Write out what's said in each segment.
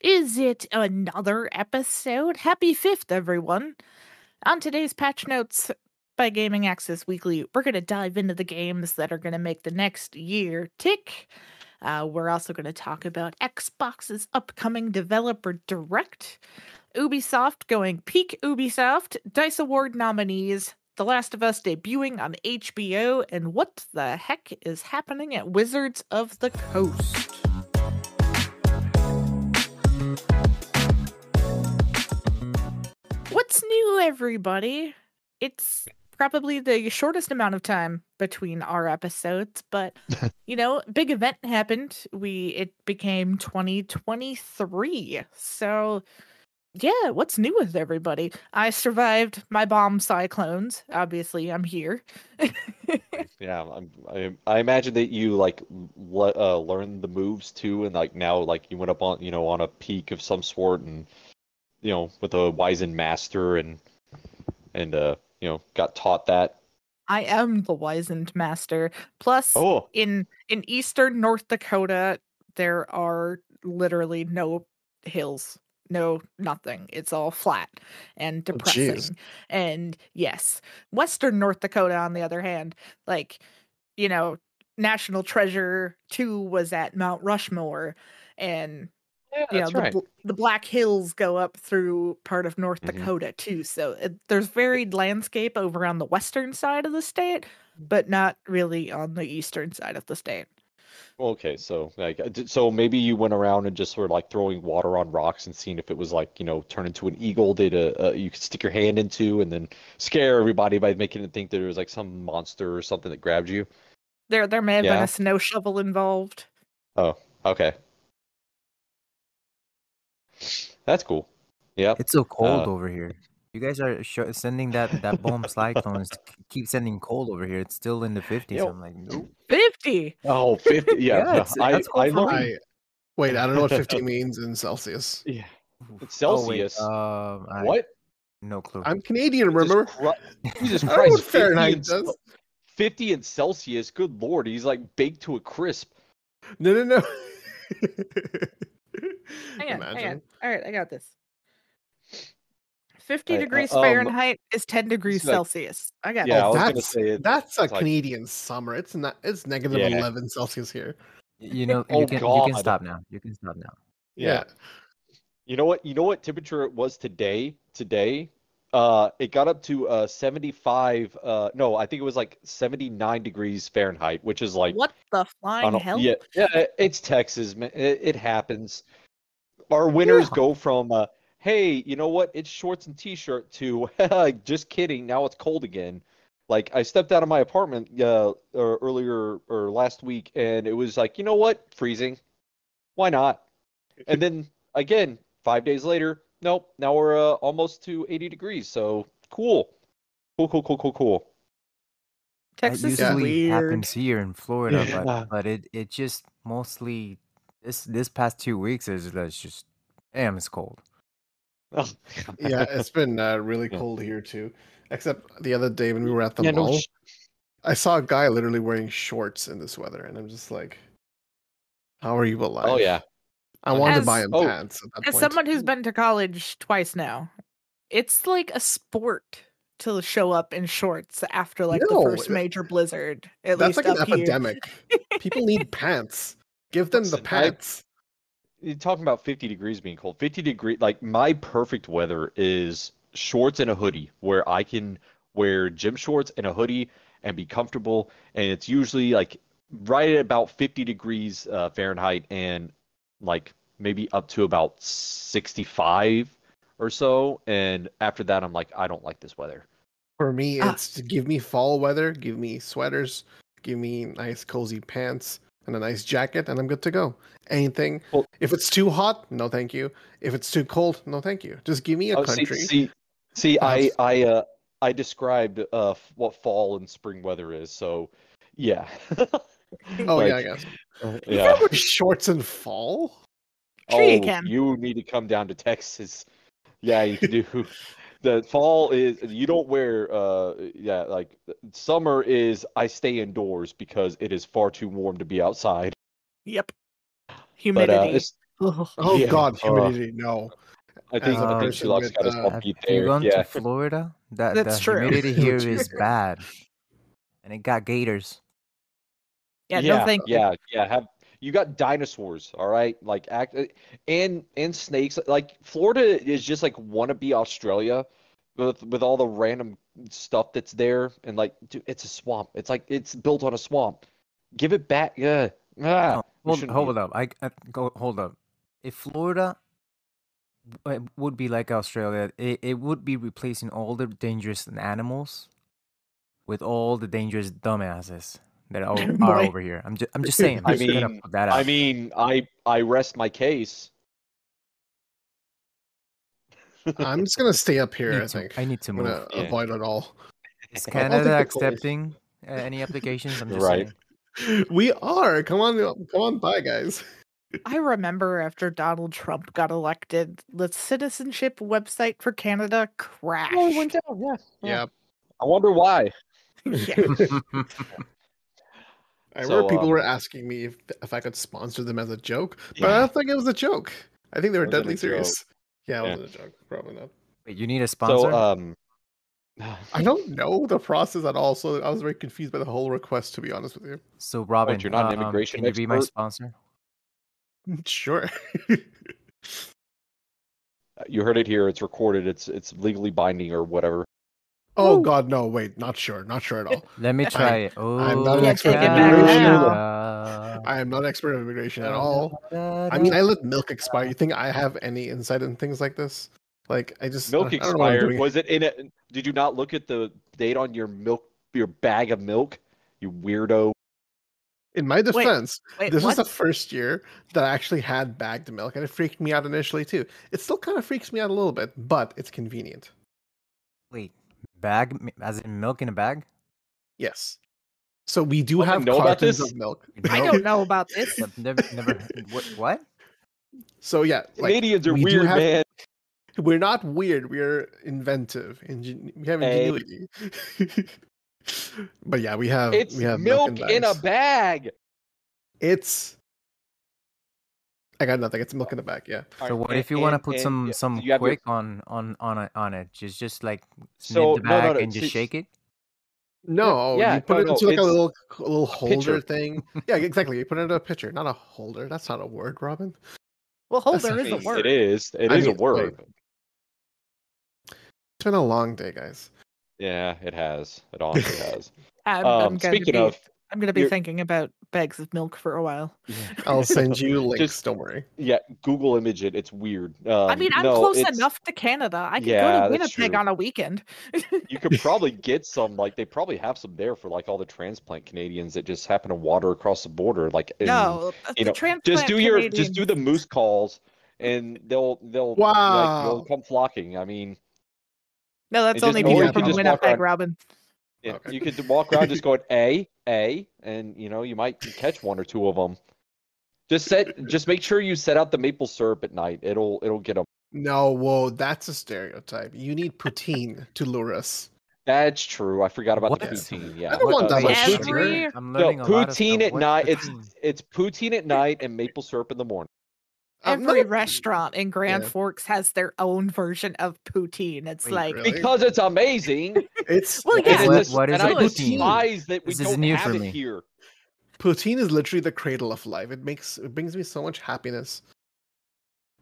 Is it another episode? Happy 5th, everyone. On today's patch notes by Gaming Access Weekly, we're going to dive into the games that are going to make the next year tick. Uh, we're also going to talk about Xbox's upcoming developer direct, Ubisoft going peak Ubisoft, DICE Award nominees, The Last of Us debuting on HBO, and what the heck is happening at Wizards of the Coast. Everybody? It's probably the shortest amount of time between our episodes, but you know, big event happened. We it became 2023. So yeah, what's new with everybody? I survived my bomb cyclones. Obviously, I'm here. Yeah, I'm, I I imagine that you like le uh, learned the moves too, and like now like you went up on you know on a peak of some sort, and you know with a wizened master, and and uh you know got taught that. I am the wizened master. Plus, Oh, in in eastern North Dakota, there are literally no hills, no nothing. It's all flat and Oh, depressing. jeez. and yes, western North Dakota, on the other hand, like you know, National Treasure Two was at Mount Rushmore, and yeah, you know the right. the Black Hills go up through part of North Mhm. Dakota too. So it, there's varied landscape over on the western side of the state, but not really on the eastern side of the state. Okay, so like, uh, so maybe you went around and just were like throwing water on rocks and seeing if it was like, you know, turn into an eagle that uh, uh, you could stick your hand into and then scare everybody by making it think that there was like some monster or something that grabbed you. There there may have been a snow shovel involved. Oh, okay. That's cool. Yeah. It's so cold Uh, over here. You guys are sh- sending that that bomb slide k- Keep sending cold over here. It's still in the fifties. Yo. I'm like, nope. Fifty. Oh, 50. Yeah, Yeah, it's- I that's cool I for I wait. I don't know what 50 means in Celsius. yeah. It's Oh, wait, Celsius. um, I- What? No clue. I'm Canadian, remember? Jesus I don't Christ, what 50 Fahrenheit does. 50 in Celsius. Good lord, he's like baked to a crisp. No, no, no. Hang on, hang on. Imagine. All right, I got this. Fifty Right, uh, degrees um, Fahrenheit is ten degrees like- Celsius. I got Yeah, I oh, that's it- that's a like- Canadian summer. It's not. It's negative Yeah. 11 Celsius here. You know, Oh, you can you can stop now. You can stop now. Yeah. You know what? You know what temperature it was today? Today, uh, it got up to uh 75. Uh, no, I think it was like 79 degrees Fahrenheit, which is like what the flying hell? Yeah, yeah, it's Texas, man. It, it happens. Our winners Yeah. go from uh, hey, you know what? It's shorts and t-shirt to just kidding. Now it's cold again. Like I stepped out of my apartment uh, or earlier or last week, and it was like, you know what? Freezing. Why not? And then again, five days later, nope. Now we're uh, almost to 80 degrees. So cool, cool, cool, cool, cool, cool. Texas that is usually weird. happens here in Florida, Yeah. but but it it just mostly this this past two weeks is it's just damn it's cold. Yeah, it's been uh, really Yeah. cold here too. Except the other day when we were at the Yeah, no mall, sh- I saw a guy literally wearing shorts in this weather, and I'm just like, "How are you alive?" Oh yeah. I wanted As- to buy him oh, pants. At that As point. someone who's been to college twice now, it's like a sport to show up in shorts after like No, the first major blizzard. At that's least like an here. epidemic. People need pants. Give them the Listen, I- pants. You're talking about 50 degrees being cold. 50 degree, like my perfect weather is shorts and a hoodie, where I can wear gym shorts and a hoodie and be comfortable. And it's usually like right at about 50 degrees uh, Fahrenheit and like maybe up to about 65 or so. And after that, I'm like, I don't like this weather. For me, Ah. it's to give me fall weather, give me sweaters, give me nice cozy pants and a nice jacket, and I'm good to go. Anything. Well- if it's too hot, no thank you. If it's too cold, no thank you. Just give me a Oh, country. see, see, I, I, uh, I described uh, what fall and spring weather is. So, yeah. oh yeah, I guess. uh, yeah. can't shorts in fall. Sure you Oh, can. you need to come down to Texas. Yeah, you can do. The fall is you don't wear uh yeah, like summer is I stay indoors because it is far too warm to be outside. Yep. But uh Humidity. it's Ugh. Oh Yeah. God, Uh, humidity. no. I think As a I think person Shulock's with, got his uh, butt Have you there. gone Yeah. to Florida? That That's the true. humidity here is bad, and it got gators. Yeah, yeah, no thank you. yeah, yeah. Have you got dinosaurs? All right, like act and and snakes. Like Florida is just like wannabe Australia, with with all the random stuff that's there, and like, dude, it's a swamp. It's like it's built on a swamp. Give it back. Yeah. Ah, No, hold, hold up. I, I go hold up. If Florida uh, would be like Australia, it, it would be replacing all the dangerous animals with all the dangerous dumbasses that are, are over here. I'm just I'm just saying. I I'm just gonna mean- put that out. I mean, I I rest my case. I'm just gonna stay up here. need I to, think I need to I'm move. Yeah. avoid it all. Is Canada accepting uh, any applications? I'm just Right. saying. We are. Come on, come on by, guys. I remember after Donald Trump got elected, the citizenship website for Canada crashed. Oh, it went down. Yeah. Yeah. I wonder why. yeah. I So, remember people um, were asking me if if I could sponsor them as a joke, but I Yeah. don't think it was a joke. I think they were Wasn't a deadly joke. serious. Yeah, it Yeah. wasn't a joke. Probably not. Wait, you need a sponsor? So um. I don't know the process at all, so I was very confused by the whole request. To be honest with you. So Robin, you're not an um, immigration can you be my sponsor? Sure. You heard it here. It's recorded. It's it's legally binding or whatever. Oh Woo. God, no! Wait, not sure. Not sure at all. Let me try it. Oh, I'm not an expert take in immigration. now. I am not an expert in immigration at all. I mean, I let milk expire. You think I have any insight in things like this? Like, I just Milk I don't know what expired. Was it in it? Did you not look at the date on your milk, your bag of milk? You weirdo. In my defense, Wait, this what? was the first year that I actually had bagged milk, and it freaked me out initially too. It still kind of freaks me out a little bit, but it's convenient. Wait, bag as in milk in a bag? Yes. So we do Fucking have know about cartons this? of milk. I don't know about this. I've never, never. What? What? So yeah, like, Canadians are we weird, have, man. We're not weird. We're inventive. Ingen- we have Hey. ingenuity. but yeah, we have It's we have milk in a bag. It's. I got nothing. It's milk in the back. Yeah. So right, what and- if you want to put and, some yeah, some you have your- quick on on on it on it? Just just like snip So, the no, no, no, and just see- shake it. No, yeah, you put no, it no, into like a little a little pitcher. holder thing. Yeah, exactly. You put it into a pitcher, not a holder. That's not a word, Robin. Well, holder a is a word. It is. It I is a mean, word. It's been a long day, guys. Yeah, it has. It honestly has. I'm, I'm Um, gonna speaking be, of, I'm gonna be you're- thinking about bags of milk for a while. I'll send you links. Just- don't worry. yeah, Google image it. It's weird. Um, I mean, I'm no, close it's- enough to Canada. I could Yeah, go to Winnipeg on a weekend. You could probably get some. Like they probably have some there for like all the transplant Canadians that just happen to water across the border. Like in- no, the you know, transplant just do your just do the moose calls, and they'll they'll like they'll come flocking. I mean, No, that's only or people from Winnipeg, Robin. yeah, Okay. you could walk around just going a a, and you know you might catch one or two of them. Just set, just make sure you set out the maple syrup at night. It'll it'll get them. No, whoa, that's a stereotype. You need poutine to lure us. That's true. I forgot about the What? poutine. Yeah, I don't want that much Every- sugar. I'm learning a poutine at What's night. It's it's poutine at night and maple syrup in the morning. I'm Every not- restaurant in Grand Yeah. Forks has their own version of poutine. It's Wait, like really? Because it's amazing. It's Well, and yeah. it What- is- what is and a I poutine? despise that we This is don't new have for it me. here. poutine is literally the cradle of life. It makes it brings me so much happiness.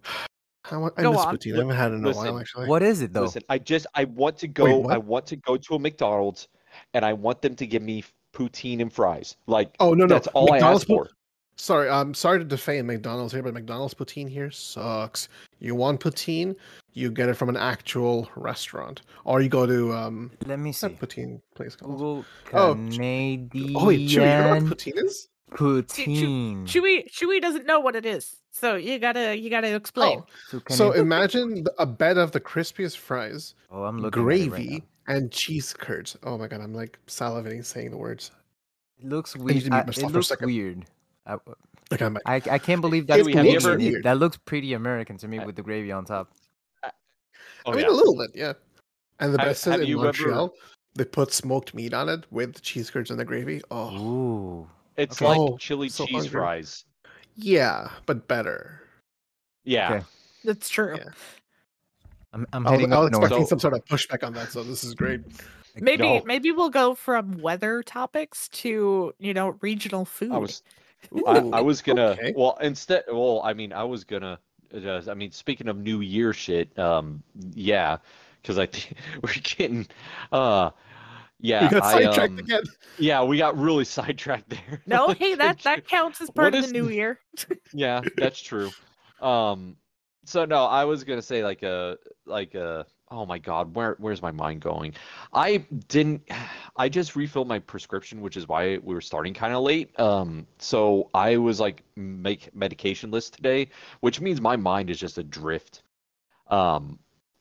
I, want, I Go miss on. poutine. I haven't had it in a Listen, while actually. What is it though? Listen, I just I want to go. what? I want to go to a McDonald's, and I want them to give me poutine and fries. Like Oh no, no, that's all I McDonald's ask for. Pu- Sorry, I'm sorry to defame McDonald's here, but McDonald's poutine here sucks. You want poutine, you get it from an actual restaurant, or you go to um, Let me see. poutine place called? Google Oh, Canadian Oh wait, Chewy, you know what poutine is? poutine. Chewy. Chewy doesn't know what it is, so you gotta you gotta explain. Oh, So, so imagine a bed of the crispiest fries, oh, I'm looking at it right gravy, now. and cheese curds. Oh my god, I'm like salivating saying the words. It looks need weird. to mute I- myself it for a looks second. weird. I, uh, Like I'm I, I can't believe that's It looks Canadian. It- that looks pretty American to me I- with the gravy on top. Oh, I mean yeah. a little bit, yeah. And the Have- best is have in you ever- Montreal, they put smoked meat on it with cheese curds and the gravy. Oh, Ooh. It's Okay. like Oh, chili so cheese hungry. fries. yeah, but better. Yeah. Okay. That's true. Yeah. I'm, I'm I was, heading I up was expecting north. some sort of pushback on that, so this is great. Maybe No. maybe we'll go from weather topics to you know regional food. I was I, I was gonna okay. well instead well I mean I was gonna uh, I mean speaking of New Year shit um yeah because I think we're getting uh yeah we got I, um, again. yeah we got really sidetracked there no, hey, that that counts as part What of the new year. yeah that's true um so no I was gonna say like a like a oh my god where where's my mind going? I didn't I just refilled my prescription which is why we were starting kind of late. Um so I was like make medication list today which means my mind is just adrift. Um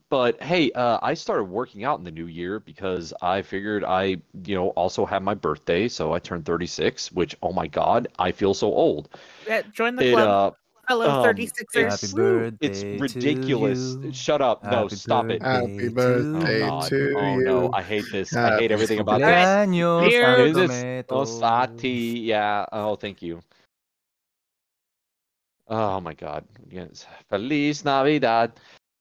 but hey uh I started working out in the new year because I figured I you know also have my birthday so I turned 36 which oh my god I feel so old. Yeah, join the it club, uh fellow um, 36ers. it's- it's ridiculous. Shut up. No, stop it. Happy to birthday Oh you. To Oh you. no, I hate this. I hate everything about this. Cumpleaños, Here- Is this Osati? Yeah. Oh, thank you. Oh my God. Yes. Feliz Navidad.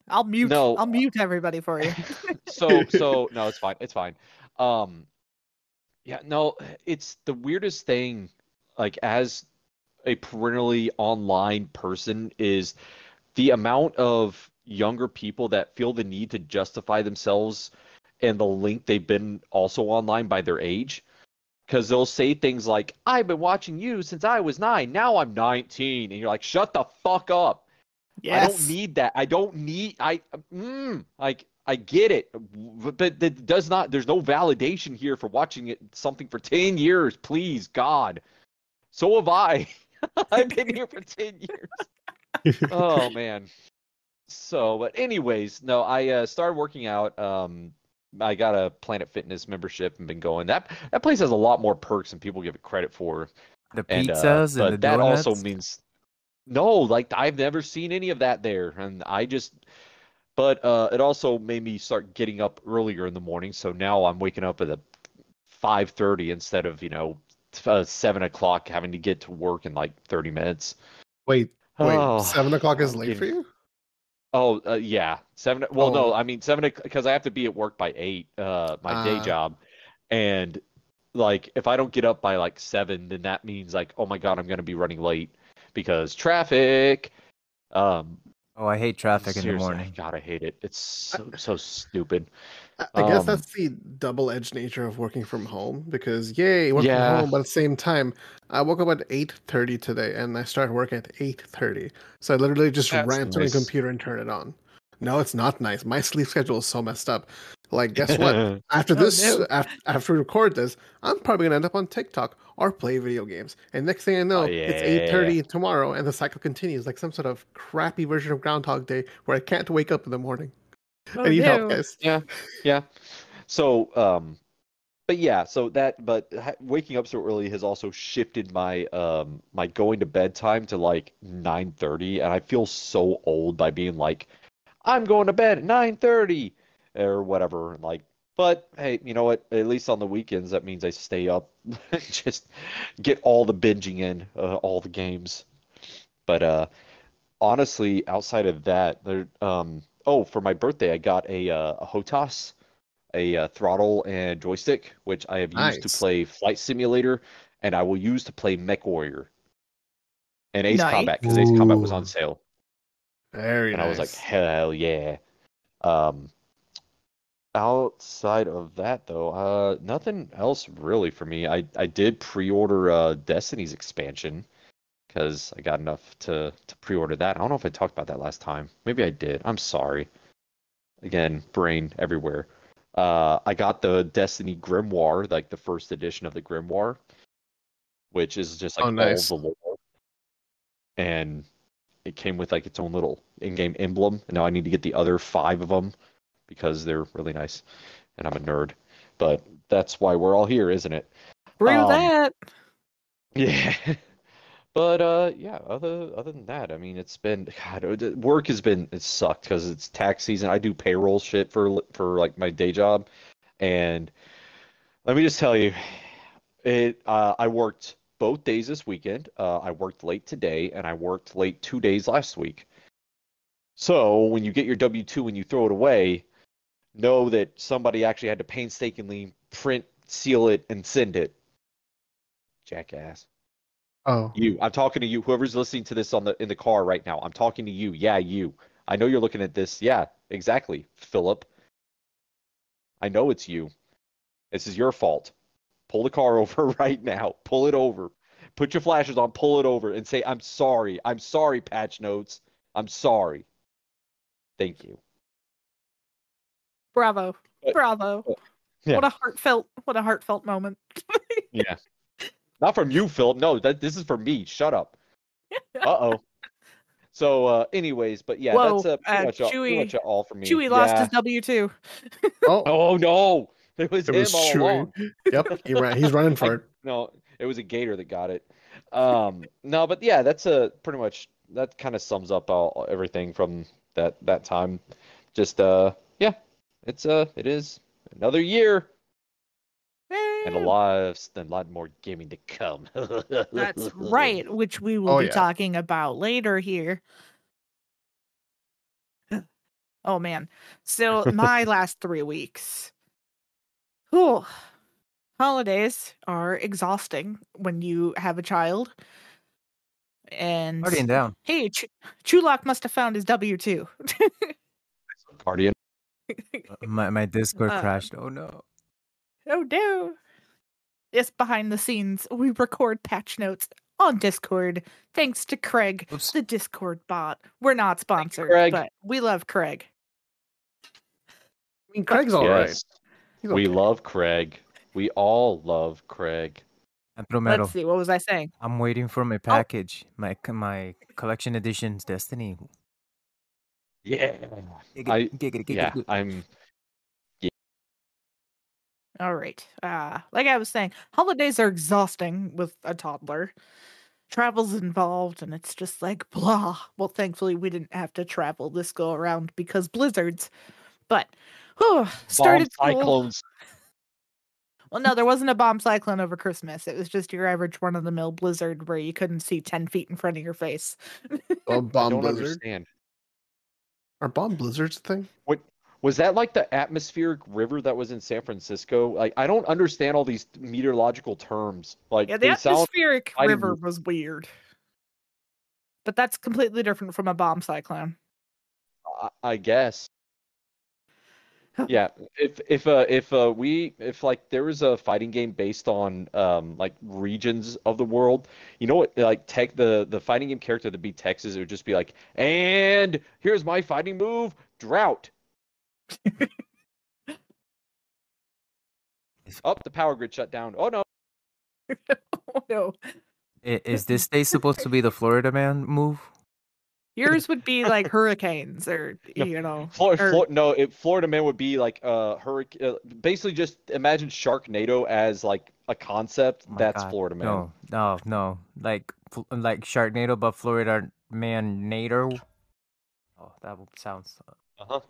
I'll mute. No. I'll mute everybody for you. So so no, it's fine. It's fine. Um yeah, no, it's the weirdest thing like as a perennially online person is the amount of younger people that feel the need to justify themselves and the link they've been also online by their age. Because they'll say things like, I've been watching you since I was nine. Now I'm 19. And you're like, shut the fuck up. Yes. I don't need that. I don't need. I mm, like. I get it, but that does not. There's no validation here for watching it something for ten years. Please, God. So have I. I've been here for ten years. Oh man. So, but anyways, no. I uh, started working out. Um, I got a Planet Fitness membership and been going. That that place has a lot more perks than people give it credit for. The And uh, pizzas but and the that donuts. also means no, like I've never seen any of that there, and I just. But uh, it also made me start getting up earlier in the morning, so now I'm waking up at a five thirty instead of you know uh, seven o'clock, having to get to work in like thirty minutes. Wait, wait. Oh, seven o'clock is I'm late for you? Oh, uh, yeah, seven. Well, Oh. no, I mean seven because I have to be at work by eight, uh, my day Ah. job, and like if I don't get up by like seven, then that means like, oh my God, I'm gonna be running late because traffic. Um, Oh, I hate traffic in the morning. God, I hate it. It's so so stupid. I I guess Um, that's the double-edged nature of working from home because yay, work Yeah. from home, but at the same time, I woke up at 8:30 today and I started work at 8:30. So I literally just That's ran to nice. the computer and turned it on. No, it's not nice. My sleep schedule is so messed up. Like, guess what? After Oh, this, no. after, after we record this, I'm probably gonna end up on TikTok or play video games. And next thing I know, Oh, it's yeah. 8:30 tomorrow, and the cycle continues like some sort of crappy version of Groundhog Day where I can't wake up in the morning. Oh, I need help, no. guys. Yeah, yeah. So, um, but yeah, so that, but waking up so early has also shifted my, um, my going to bed time to like 9:30, and I feel so old by being like, I'm going to bed at 9:30 or whatever. Like, but hey, you know what? At least on the weekends, that means I stay up, just get all the binging in, uh, all the games. But uh, honestly, outside of that, there, um, oh, for my birthday, I got a uh, a HOTAS, a uh, throttle and joystick, which I have used Nice. to play Flight Simulator, and I will use to play Mech Warrior and Ace Nice. Combat because Ace Combat was on sale, Very and I was like, hell yeah. Um, outside of that though, uh, nothing else really for me. I I did pre-order uh Destiny's expansion because I got enough to to pre-order that. I don't know if I talked about that last time. Maybe I did. I'm sorry. Again, brain everywhere. Uh, I got the Destiny Grimoire, like the first edition of the Grimoire, which is just like Oh, nice. all the lore. And it came with like its own little in-game emblem. And now I need to get the other five of them because they're really nice. And I'm a nerd. But that's why we're all here, isn't it? Screw Um, that. Yeah. But uh yeah, other other than that, I mean it's been God, uh, work has been it sucked because it's tax season. I do payroll shit for for like my day job. And let me just tell you, it uh I worked both days this weekend. Uh I worked late today and I worked late two days last week. So when you get your W two and you throw it away, know that somebody actually had to painstakingly print, seal it, and send it. Jackass. Oh, You. I'm talking to you. Whoever's listening to this on the in the car right now. I'm talking to you. Yeah, you. I know you're looking at this. Yeah, exactly, Philip. I know it's you. This is your fault. Pull the car over right now. Pull it over. Put your flashes on, pull it over, and say, I'm sorry. I'm sorry, patch notes. I'm sorry. Thank you. Bravo. Bravo. Yeah. What a heartfelt what a heartfelt moment. Yeah. Not from you, Phil. No, that this is for me. Shut up. Uh-oh. So uh anyways, but yeah, Whoa, that's uh, pretty, uh, much all, pretty much all for me. Chewie lost his W two. oh, Oh no. It was it him was all Chewie. along. Yep, he ran, he's running for it. No, it was a gator that got it. Um, no, but yeah, that's a pretty much that kind of sums up all everything from that that time. Just uh, yeah, it's uh, it is another year and a lot of a lot more gaming to come. That's right, which we will Oh, be yeah. talking about later here. Oh man. So my last three weeks. Whew. Holidays are exhausting when you have a child. And Partying down. hey, Ch- Chulak must have found his W two. Guardian. My my Discord Uh, crashed. Oh no. Oh no. Yes, behind the scenes, we record patch notes on Discord thanks to Craig, Oops. the Discord bot. We're not sponsored, Craig. but we love Craig. I mean, Craig's all right. Yes, He's we okay. love Craig. We all love Craig. Andromeda. Let's see, what was I saying? I'm waiting for my oh. package. My my collection editions Destiny. Yeah. Giggity, I- giggity, Yeah, giggity. I'm. All right. Uh, like I was saying, holidays are exhausting with a toddler. Travel's involved, and it's just like blah. Well, thankfully, we didn't have to travel this go around because blizzards. But whew, Bomb started school. cyclones. Well, no, there wasn't a bomb cyclone over Christmas. It was just your average run of the mill blizzard where you couldn't see 10 feet in front of your face. Oh, I bomb don't blizzard. understand. Are bomb blizzards a thing? Was that like the atmospheric river that was in San Francisco? Like, I don't understand all these meteorological terms. Like, Yeah, the they sound. atmospheric river was weird. But that's completely different from a bomb cyclone. I, I guess. Yeah, if if uh if uh we if like there was a fighting game based on um like regions of the world, you know what like tech the the fighting game character that beat Texas, it would just be like, and here's my fighting move, drought. Up the power grid shut down. Oh no. oh, no. Is this day supposed to be the Florida man move? Yours would be like hurricanes or, No, you know. Flor- or- Flor- no, it, Florida man would be like uh hurricane. Uh, basically, just imagine Sharknado as like a concept. Oh That's God, Florida man. No, no, no. Like fl- like Sharknado, but Florida man nader. Oh, that would- sounds. Uh-huh.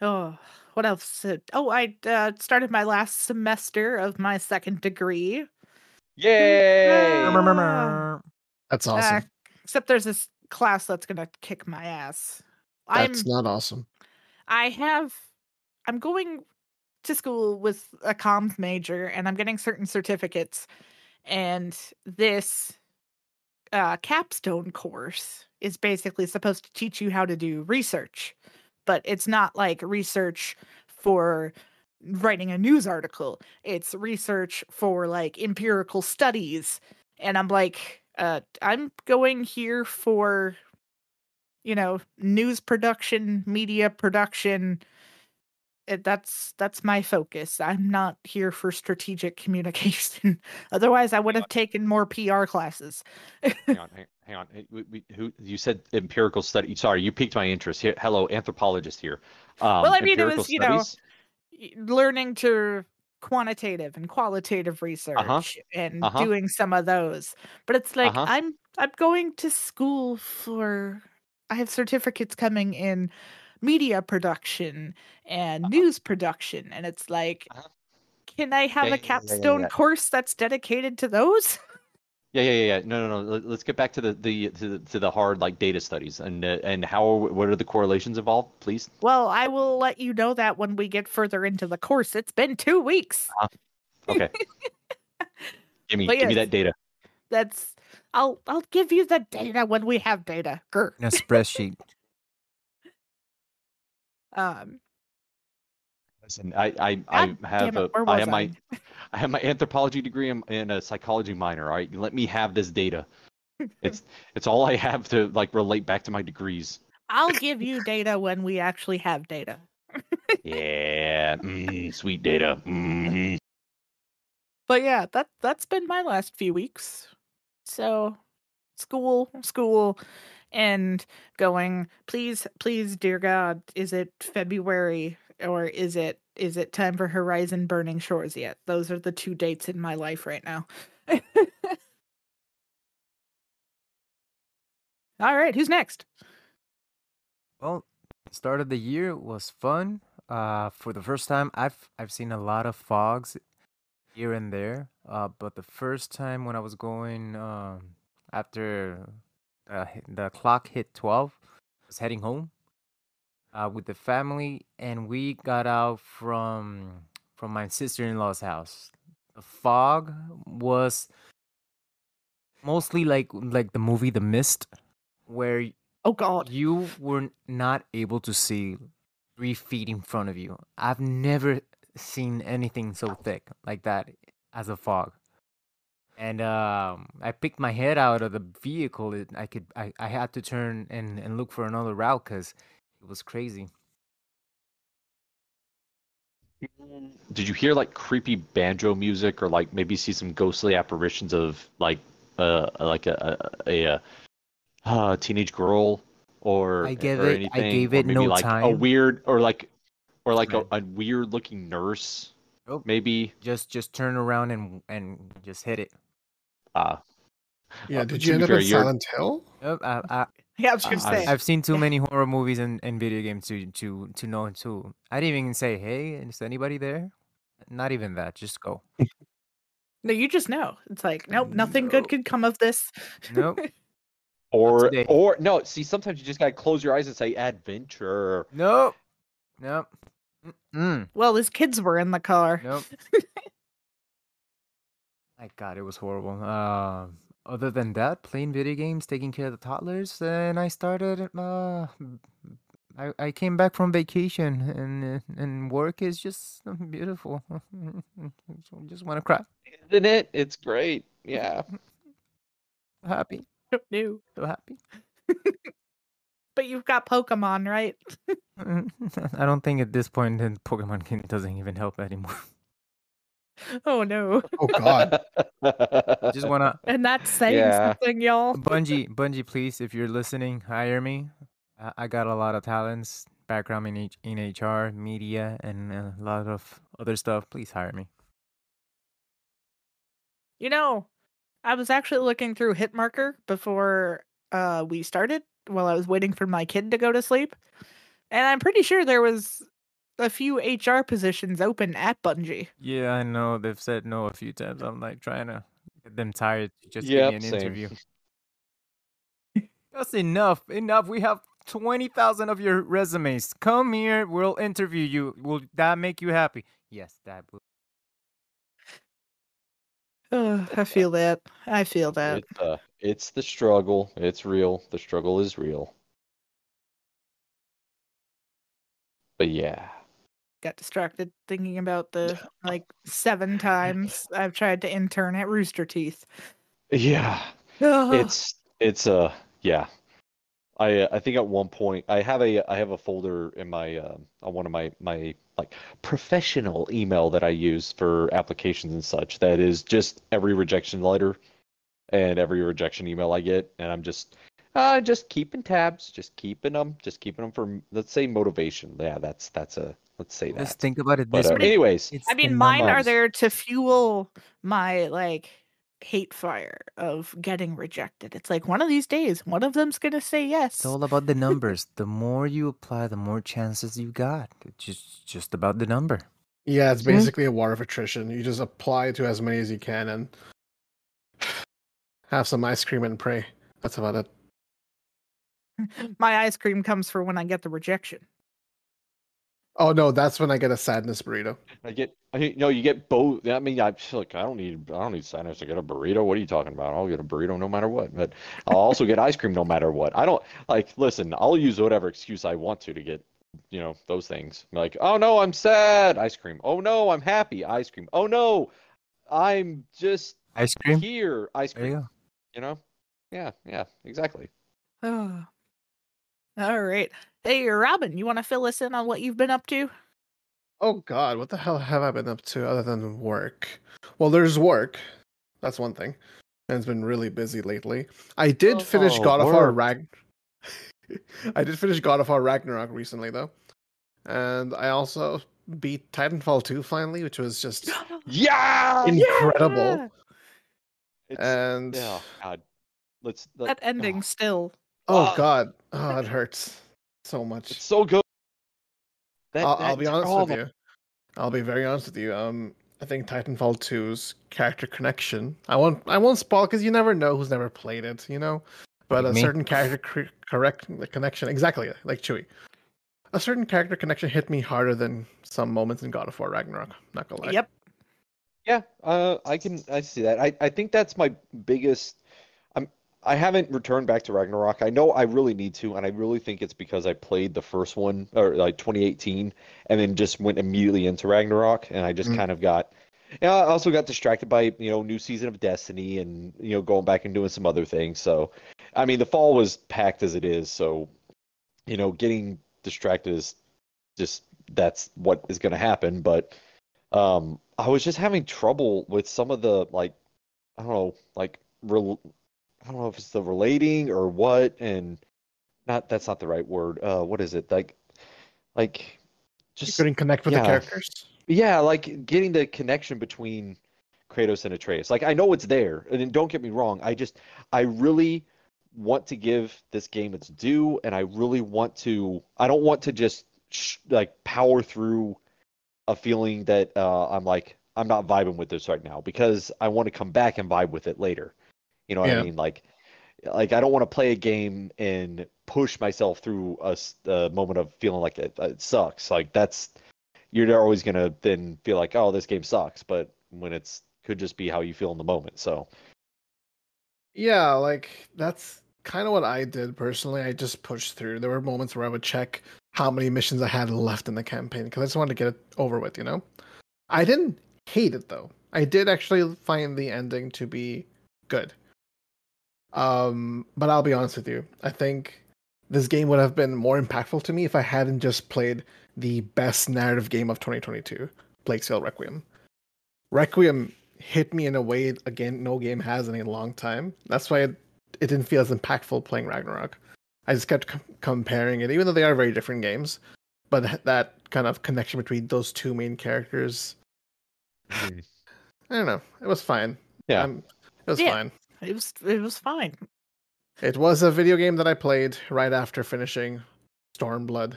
Oh, what else? Uh, Oh, I uh, started my last semester of my second degree. Yay! That's Uh, awesome. except there's this class that's gonna kick my ass. I'm That's not awesome. I have I'm going to school with a comms major and I'm getting certain certificates and this uh capstone course is basically supposed to teach you how to do research but it's not like research for writing a news article. It's research for like empirical studies. And i'm like uh i'm going here for you know news production media production. It, that's that's my focus. I'm not here for strategic communication. Otherwise i would have taken more pr classes. Hang on, hang, hang on. We, we, who you said empirical study? Sorry, you piqued my interest. Here, hello, anthropologist here. Um, Well, I mean, it was, you know, studies? learning to quantitative and qualitative research and uh-huh. doing some of those but it's like Uh-huh. i'm i'm going to school for i have certificates coming in media production and news production and it's like Uh-huh. can i have Yeah, a yeah, yeah, capstone yeah. course that's dedicated to those Yeah, yeah, yeah, yeah. No, no, no. Let- Let's get back to the the to the, to the hard like data studies and uh, and how what are the correlations involved, please? Well, I will let you know that when we get further into the course. It's been two weeks. Okay. give me But give me that data. That's I'll I'll give you the data when we have data. Grr. In a spreadsheet. Um Listen, I I, I have a it, where I have my I have my anthropology degree and, and a psychology minor. All right, let me have this data. It's it's all I have to like relate back to my degrees. I'll give you data when we actually have data. Yeah, mm, sweet data. hmm But yeah, that that's been my last few weeks. So school, school, and going, please, please, dear God, is it February or is it is it time for Horizon Burning Shores yet? Those are the two dates in my life right now. All right, who's next? Well, start of the year was fun. Uh, for the first time, I've I've seen a lot of fogs here and there. Uh, but the first time when I was going um, after uh, the clock hit twelve, I was heading home uh, with the family, and we got out from from my sister in law's house. The fog was mostly like like the movie The Mist, where Oh God. you were not able to see three feet in front of you. I've never seen anything so thick like that as a fog. And um, I picked my head out of the vehicle. I could, I, I had to turn and, and look for another route because it was crazy. Did you hear like creepy banjo music or like maybe see some ghostly apparitions of like uh like a a, a, uh teenage girl or I gave or it- I gave it maybe no like a weird or like or like a, Right. a weird looking nurse Nope. maybe Just, just turn around and and just hit it. uh Yeah, Uh, did you end up fair, in Silent Hill? Nope, I, I, Yeah, I was gonna Uh, say. I've seen too many horror movies and, and video games to to to know to. I didn't even say, "Hey, is anybody there?" Not even that. Just go. No, you just know. It's like, nope, nothing good could come of this. Nope. or or no see sometimes you just gotta close your eyes and say adventure Nope. Nope. Mm. well, his kids were in the car. Nope. My God, it was horrible. Um, other than that, playing video games, taking care of the toddlers, and I started. Uh, I I came back from vacation, and uh, and work is just beautiful. just want to cry. isn't it it's great yeah Happy, New. so happy. But you've got Pokemon, right? I don't think at this point the Pokemon game doesn't even help anymore. Oh no. Oh God. I just wanna And that's saying Yeah. something, y'all. Bungie, Bungie, please, if you're listening, hire me. I, I got a lot of talents, background in H- in HR, media, and a lot of other stuff. Please hire me. You know, I was actually looking through Hitmarker before uh we started while I was waiting for my kid to go to sleep. And I'm pretty sure there was a few HR positions open at Bungie. Yeah, I know they've said no a few times. I'm like trying to get them tired to just Yep, give me an same. interview. That's enough. Enough. We have twenty thousand of your resumes. Come here. We'll interview you. Will that make you happy? Yes, that will. Ugh, I feel that. I feel that. It's, uh, it's the struggle. It's real. The struggle is real. But yeah. Got distracted thinking about the like seven times I've tried to intern at Rooster Teeth. Yeah. It's it's uh yeah. I uh, I think at one point I have a I have a folder in my uh, on one of my my like professional email that I use for applications and such that is just every rejection letter and every rejection email I get and I'm just uh just keeping tabs, just keeping them, just keeping them for let's say motivation. Yeah, that's that's a let's say Just that. think about it But this uh, way. anyways, It's I mean, mine are there to fuel my like hate fire of getting rejected. It's like one of these days, one of them's gonna say yes. It's all about the numbers. the more you apply, the more chances you got. It's just just about the number. Yeah, it's Mhm. basically a war of attrition. You just apply to as many as you can, and have some ice cream and pray. That's about it. My ice cream comes for when I get the rejection. Oh no, that's when I get a sadness burrito. I get, I no, you get both. I mean, I feel like I don't need, I don't need sadness to get a burrito. What are you talking about? I'll get a burrito no matter what. But I'll also get ice cream no matter what. I don't like. Listen, I'll use whatever excuse I want to to get, you know, those things. Like, oh no, I'm sad. Ice cream. Oh no, I'm happy. Ice cream. Oh no, I'm just Ice cream. here. Ice There you cream. go. You know? Yeah, yeah, exactly. Oh. All right. Hey, Robin, you want to fill us in on what you've been up to? Oh God, what the hell have I been up to other than work? Well, there's work. That's one thing. And it's been really busy lately. I did oh, finish Oh, God of War work. Rag. I did finish God of War Ragnarok recently though, and I also beat Titanfall 2 finally, which was just Yeah. incredible. Yeah! And yeah, God. Let's. Let, That ending oh, still. oh Oh. God, oh it hurts so much. it's so good. That, I'll, I'll be honest with you. I'll be very honest with you. Um, I think Titanfall 2's character connection. I won't. I won't spoil because you never know who's never played it. You know, but Like a me? certain character correct the connection exactly like Chewie. A certain character connection hit me harder than some moments in God of War Ragnarok. Not gonna lie. Yep. Yeah, uh, I can I see that. I, I think that's my biggest. I'm haven't returned back to Ragnarok. I know I really need to, and I really think it's because I played the first one or like 2018, and then just went immediately into Ragnarok, and I just Mm. kind of got. Yeah, I also got distracted by you know new season of Destiny, and you know going back and doing some other things. So, I mean, the fall was packed as it is, so you know getting distracted is just that's what is going to happen. But um, I was just having trouble with some of the like, I don't know, like rel I don't know if it's the relating or what, and not that's not the right word. Uh, what is it? Like, like You just couldn't connect with the characters. yeah, like getting the connection between Kratos and Atreus. Like I know it's there, and don't get me wrong. I just I really want to give this game its due, and I really want to. I don't want to just sh like power through a feeling that uh, I'm like I'm not vibing with this right now because I want to come back and vibe with it later. You know what Yeah. I mean? Like, like I don't want to play a game and push myself through a moment of feeling like it, it sucks. Like that's you're always gonna then feel like, oh, this game sucks. But when it's could just be how you feel in the moment. So Yeah, like that's kind of what I did personally. I just pushed through. There were moments where I would check how many missions I had left in the campaign because I just wanted to get it over with, you know? I didn't hate it though. I did actually find the ending to be good. Um, but I'll be honest with you. I think this game would have been more impactful to me if I hadn't just played the best narrative game of 2022, Plague Tale Requiem. Requiem hit me in a way again no game has in a long time. That's why it, it didn't feel as impactful playing Ragnarok. I just kept com- comparing it, even though they are very different games. But that kind of connection between those two main characters, I don't know. It was fine. yeah, Um, it was Yeah. fine. It was it was fine. It was a video game that I played right after finishing Stormblood,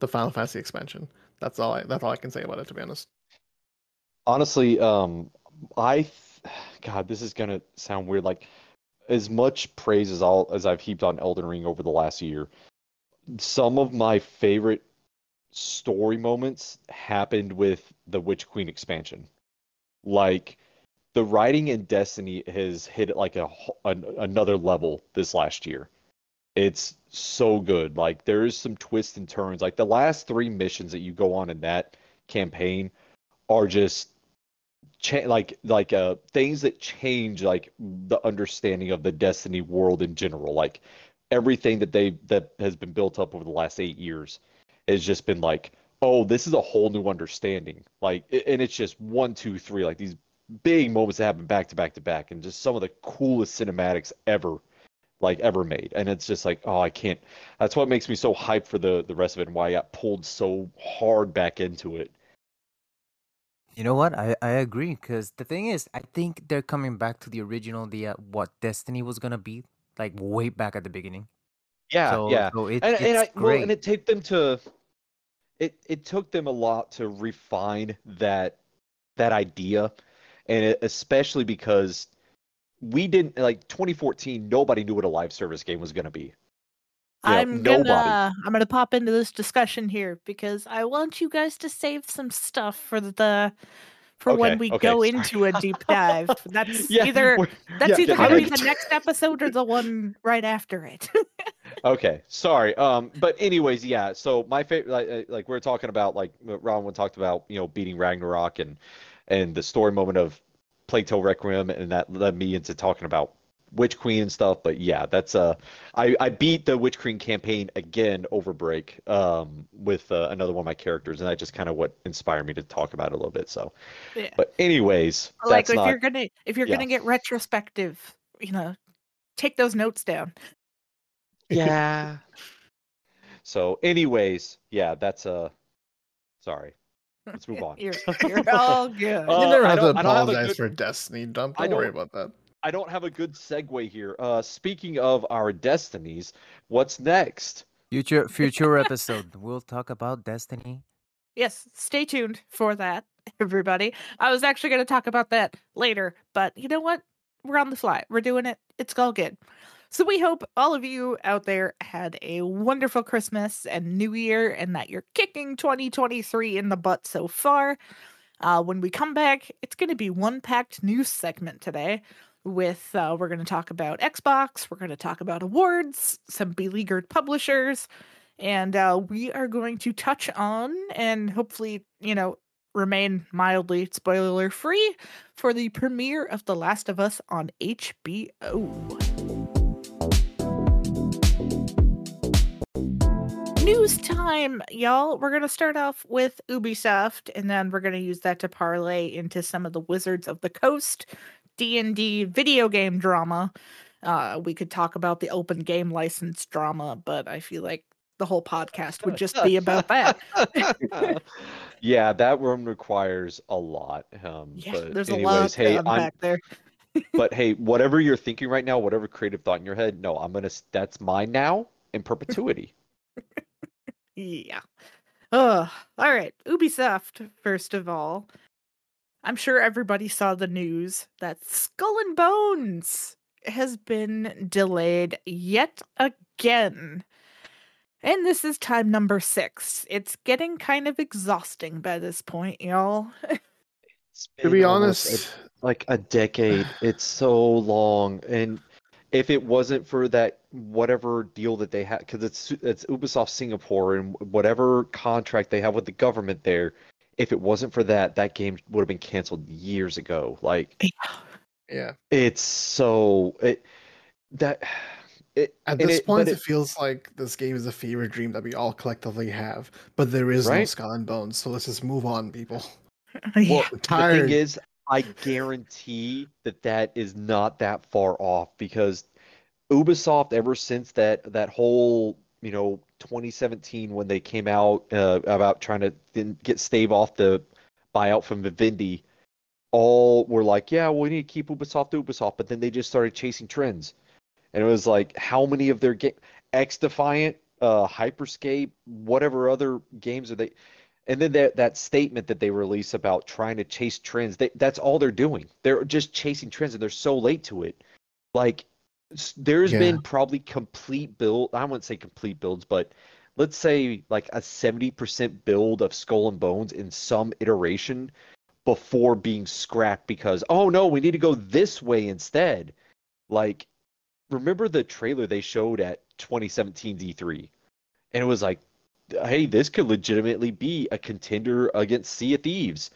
the Final Fantasy expansion. That's all I. That's all I can say about it, to be honest. honestly, um, I, th- God, this is gonna sound weird. Like as much praise as all as I've heaped on Elden Ring over the last year, some of my favorite story moments happened with the Witch Queen expansion. Like the writing in Destiny has hit like a, an another level this last year. It's so good. Like there's some twists and turns. Like the last three missions that you go on in that campaign are just cha- like like uh things that change like the understanding of the Destiny world in general. Like everything that they that has been built up over the last eight years has just been like, oh, this is a whole new understanding. Like, and it's just one, two, three, like these big moments that happen back to back to back, and just some of the coolest cinematics ever, like ever made. And it's just like, oh, I can't. That's what makes me so hyped for the the rest of it, and why I got pulled so hard back into it. You know what? I, I agree because the thing is, I think they're coming back to the original, the uh, what Destiny was gonna be, like way back at the beginning. Yeah, so, yeah. So it, and it's and I well, great. and it took them to it it took them a lot to refine that that idea, and especially because we didn't like 2014. Nobody knew what a live service game was going to be. You know, I'm nobody. gonna I'm gonna pop into this discussion here because I want you guys to save some stuff for the for when we okay, go sorry. into a deep dive. That's Yeah, either that's yeah, either get gonna be the next episode or the one right after it. Okay, sorry. Um, but anyways, yeah. So my favorite, like, like we are talking about, like Ron talked about, you know, beating Ragnarok and and the story moment of Plague Tale Requiem, and that led me into talking about Witch Queen and stuff. But yeah, that's uh, I I beat the Witch Queen campaign again over break, um, with uh, another one of my characters, and that just kind of what inspired me to talk about it a little bit. So, Yeah. but anyways, like that's if not. you're gonna if you're yeah. gonna get retrospective, you know, take those notes down. Yeah. So, anyways, yeah, that's uh sorry. Let's move on. You're, you're all good. Uh, you never I have to don't- I don't have apologize good- for Destiny. Don't, I don't worry about that. I don't have a good segue here. Uh speaking of our destinies, what's next? Future future episode, we'll talk about Destiny. Yes, stay tuned for that, everybody. I was actually going to talk about that later, but you know what? We're on the fly. We're doing it. It's all good. So we hope all of you out there had a wonderful Christmas and New Year and that you're kicking 2023 in the butt so far. Uh, when we come back, it's going to be one packed news segment today. With uh, we're going to talk about Xbox, we're going to talk about awards, some beleaguered publishers, and uh, we are going to touch on and hopefully, you know, remain mildly spoiler free for the premiere of The Last of Us on HBO. News time, y'all. We're going to start off with Ubisoft and then we're going to use that to parlay into some of the Wizards of the Coast D&D video game drama. Uh, we could talk about the open game license drama, but I feel like the whole podcast would just be about that. yeah, that one requires a lot. Um, Yeah, but there's a anyways, lot hey, I'm unpack there. but hey, whatever you're thinking right now, whatever creative thought in your head, no, I'm gonna that's mine now in perpetuity. Yeah. Oh, all right. Ubisoft, first of all. I'm sure everybody saw the news that Skull and Bones has been delayed yet again. And this is time number six. It's getting kind of exhausting by this point, y'all. To be almost a- honest, like a decade. It's so long, and if it wasn't for that whatever deal that they had, because it's it's Ubisoft Singapore and whatever contract they have with the government there, if it wasn't for that, that game would have been canceled years ago. Like yeah. it's so it that it At this it- point, but it, feels like this game is a fever dream that we all collectively have, but there is no Skull and Bones. So let's just move on, people. yeah. Well, the tired. thing is, I guarantee that that is not that far off because Ubisoft, ever since that that whole you know 2017 when they came out uh, about trying to get Stave off the buyout from Vivendi, all were like, yeah, we need to keep Ubisoft Ubisoft, but then they just started chasing trends, and it was like, how many of their game X Defiant, uh, Hyperscape, whatever other games are they? And then that that statement that they release about trying to chase trends, they, that's all they're doing. They're just chasing trends, and they're so late to it. Like, there's Yeah. been probably complete build. I wouldn't say complete builds, but let's say like a 70% build of Skull and Bones in some iteration before being scrapped because, oh no, we need to go this way instead. Like, remember the trailer they showed at 2017 E3? And it was like, hey, this could legitimately be a contender against Sea of Thieves.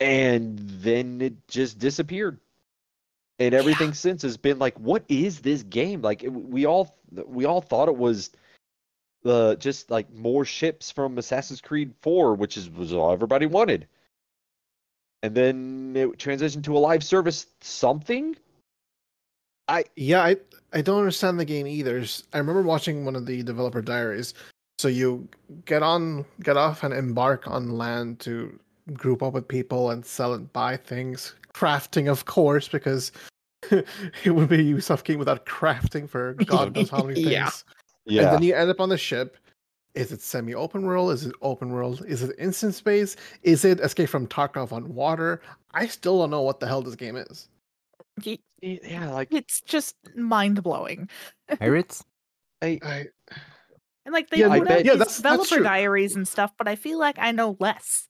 And then it just disappeared. And everything since has been like, what is this game? Like we all we all thought it was uh, just like more ships from Assassin's Creed 4, which is was all everybody wanted. And then it transitioned to a live service something. I yeah, I I don't understand the game either. I remember watching one of the developer diaries. So you get on, get off, and embark on land to group up with people and sell and buy things. Crafting, of course, because it would be a Ubisoft game without crafting for God knows how many things. Yeah. And Yeah. then you end up on the ship. Is it semi-open world? Is it open world? Is it instant space? Is it Escape from Tarkov on water? I still don't know what the hell this game is. Yeah, like It's just mind blowing. Pirates? I, I, And like they Yeah, put I out bet- these yeah, that's- that's developer true. diaries and stuff, but I feel like I know less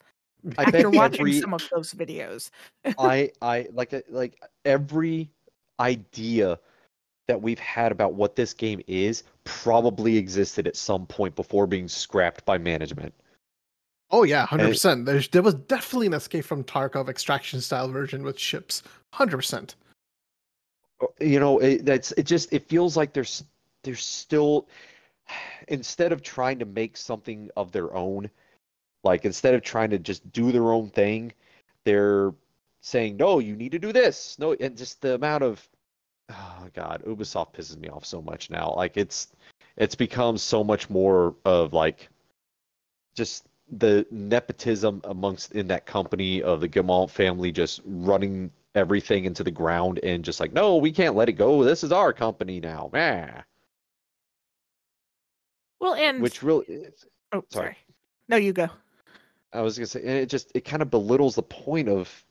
I bet after watching every some of those videos. I I like uh, like every idea that we've had about what this game is probably existed at some point before being scrapped by management. oh yeah, hundred percent. There's there was definitely an Escape from Tarkov extraction style version with ships. Hundred percent. You know, it, that's it. Just it feels like there's there's still instead of trying to make something of their own, like instead of trying to just do their own thing, they're saying no, you need to do this. No, and just the amount of oh god, Ubisoft pisses me off so much now. Like it's it's become so much more of like just the nepotism amongst in that company of the Guillemot family just running everything into the ground and just like no, we can't let it go. This is our company now. Meh. Well, and Which really oh, sorry. sorry. No, you go. I was gonna say and it just it kind of belittles the point of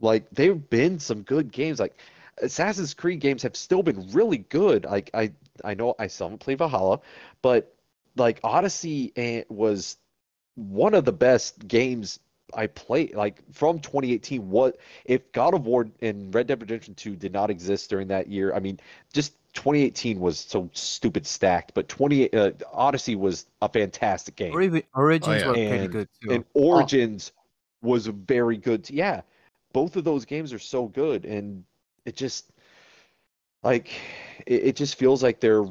like they've been some good games like Assassin's Creed games have still been really good. Like I I know I still haven't played Valhalla, but like Odyssey and was one of the best games I played like from 2018. What if God of War and Red Dead Redemption 2 did not exist during that year? I mean, just 2018 was so stupid stacked, but 20 uh, Odyssey was a fantastic game. Ori- Origins yeah. were pretty good too. And Origins was very good. t- yeah, both of those games are so good, and it just like it, it just feels like they're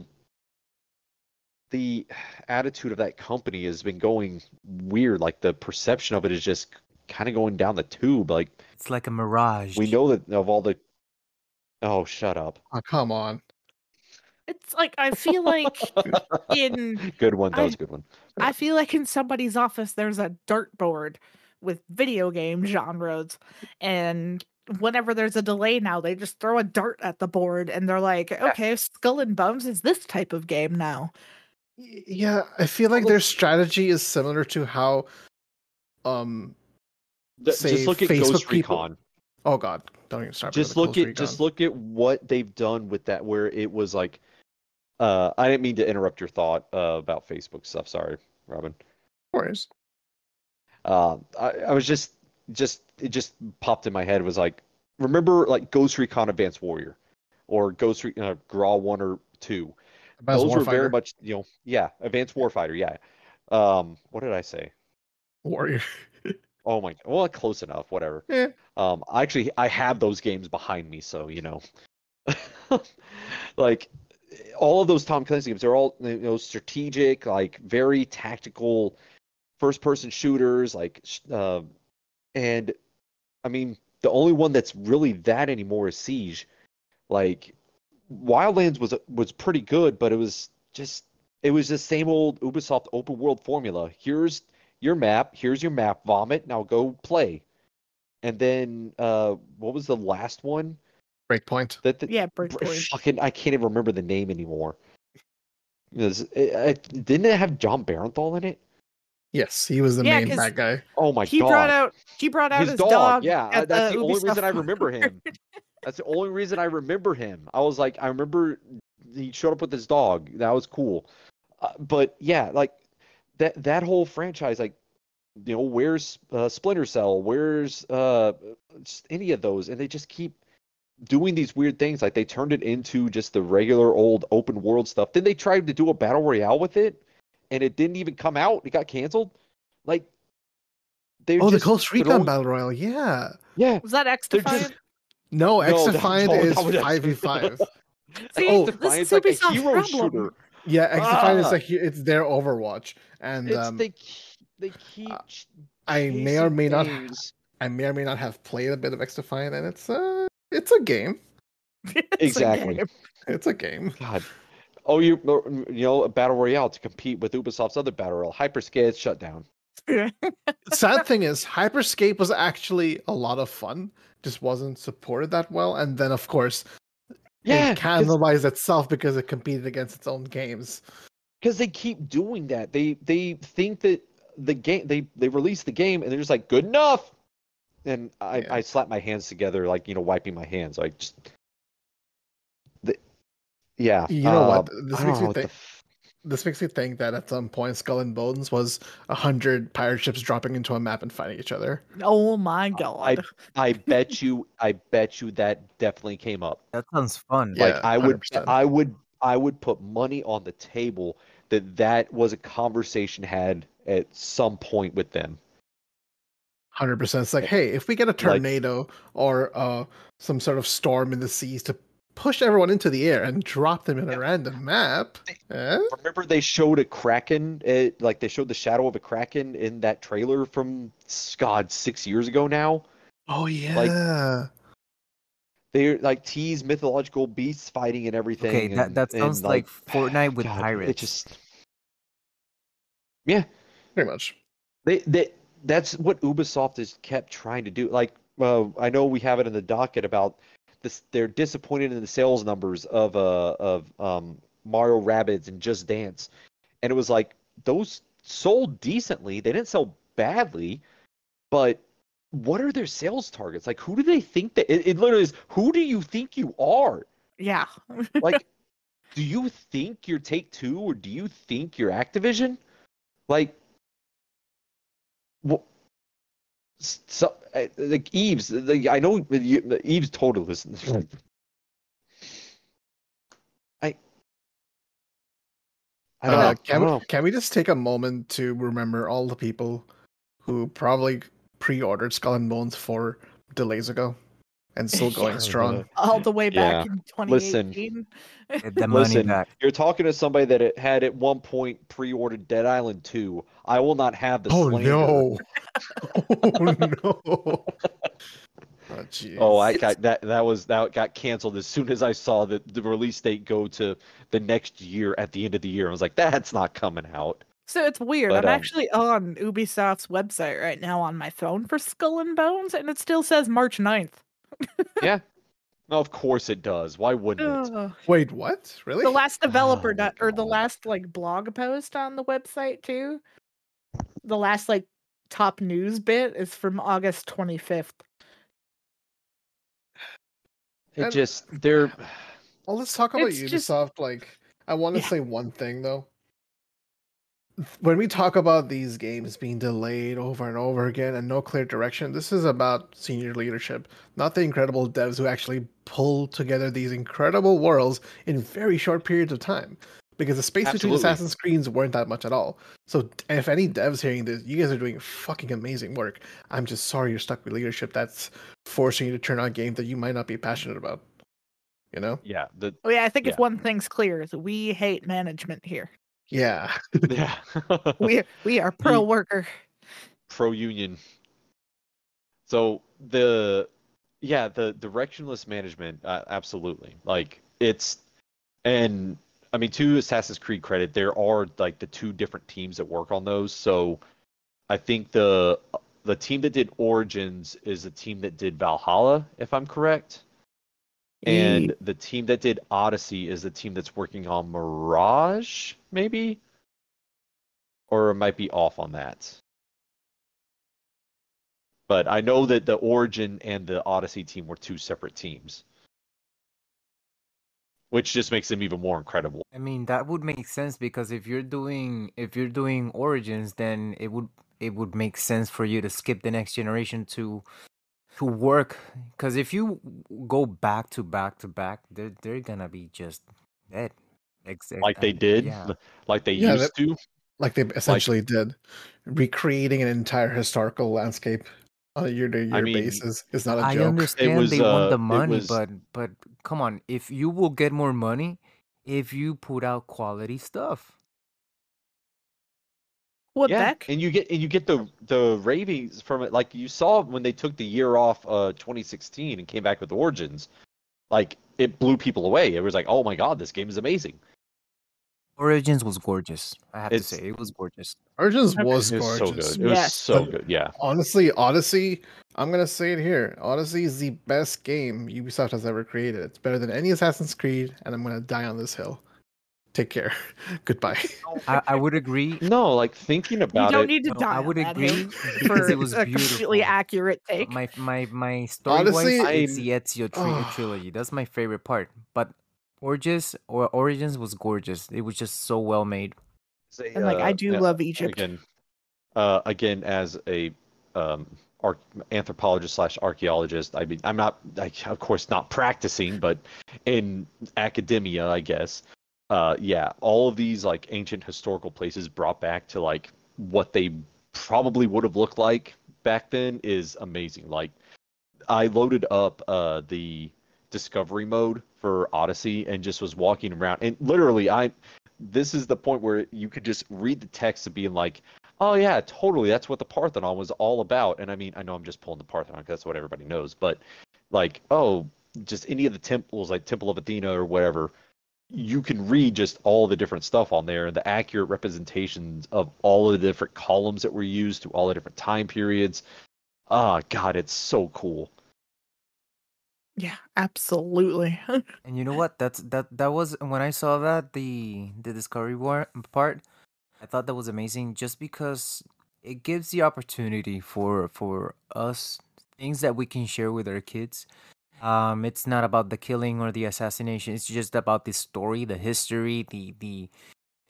the attitude of that company has been going weird. Like the perception of it is just kind of going down the tube. Like it's like a mirage. we know that of all the oh, shut up. Oh come on. It's like I feel like in Good one. That I- was a good one. I feel like in somebody's office there's a dartboard with video game genres and whenever there's a delay now they just throw a dart at the board and they're like okay skull and bones is this type of game now Yeah, I feel like their strategy is similar to how, um, Th- say Just look at Facebook Ghost people- Recon. oh god, don't even start. just look at just look at what they've done with that where it was like uh i didn't mean to interrupt your thought uh, about facebook stuff sorry robin Worries. uh, I, I was just just it just popped in my head it was like remember like ghost recon advanced warrior or ghost Re- uh, graw 1 or 2 Advanced those were very much you know yeah advanced warfighter yeah um what did i say warrior. Oh my, well, close enough, whatever. Eh. Um, I actually I have those games behind me, so you know, like all of those Tom Clancy games, they're all you know strategic, like very tactical, first-person shooters, like, uh, and I mean the only one that's really that anymore is Siege. Like Wildlands was was pretty good, but it was just it was the same old Ubisoft open world formula. Here's your map. Here's your map. Vomit. Now go play. And then uh, what was the last one? Breakpoint. That the, yeah br- breakpoint fucking I can't even remember the name anymore. It was- it- it- didn't it have Jon Bernthal in it? Yes, he was the Yeah, main 'cause- bad guy. Oh my he god! brought out he brought out his, his, dog. Yeah, at that's the, only Ubisoft reason I remember him. That's the only reason I remember him. I was like, I remember he showed up with his dog. That was cool. Uh, but yeah, like that that whole franchise, like you know, where's uh, Splinter Cell? Where's uh, any of those? And they just keep doing these weird things. Like they turned it into just the regular old open world stuff. Then they tried to do a battle royale with it, and it didn't even come out. It got canceled. Like they Oh, the just Ghost Recon throwing- Battle Royale. Yeah. Yeah, was that X They're Defiant? just- No, X No, Defiant no, is that was X- five v five. See, Oh, this Defiant's is like a Ubisoft's hero problem. shooter. Yeah, X Defiant is Ah. like it's their Overwatch, and It's um, they they keep. uh, I may or chasing may not. I may or may not have played a bit of X Defiant, and it's uh, it's a game. It's a Exactly. game. It's a game. God. Oh, you you know a battle royale to compete with Ubisoft's other battle royale. Hyperscape shut down. Sad thing is, Hyperscape was actually a lot of fun, just wasn't supported that well, and then of course Yeah, it cannibalized itself because it competed against its own games. because they keep doing that. They they think that the game they they release the game and they're just like good enough. And I Yeah. I slap my hands together like you know wiping my hands like just yeah. You know what? um, This makes know me what think- f- This makes me think that at some point, Skull and Bones was a hundred pirate ships dropping into a map and fighting each other. Oh my god. I bet you, I bet you that definitely came up. That sounds fun. Yeah. Like I would, 100%. I would, I would put money on the table that that was a conversation had at some point with them. Hundred percent. It's like, hey, if we get a tornado or uh, some sort of storm in the seas to push everyone into the air and drop them in a random map, eh? Remember they showed a kraken, it, like they showed the shadow of a kraken in that trailer from God six years ago now. Oh yeah. Like, they're like tease mythological beasts fighting and everything. Okay, that and- that and, sounds like Fortnite with God, It pirates. just, yeah, Pretty much. they they that's what Ubisoft has kept trying to do. Like, uh, I know we have it in the docket about this. They're disappointed in the sales numbers of uh of um Mario Rabbids and Just Dance, and it was like those sold decently. They didn't sell badly, but what are their sales targets? Like, who do they think that it, it literally is? Who do you think you are? yeah. Like, do you think you're Take Two or do you think you're Activision? Like, well, so uh, like Yves, the, I know you, the Yves totally listens. I, I don't Uh, know. I can, don't we, know. can we just take a moment to remember all the people who probably pre-ordered Skull and Bones four delays ago and still going Yeah. strong? All the way back Yeah. in Listen. 2018. Get the money Listen, back. you're talking to somebody that it had at one point pre-ordered Dead Island 2. I will not have the Oh slander. no! oh no! Oh jeez. Oh, I got that. That was that got canceled as soon as I saw the the release date go to the next year at the end of the year. I was like, that's not coming out. So it's weird. But, I'm um, actually on Ubisoft's website right now on my phone for Skull and Bones, and it still says March 9th. No, of course it does. Why wouldn't it? Ugh. Wait, what? Really? The last oh developer Oh my dot- or the God. last like blog post on the website too. The last like top news bit is from August 25th. It And- just they're Well, let's talk about It's just- Ubisoft. Like, I want to Yeah. say one thing though. When we talk about these games being delayed over and over again and no clear direction, this is about senior leadership, not the incredible devs who actually pull together these incredible worlds in very short periods of time. Because the space Absolutely. between Assassin's Creeds weren't that much at all. So, if any devs hearing this, you guys are doing fucking amazing work. I'm just sorry you're stuck with leadership that's forcing you to turn on games that you might not be passionate about. You know? yeah the Oh yeah, I think if one thing's clear is we hate management here. Yeah. yeah We we are pro worker. pro union. So the yeah the directionless management uh, absolutely like it's and I mean to Assassin's Creed credit there are like the two different teams that work on those so I think the the team that did Origins is the team that did Valhalla if I'm correct and the team that did Odyssey is the team that's working on Mirage maybe? Or it might be off on that. But I know that the Origin and the Odyssey team were two separate teams, which just makes them even more incredible. I mean, that would make sense because if you're doing if you're doing Origins, then it would it would make sense for you to skip the next generation to to work. Because if you go back to back to back, they're they're gonna be just dead. Ex- Like they uh, did, Yeah. like they Yeah, used to. like they essentially did. Recreating an entire historical landscape on a year-to-year mean, basis is not a I joke. I understand was, they want uh, the money, was- but but come on, if you will get more money if you put out quality stuff. What yeah, heck? and you get and you get the the ravings from it. Like you saw when they took the year off, uh, 2016, and came back with Origins. Like it blew people away. It was like, oh my god, this game is amazing. Origins was gorgeous. I have It's- to say, it was gorgeous. Origins Okay. was It was so gorgeous. good. It was so good. Yeah. Honestly, Odyssey, I'm gonna say it here. Odyssey is the best game Ubisoft has ever created. It's better than any Assassin's Creed, and I'm gonna die on this hill. Take care. Goodbye. I, I would agree. No, like thinking about You about don't it. need to No, die. I would agree because for it was a completely accurate take. My my my story Honestly, wise, it's I'm- the Ezio tri- Ugh. trilogy. That's my favorite part. But gorgeous. Or Origins was gorgeous. It was just so well made. Say, And like I uh, do uh, love Egypt. again. Uh, again, as a um, arch- anthropologist slash archaeologist, I mean, I'm not, I, of course, not practicing, but in academia, I guess. Uh, yeah, all of these like ancient historical places brought back to like what they probably would have looked like back then is amazing. Like, I loaded up uh, the discovery mode for Odyssey and just was walking around, and literally, I this is the point where you could just read the text of being like, oh yeah, totally, that's what the Parthenon was all about. And I mean, I know I'm just pulling the Parthenon because that's what everybody knows, but like, oh, just any of the temples, like Temple of Athena or whatever, you can read just all the different stuff on there and the accurate representations of all of the different columns that were used to all the different time periods. Ah, God, it's so cool. Yeah, absolutely. And you know what? That's that that was when I saw that the the discovery war part, I thought that was amazing just because it gives the opportunity for for us things that we can share with our kids. Um it's not about the killing or the assassination. It's just about the story, the history, the the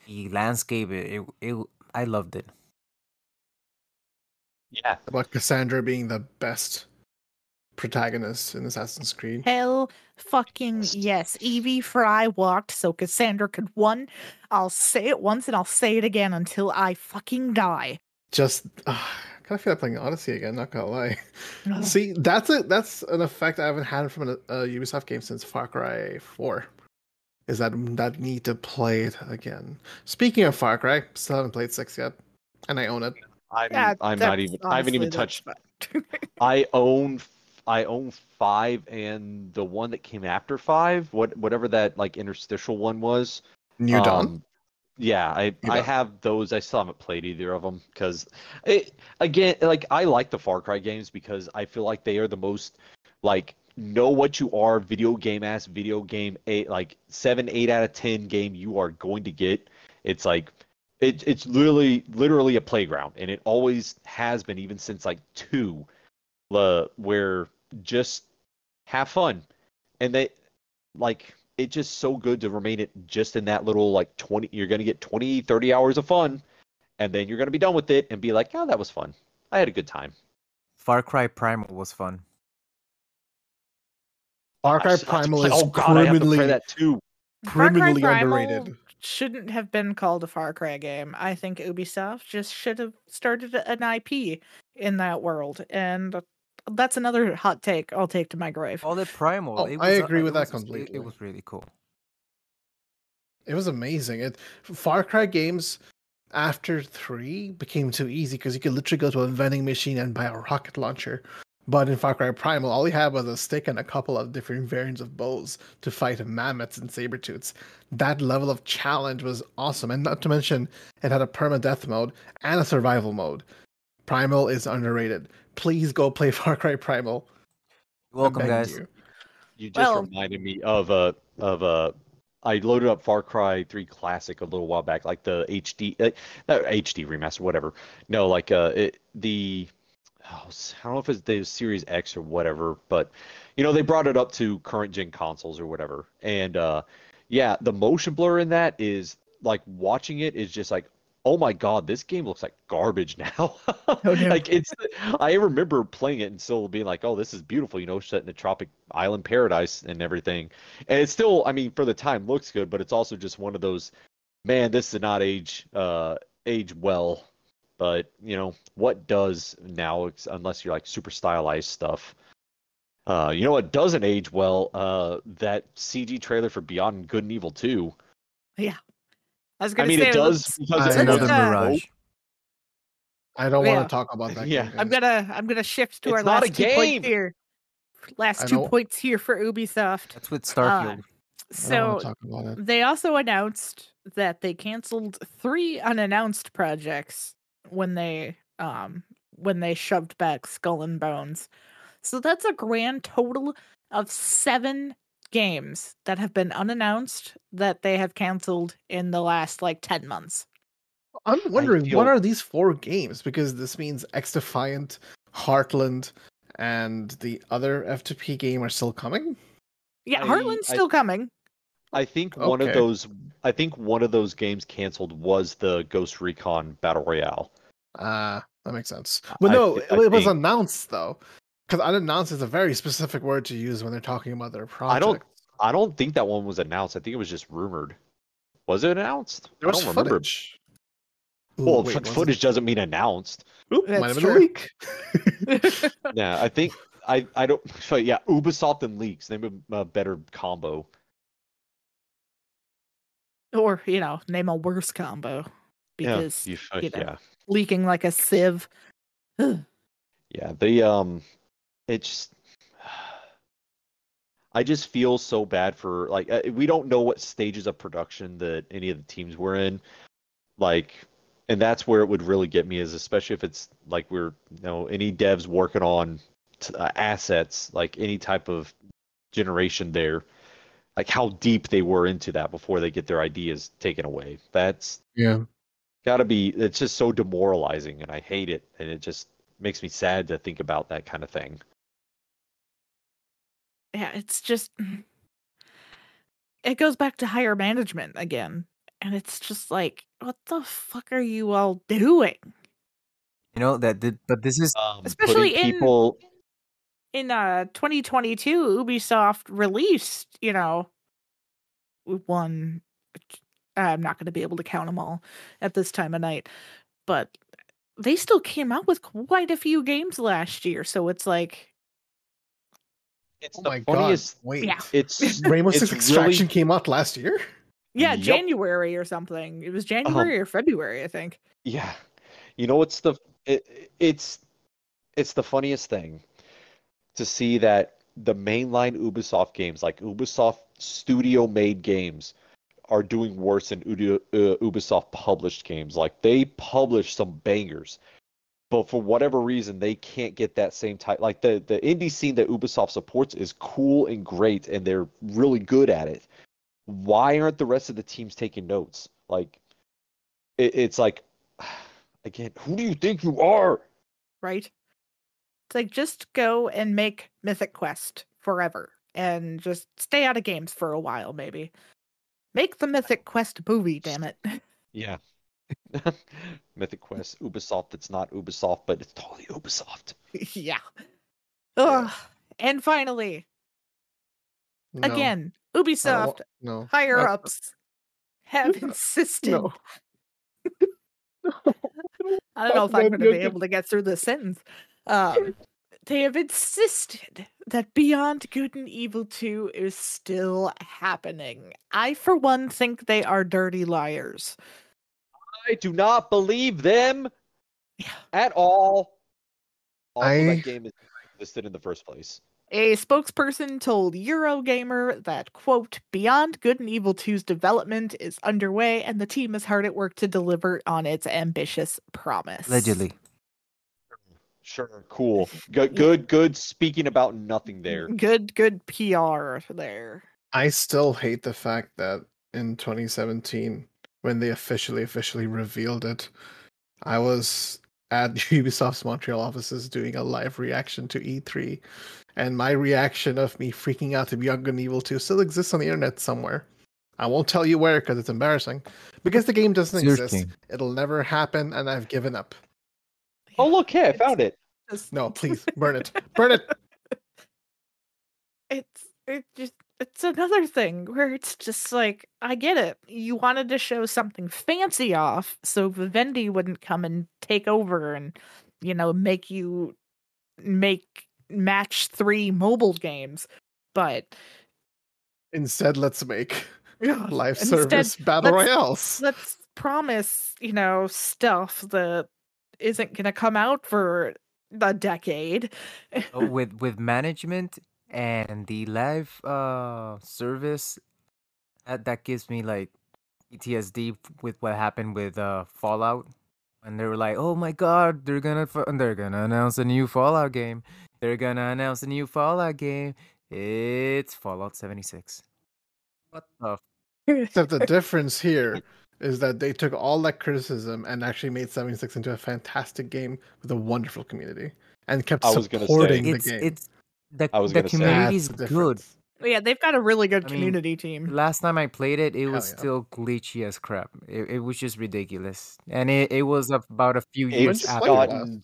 the landscape. It, it, it I loved it. Yeah. About Kassandra being the best protagonist in Assassin's Creed. Hell fucking Yes. yes. Evie Frye walked so Kassandra could won. I'll say it once and I'll say it again until I fucking die. Just, uh, I kind of feel like playing Odyssey again. Not gonna lie. Ugh. See, that's a that's an effect I haven't had from a, a Ubisoft game since Far Cry Four. Is that that need to play it again? Speaking of Far Cry, still haven't played six yet, and I own it. I'm, Yeah, I'm not even, I haven't even touched that's fine. I own I own five and the one that came after five, what whatever that like interstitial one was. New Dawn. Um, Yeah, I I have those. I still haven't played either of them because again like I like the Far Cry games because I feel like they are the most like know what you are video game ass video game eight like seven eight out of ten game you are going to get. It's like it, it's literally literally a playground and it always has been even since like two uh, where just have fun and they like it's just so good to remain it just in that little like 20 you're going to get 20 30 hours of fun and then you're going to be done with it and be like oh that was fun i had a good time Far Cry Primal was fun. Far Cry still have to Primal is oh god i have to play criminally that too criminally underrated. Shouldn't have been called a Far Cry game. I think Ubisoft just should have started an IP in that world, and that's another hot take I'll take to my grave. All the Primal. Oh, it I was, uh, agree it with that was- completely. It, was really cool. It was amazing. It Far Cry games after three became too easy because you could literally go to a vending machine and buy a rocket launcher. But in Far Cry Primal, all you had was a stick and a couple of different variants of bows to fight mammoths and saber tooths. That level of challenge was awesome, and not to mention it had a permadeath mode and a survival mode. Primal is underrated. Please go play Far Cry Primal. I'm Welcome, guys. you. you just Well- reminded me of a of a I loaded up Far Cry 3 Classic a little while back, like the HD, uh, not HD remaster, whatever. No, like uh, it, the I don't know if it's the Series X or whatever, but you know they brought it up to current gen consoles or whatever, and uh, yeah, the motion blur in that is like watching it is just like, oh my god, this game looks like garbage now. no. like it's, I remember playing it and still being like, oh, this is beautiful, you know, set in a tropic island paradise and everything, and it's still, I mean, for the time looks good, but it's also just one of those, man, this did not age, uh, age well. But you know what does now, unless you're like super stylized stuff. Uh, you know what doesn't age well? Uh, that CG trailer for Beyond Good and Evil 2. I was I gonna mean, say it does let's- because It's another that- Mirage. I don't Yeah. want to talk about that. Yeah. game, I'm gonna I'm gonna shift to It's our last two points here. Last two points here for Ubisoft. That's with Uh, Starfield. I don't so talk about it. They also announced that they canceled three unannounced projects when they um when they shoved back Skull and Bones. So that's a grand total of 7 games that have been unannounced that they have canceled in the last like 10 months. I'm wondering feel- what are these four games? Because this means X Defiant, Heartland, and the other F2P game are still coming. Yeah, I- Heartland's I- still coming. I think one of those I think one of those games canceled was the Ghost Recon Battle Royale. Ah, that makes sense. I- Well, no, I it, it was announced though, because unannounced is a very specific word to use when they're talking about their project. I don't I don't think that one was announced. I think it was just rumored. Was it announced? There was I don't remember. Ooh, Well, wait, fo- was it- footage doesn't mean announced. Oop, That's might have been a leak. Yeah, I think I I don't. So yeah, Ubisoft and leaks. Name a, a better combo. or, you know, name a worse combo. Because yeah, you, you know. yeah, leaking like a sieve. Yeah. They um, it's. I just feel so bad for like uh, we don't know what stages of production that any of the teams were in, like, and that's where it would really get me is especially if it's like we're you know any devs working on t- uh, assets like any type of generation there, like how deep they were into that before they get their ideas taken away. That's yeah. gotta be it's just so demoralizing and i hate it and it just makes me sad to think about that kind of thing yeah, it's just it goes back to higher management again. And it's just like, what the fuck are you all doing? You know that did, but this is um, Especially putting in- people In uh 2022, Ubisoft released, you know, one I'm not going to be able to count them all at this time of night, but they still came out with quite a few games last year, so it's like it's Oh the my god! funniest Wait, Yeah. it's Rainbow Six Extraction really- came out last year. yeah, Yup. January or something. It was uh-huh. January or February, I think. yeah you know what's the it, it's it's the funniest thing to see that the mainline ubisoft games like ubisoft studio made games are doing worse than uh, ubisoft published games like they publish some bangers but for whatever reason they can't get that same type like the the indie scene that ubisoft supports is cool and great and they're really good at it why aren't the rest of the teams taking notes like it, it's like again who do you think you are right? It's like just go and make Mythic Quest forever and just stay out of games for a while, maybe. Make the Mythic Quest movie, damn it. yeah mythic quest ubisoft it's not ubisoft but it's totally ubisoft yeah. Ugh. And finally, No, again, I don't wa- Ubisoft no. higher ups have insisted. No. I don't know if I'm going to be able to get through this sentence. Um, they have insisted that Beyond Good and Evil 2 is still happening. I, for one, think they are dirty liars. i do not believe them Yeah. at all also I- that game is listed in the first place A spokesperson told Eurogamer that, quote, Beyond Good and Evil 2's development is underway and the team is hard at work to deliver on its ambitious promise. allegedly. Sure cool good good good speaking about nothing there Good, good PR there. I still hate the fact that in 2017, when they officially officially revealed it, I was at Ubisoft's Montreal offices doing a live reaction to E3, and my reaction of me freaking out to Beyond Good and Evil 2 still exists on the internet somewhere. I won't tell you where because it's embarrassing. Because the game doesn't exist, it'll never happen, and I've given up. oh look hey i found it Just- No, please burn it, burn it. it's it just it's another thing where it's just like I get it. You wanted to show something fancy off so Vivendi wouldn't come and take over and you know make you make match 3 mobile games. But Instead, let's make live service battle let's- royales. let's promise, you know, stuff that isn't going to come out for a decade. Uh, with with management and the live uh service that that gives me like PTSD with what happened with uh Fallout. And they were like oh my god they're gonna f- they're gonna announce a new Fallout game. They're gonna announce a new Fallout game. It's Fallout 76 what the Except the difference here is that they took all that criticism and actually made 76 into a fantastic game with a wonderful community and kept I was gonna say- supporting the it's game. it's the I was the community is good. Yeah, they've got a really good I mean, community team. Last time I played it, it Hell was yeah. still glitchy as crap. It, it was just ridiculous, and it, it was about a few years you after. gotten-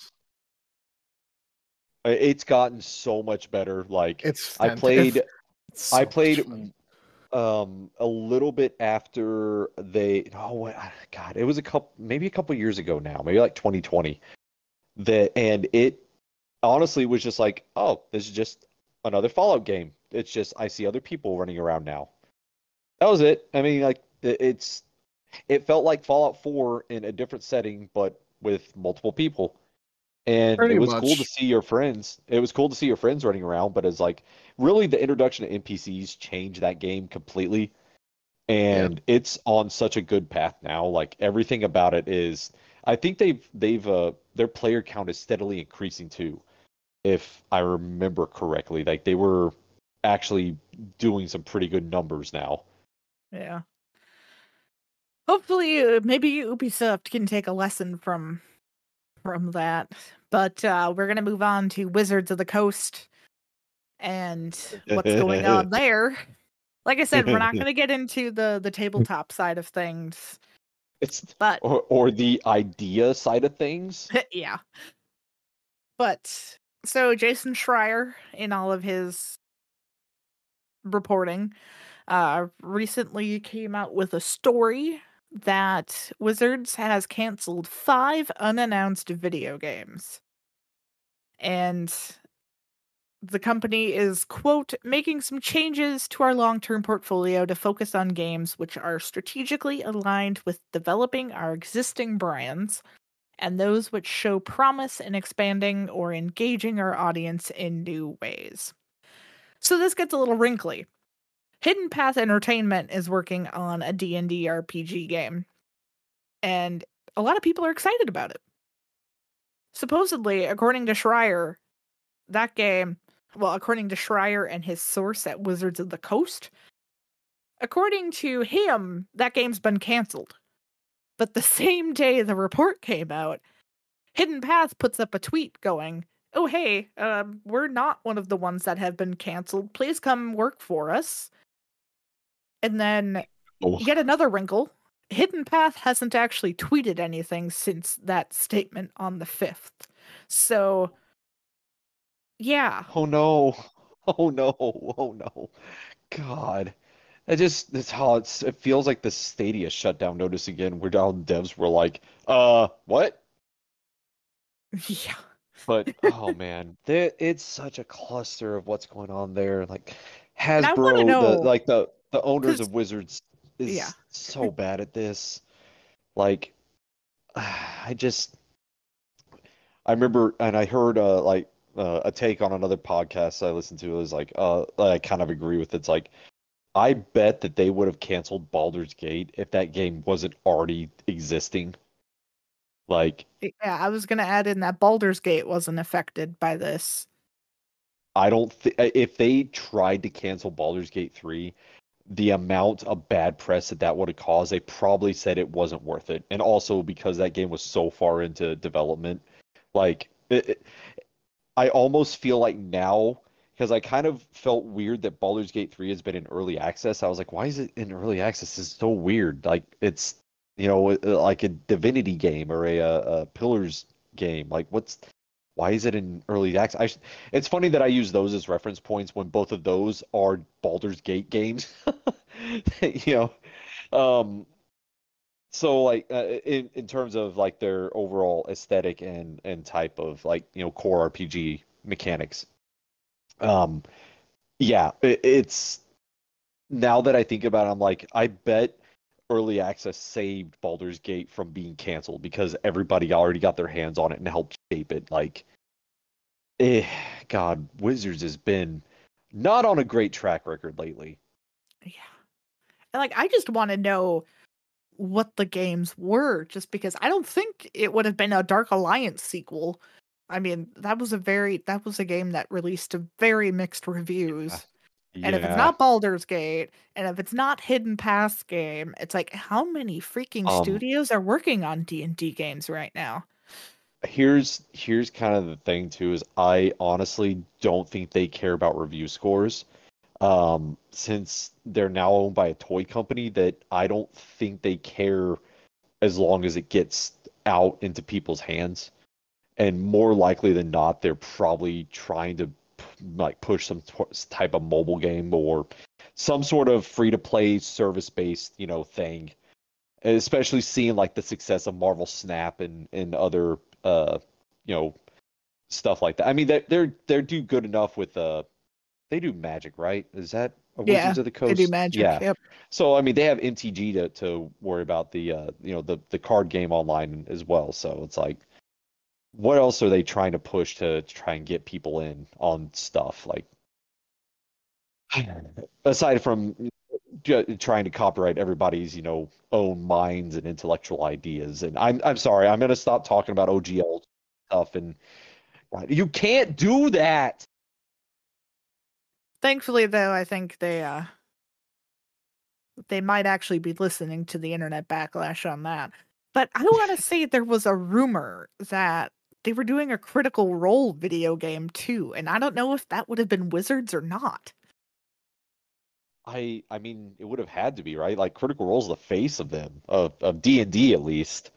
Uh, It's gotten so much better. Like It's I played It's so I played fun. Um a little bit after they oh god it was a couple maybe a couple years ago now maybe like 2020 that and it honestly was just like oh this is just another Fallout game. It's just I see other people running around now. That was it. I mean like it's it felt like Fallout 4 in a different setting but with multiple people and Pretty it was cool to see your friends it was cool to see your friends running around but it's like really the introduction of NPCs changed that game completely. And it's on such a good path now. Like everything about it is I think they've they've uh their player count is steadily increasing too. If I remember correctly. Like they were actually doing some pretty good numbers now. Yeah. Hopefully, uh, maybe Ubisoft can take a lesson from from that. But uh, we're gonna move on to Wizards of the Coast and what's going on there. Like I said, we're not gonna get into the the tabletop side of things, It's but or or the idea side of things. yeah. But so Jason Schreier, in all of his reporting, uh, recently came out with a story that Wizards has canceled five unannounced video games. And the company is, quote, making some changes to our long term portfolio to focus on games which are strategically aligned with developing our existing brands and those which show promise in expanding or engaging our audience in new ways. So this gets a little wrinkly. Hidden Path Entertainment is working on a D&D RPG game, and a lot of people are excited about it. Supposedly, according to Schreier, that game, well, according to Schreier and his source at Wizards of the Coast, according to him, that game's been canceled. But the same day the report came out, Hidden Path puts up a tweet going, "Oh hey, um, we're not one of the ones that have been canceled. Please come work for us." And then Oh. yet another wrinkle: Hidden Path hasn't actually tweeted anything since that statement on the fifth. So, yeah, Oh no. Oh no. Oh no. God. It just it's how it's it feels like the Stadia shutdown notice again where down devs were like, uh, what? yeah, But oh man, it's such a cluster of what's going on there. Like Hasbro, the like the the owners of Wizards is Yeah. so bad at this. Like I just I remember and I heard uh like uh, a take on another podcast I listened to It was like uh I kind of agree with it. It's like I bet that they would have canceled Baldur's Gate if that game wasn't already existing. Like yeah. I was gonna add in that Baldur's Gate wasn't affected by this. I don't think if they tried to cancel Baldur's Gate 3, the amount of bad press that that would have caused, they probably said it wasn't worth it. And also because that game was so far into development, like it, it- I almost feel like now because I kind of felt weird that Baldur's Gate 3 has been in early access. I was like, why is it in early access? It's so weird. Like it's you know like a Divinity game or a, a Pillars game. Like what's why is it in early access? I sh- it's funny that I use those as reference points when both of those are Baldur's Gate games. you know, um, so like uh, in in terms of like their overall aesthetic and and type of like you know core RPG mechanics. Um, yeah, it, it's now that I think about it, I'm like, I bet early access saved Baldur's Gate from being canceled because everybody already got their hands on it and helped shape it. Like, eh, God, Wizards has been not on a great track record lately. Yeah. And like I just want to know what the games were just because I don't think it would have been a Dark Alliance sequel. I mean, that was a very that was a game that released to very mixed reviews. And if it's not Baldur's Gate, and if it's not Hidden Path game, it's like how many freaking Um, studios are working on D&D games right now? here's here's kind of the thing too is I honestly don't think they care about review scores. um, since they're now owned by a toy company that I don't think they care as long as it gets out into people's hands. And more likely than not, they're probably trying to like push some type of mobile game or some sort of free to play service based, you know, thing. especially seeing like the success of Marvel Snap and and other uh, you know, stuff like that. I mean, they they're they're do good enough with uh they do Magic, right? Is that yeah, Wizards of the Coast? They do Magic. Yeah. Yep. So I mean, they have MTG to to worry about the uh you know the the card game online as well. So it's like, what else are they trying to push to try and get people in on stuff like? Aside from trying to copyright everybody's you know own minds and intellectual ideas, and I'm I'm sorry, I'm gonna stop talking about OGL stuff and you can't do that. Thankfully, though, I think they uh they might actually be listening to the internet backlash on that. But I want to say there was a rumor that they were doing a critical role video game too, and I don't know if that would have been Wizards or not. I I mean, it would have had to be right. Like Critical Role's the face of them of of D and D at least.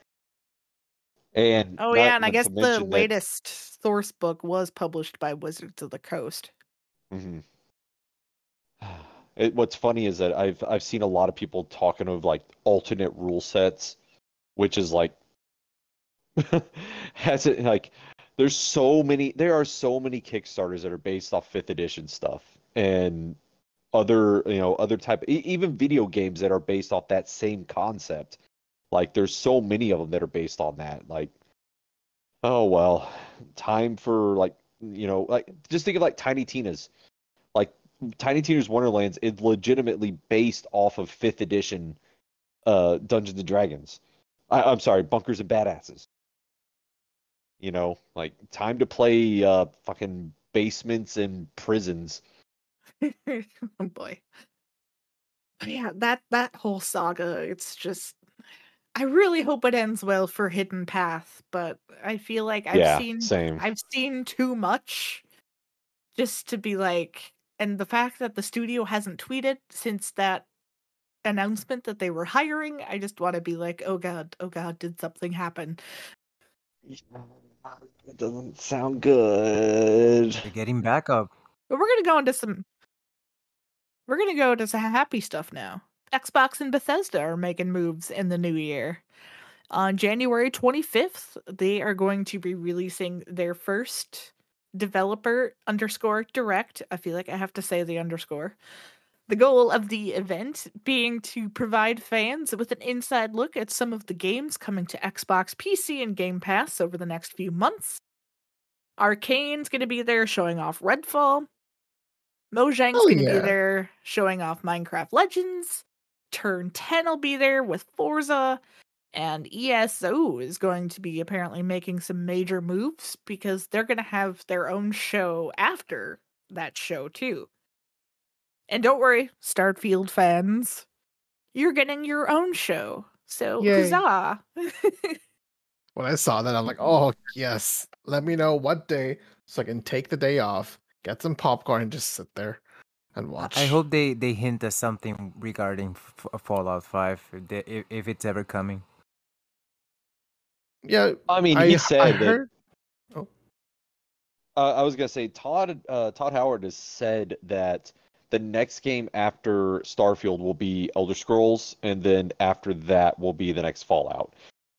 And oh yeah, and I guess the latest that... source book was published by Wizards of the Coast. Mm-hmm. It, what's funny is that I've I've seen a lot of people talking of like alternate rule sets, which is like has it like there's so many there are so many Kickstarters that are based off fifth edition stuff and other you know other type even video games that are based off that same concept like there's so many of them that are based on that. Like, oh well, time for like you know like just think of like Tiny Tina's. Like Tiny Tina's Wonderlands is legitimately based off of fifth edition uh Dungeons and Dragons. I, I'm sorry, Bunkers and Badasses. You know, like time to play uh fucking basements and prisons. oh boy. Yeah, that that whole saga, it's just I really hope it ends well for Hidden Path, but I feel like I've yeah, seen same. I've seen too much just to be like and the fact that the studio hasn't tweeted since that announcement that they were hiring, I just want to be like, "Oh god, oh god, did something happen?" It doesn't sound good. They're getting back up. But we're going to go into some We're going to go into some happy stuff now. Xbox and Bethesda are making moves in the new year. On January 25th, they are going to be releasing their first developer underscore direct. I feel like I have to say the underscore. The goal of the event being to provide fans with an inside look at some of the games coming to Xbox, PC, and Game Pass over the next few months. Arkane's going to be there showing off Redfall. Mojang's oh, going to yeah. be there showing off Minecraft Legends turn 10 will be there with Forza. And ESO is going to be apparently making some major moves because they're going to have their own show after that show, too. And don't worry, Starfield fans, you're getting your own show. So, Yay. huzzah! when I saw that, I'm like, oh, yes. Let me know what day so I can take the day off, get some popcorn, and just sit there and watch. I hope they they hint at something regarding F- Fallout Five if, they, if, if it's ever coming. Yeah, I mean, he I, said I heard... that. Oh. Uh, I was gonna say Todd uh, Todd Howard has said that the next game after Starfield will be Elder Scrolls, and then after that will be the next Fallout.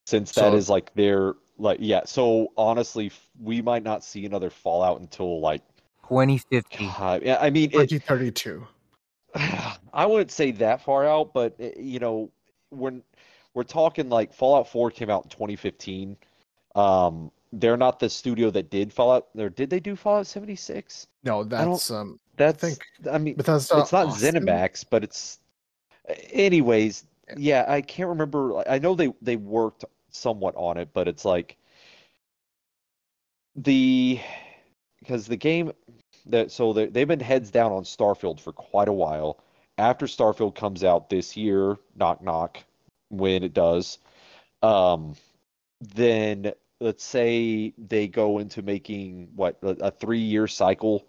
Since that so, is like their like yeah. So honestly, we might not see another Fallout until like 2050. God, yeah, I mean, 2032. I wouldn't say that far out, but eh, you know, when we're talking like Fallout 4 came out in 2015, um, they're not the studio that did Fallout. Or did they do Fallout 76? No, that's um. That's I, think, I mean, Bethesda it's not Austin. ZeniMax, but it's. Anyways, yeah, I can't remember. I know they they worked somewhat on it, but it's like the because the game that so they've been heads down on Starfield for quite a while. After Starfield comes out this year, knock knock, when it does, um, then let's say they go into making what a three year cycle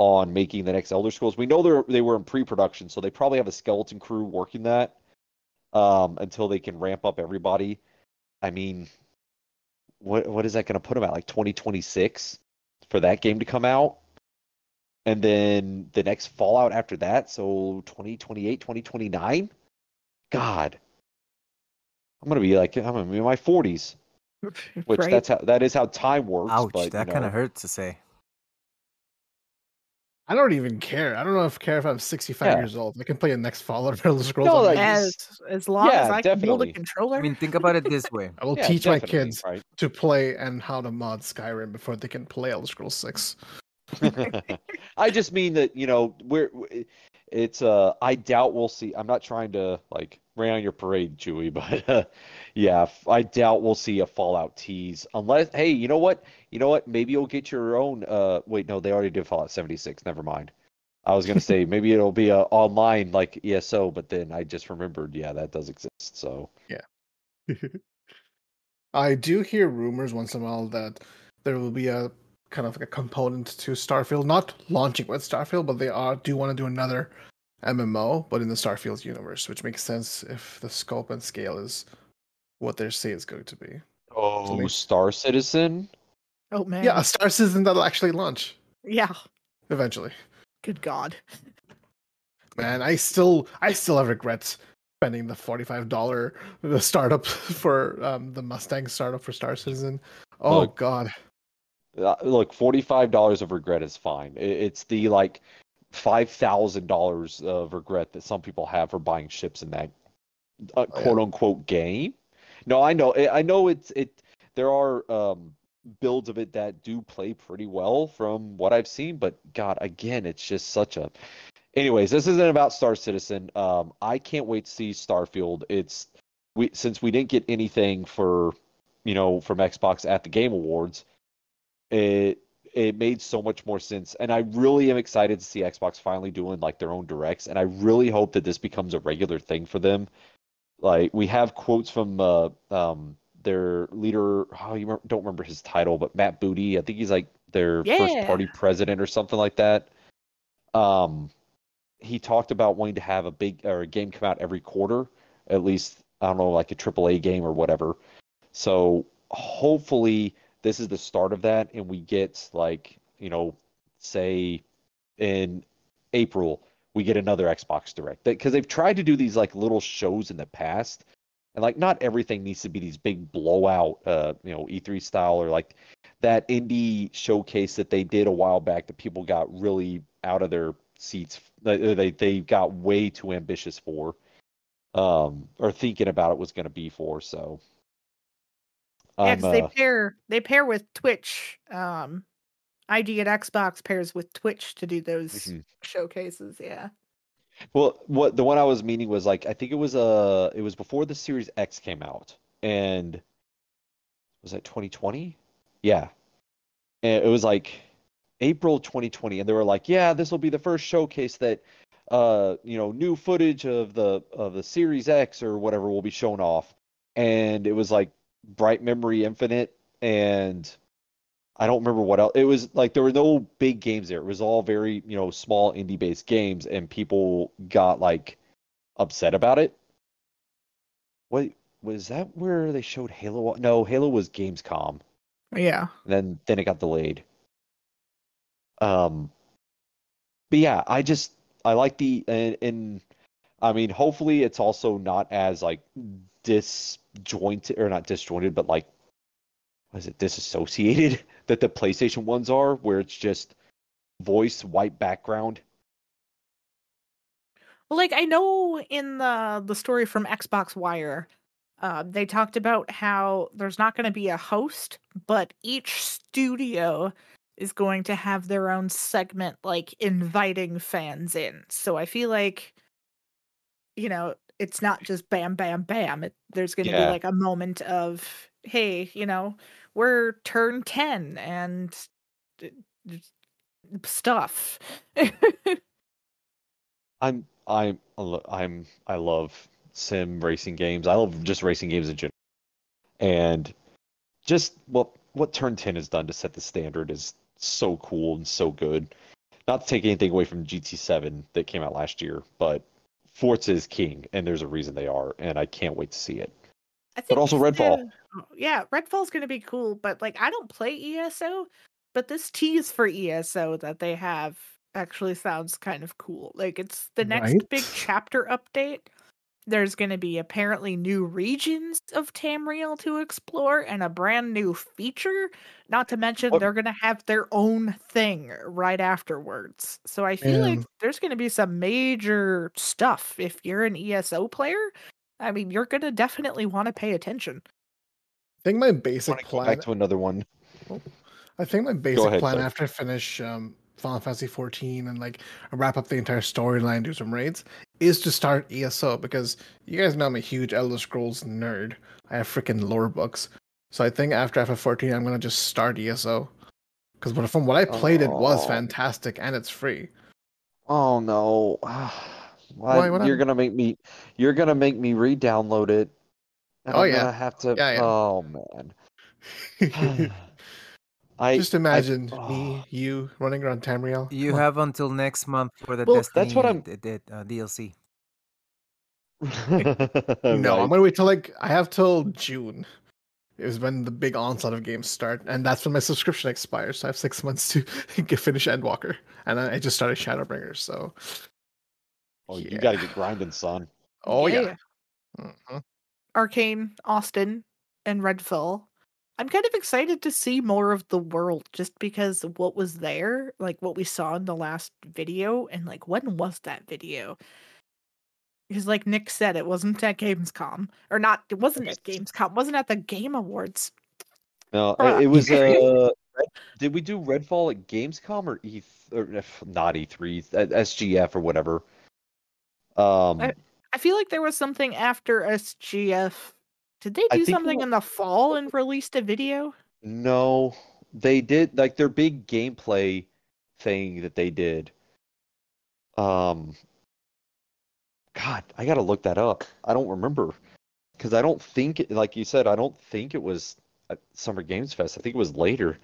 on making the next Elder Scrolls. We know they they were in pre-production, so they probably have a skeleton crew working that um, until they can ramp up everybody. I mean, what what is that going to put them at? Like 2026 for that game to come out, and then the next Fallout after that, so 2028, 2029. God, I'm gonna be like I'm gonna be in my 40s, which right? that's how that is how time works. Ouch, but, that you kind of hurts to say. I don't even care. I don't know if care if I'm 65 Yeah. years old. I can play the next Fallout or Elder Scrolls. No, on like, as as long Yeah, as I can hold a definitely. controller. I mean, think about it this way. I will yeah, teach my kids right? to play and how to mod Skyrim before they can play Elder Scrolls 6. I just mean that you know we're it's uh I doubt we'll see. I'm not trying to like rain on your parade, Chewy, but uh, yeah, I doubt we'll see a Fallout tease unless hey, you know what? You know what? Maybe you'll get your own. Uh, wait, no, they already did Fallout 76. Never mind. I was gonna say maybe it'll be a online like ESO, but then I just remembered, yeah, that does exist. So yeah, I do hear rumors once in a while that there will be a kind of like a component to Starfield, not launching with Starfield, but they are do want to do another MMO, but in the Starfield universe, which makes sense if the scope and scale is what they say it's going to be. oh, they- Star Citizen. oh man. Yeah, a Star Citizen that'll actually launch Yeah. eventually. Good God. Man, I still I still have regrets spending the forty five dollar the startup for um the Mustang startup for Star Citizen. Oh Look, God. Uh, look, forty-five dollars of regret is fine. It's the like five thousand dollars of regret that some people have for buying ships in that uh, yeah. quote unquote game. No, I know, I I know it's it. There are um, builds of it that do play pretty well from what I've seen, but God, again, it's just such a. Anyways, this isn't about Star Citizen. Um, I can't wait to see Starfield. It's we since we didn't get anything for you know from Xbox at the Game Awards it it made so much more sense. And i really am excited to see xbox finally doing like their own directs. And i really hope that this becomes a regular thing for them. Like we have quotes from uh, um their leader oh you remember, don't remember his title but matt booty. I think he's like their first party president or something like that. Um he talked about wanting to have a big or a game come out every quarter at least i don't know like a triple a game or whatever. So hopefully this is the start of that and we get like you know say in april we get another xbox direct. Because they've tried to do these like little shows in the past and like not everything needs to be these big blowout uh you know e3 style or like that indie showcase that they did a while back that people got really out of their seats they they, they got way too ambitious for um or thinking about it was going to be for so Yeah, they uh, pair they pair with Twitch. Um ID at Xbox pairs with Twitch to do those Mhm. showcases, yeah. Well, what the one I was meaning was like I think it was uh it was before the Series X came out, and was that 2020? Yeah, and it was like April 2020, and they were like, yeah, this will be the first showcase that uh you know new footage of the of the Series X or whatever will be shown off, and it was like Bright Memory Infinite and I don't remember what else. It was like there were no big games there. It was all very, you know, small indie based games and people got like upset about it. What was that where they showed Halo? No, Halo was Gamescom. Yeah. And then then it got delayed. Um but yeah, I just I like the and, and I mean hopefully it's also not as like disjointed or not disjointed, but like is it disassociated that the PlayStation ones are, where it's just voice white background. Well, like I know in the the story from Xbox Wire, uh, they talked about how there's not going to be a host, but each studio is going to have their own segment, like inviting fans in. So I feel like, you know, it's not just bam, bam, bam. It, there's going to Yeah. be like a moment of, hey, you know, we're turn ten and d- d- stuff. I'm I'm I'm I love sim racing games. I love just racing games in general. And just what what Turn 10 has done to set the standard is so cool and so good. not to take anything away from GT7 that came out last year, but Forza is king, and there's a reason they are, and I can't wait to see it. I But also the- Redfall. oh, yeah, Redfall's gonna be cool, but like I don't play ESO, but this tease for ESO that they have actually sounds kind of cool. Like it's the next big chapter update. There's gonna be apparently new regions of Tamriel to explore and a brand new feature. Not to mention What- they're gonna have their own thing right afterwards. So I feel like there's gonna be some major stuff if you're an ESO player. I mean, you're gonna definitely want to pay attention. I think my basic want to go plan. back to another one. I think my basic ahead, plan Doug. after I finish um, Final Fantasy 14 and like wrap up the entire storyline, do some raids, is to start ESO because you guys know I'm a huge Elder Scrolls nerd. I have freaking lore books, so I think after FF14 I'm gonna just start ESO because from what I played, it was Oh. fantastic and it's free. Oh no. Why, Why, you're gonna make me you're gonna make me re-download it. And Oh, I'm yeah. have to Yeah, yeah. oh man. I just imagine I- me, you running around Tamriel. You have until next month for the Well, Destiny that's what I'm- d- d- uh, DLC. No, Right. I'm gonna wait till like I have till June. Is when the big onslaught of games start, and that's when my subscription expires. So I have six months to get finish Endwalker, and I I just started Shadowbringers. So, Oh, yeah. you gotta get grinding, son. oh yeah, Mhm. Arkane, Austin, and Redfall. I'm kind of excited to see more of the world just because what was there, like what we saw in the last video, and like when was that video? Because like Nick said, it wasn't at Gamescom. Or not it wasn't at Gamescom, wasn't at the Game Awards. No, it, it was uh did we do Redfall at Gamescom or E or if not E3 SGF or whatever? Um I- I feel like there was something after SGF. Did they do something wa- in the fall and released a video? No, they did like their big gameplay thing that they did. Um, God, I gotta look that up. I don't remember because I don't think, it- like you said, I don't think it was at Summer Games Fest. I think it was later.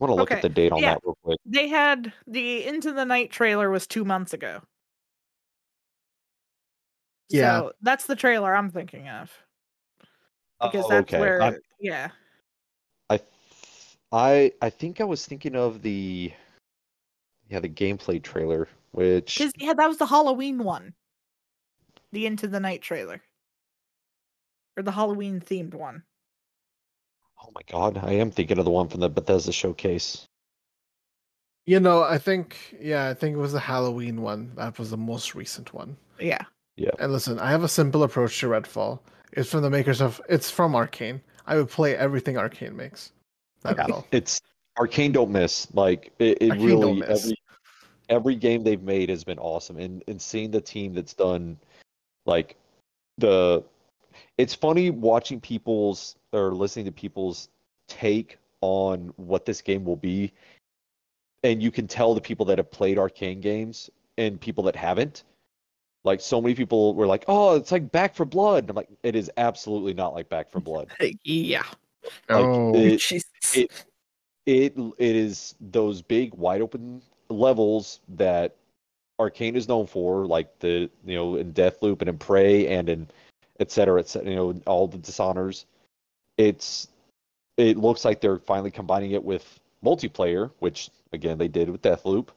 I want to look Okay, at the date on yeah. that real quick. They had the Into the Night trailer was two months ago. Yeah. So that's the trailer I'm thinking of. Because Oh, that's okay. where I, yeah. I, I, I think I was thinking of the, yeah, the gameplay trailer, which yeah, that was the Halloween one. The Into the Night trailer. Or the Halloween themed one. oh my God, I am thinking of the one from the Bethesda showcase. you know, I think yeah, I think it was the Halloween one. That was the most recent one. Yeah. Yeah. And listen, I have a simple approach to Redfall. It's from the makers of. It's from Arkane. I would play everything Arkane makes. That is Yeah. all. It's Arkane don't miss. Like it, it Arkane don't really miss. every every game they've made has been awesome. And and seeing the team that's done like the it's funny watching people's or listening to people's take on what this game will be. And you can tell the people that have played arkane games and people that haven't. Like so many people were like, "Oh, it's like Back 4 Blood." And I'm like, "It is absolutely not like Back 4 Blood." Yeah. Like, Oh. it- Jesus. it it it is those big wide open levels that Arkane is known for, like the you know in Deathloop and in Prey and in et cetera, et cetera, you know all the Dishonors. It's it looks like they're finally combining it with multiplayer, which again they did with Deathloop,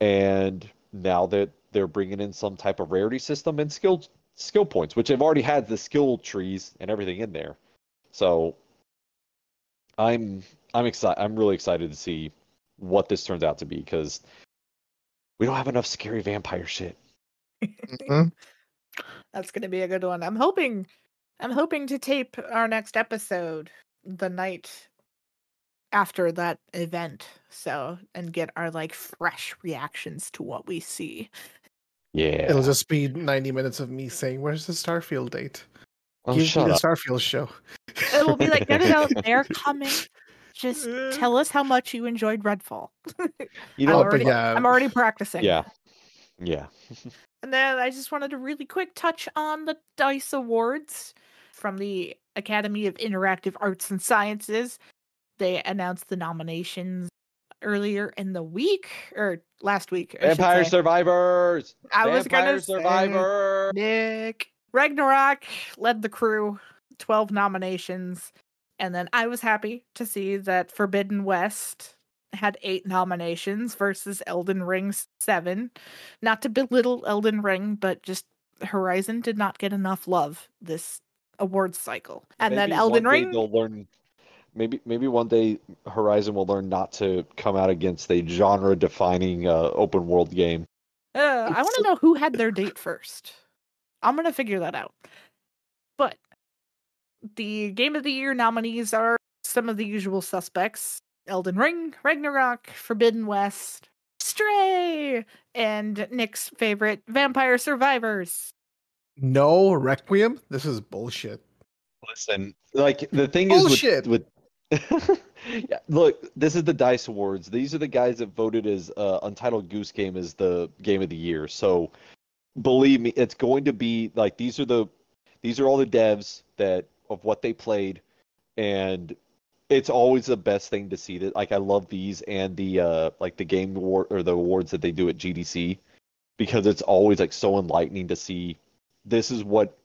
and now that they're bringing in some type of rarity system and skill skill points, which have already had the skill trees and everything in there. So I'm I'm excited. I'm really excited to see what this turns out to be because we don't have enough scary vampire shit. Mhm. That's gonna be a good one. I'm hoping I'm hoping to tape our next episode the night after that event. So and get our like fresh reactions to what we see. Yeah. It'll just be 90 minutes of me saying, "Where's the Starfield date? oh, Give shut me the up. Starfield show." It will be like, no, no, no, they're coming. Just tell us how much you enjoyed Redfall. You I'm know, Oh, already, yeah. I'm already practicing. yeah, yeah. And then I just wanted to really quick touch on the DICE Awards from the Academy of Interactive Arts and Sciences. They announced the nominations earlier in the week or last week. I Vampire. Survivors. I was Vampire gonna say, Survivor. Nick Ragnarok led the crew, twelve nominations, and then I was happy to see that Forbidden West had eight nominations versus Elden Ring's seven. Not to belittle Elden Ring, but just Horizon did not get enough love this awards cycle, and then Elden Ring. They'll learn. Maybe maybe one day Horizon will learn not to come out against a genre-defining uh, open world game. Uh, I want to know who had their date first. I'm gonna figure that out. But the Game of the Year nominees are some of the usual suspects: Elden Ring, Ragnarok, Forbidden West, Stray, and Nick's favorite, Vampire Survivors. No Requiem. This is bullshit. Listen, like the thing is Bullshit. with, with yeah, look, this is the Dice Awards. These are the guys that voted as uh, Untitled Goose Game as the game of the year. So believe me, it's going to be like these are the these are all the devs that of what they played, and it's always the best thing to see that. Like I love these and the uh like the game award or the awards that they do at GDC because it's always like so enlightening to see this is what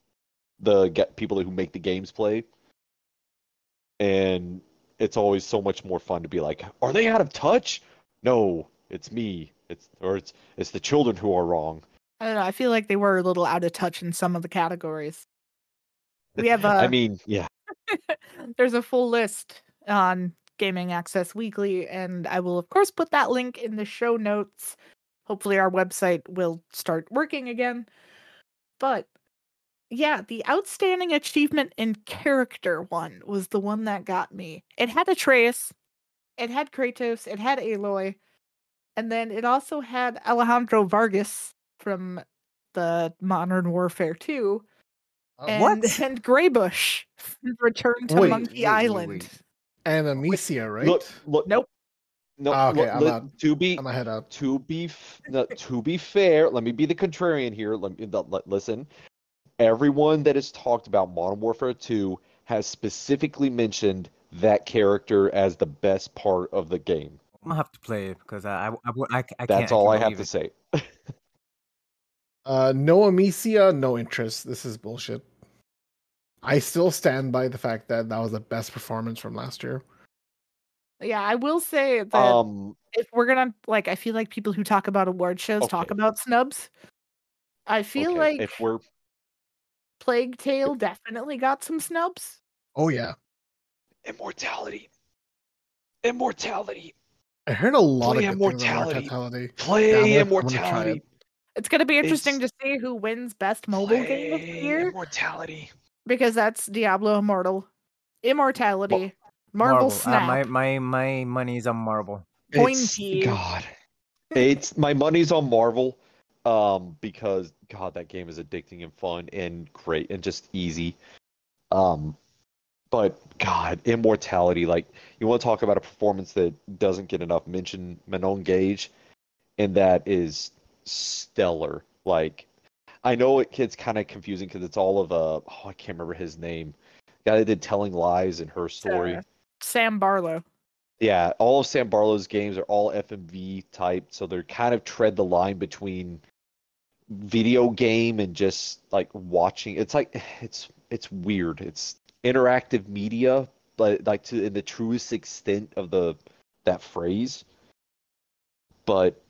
the get people who make the games play and it's always so much more fun to be like are they out of touch no it's me it's or it's it's the children who are wrong I don't know. I feel like they were a little out of touch in some of the categories. We have i a mean yeah there's a full list on Gaming Access Weekly, and I will of course put that link in the show notes. Hopefully, our website will start working again. But yeah, the outstanding achievement in character one was the one that got me. It had Atreus, it had Kratos, it had Aloy, and then it also had Alejandro Vargas from the Modern Warfare 2 and, What? and Guybrush from Return to Wait, Monkey wait, wait, Island. wait. And Amicia, right? look look Nope. no Ah, okay, look, I'm li- to be I'm ahead out. to be f- no, to be fair, let me be the contrarian here. Let me th- let- listen. Everyone that has talked about Modern Warfare 2 has specifically mentioned that character as the best part of the game. I'm gonna have to play it because I, I, I, I, I can't. That's all I can't have to it. say. Uh, no Amicia, no interest. This is bullshit. I still stand by the fact that that was the best performance from last year. Yeah, I will say that Um, if we're gonna like, I feel like people who talk about award shows talk about snubs. I feel okay, like if we're Plague Tale definitely got some snubs. Oh yeah, immortality, immortality, I heard a lot Play of good things about Immortality. Immortality. play Yeah, I'm gonna- I'm gonna try immortality, it. It's gonna be interesting It's- to see who wins best mobile game of the year immortality. because that's Diablo Immortal, Immortality, Marvel, Uh, Snap, my my my money is on Marvel. Pointy. God. It's my money's on Marvel, um, because God, that game is addicting and fun and great and just easy. Um, but God, immortality. Like you want to talk about a performance that doesn't get enough mention. Manon Gage, and that is stellar. Like I know it gets kind of confusing because it's all of uh oh I can't remember his name. guy that did Telling Lies and her story. Uh, Sam Barlow. Yeah, all of Sam Barlow's games are all FMV type, so they're kind of tread the line between video game and just like watching. It's like it's it's weird. It's interactive media, but like to in the truest extent of the that phrase. But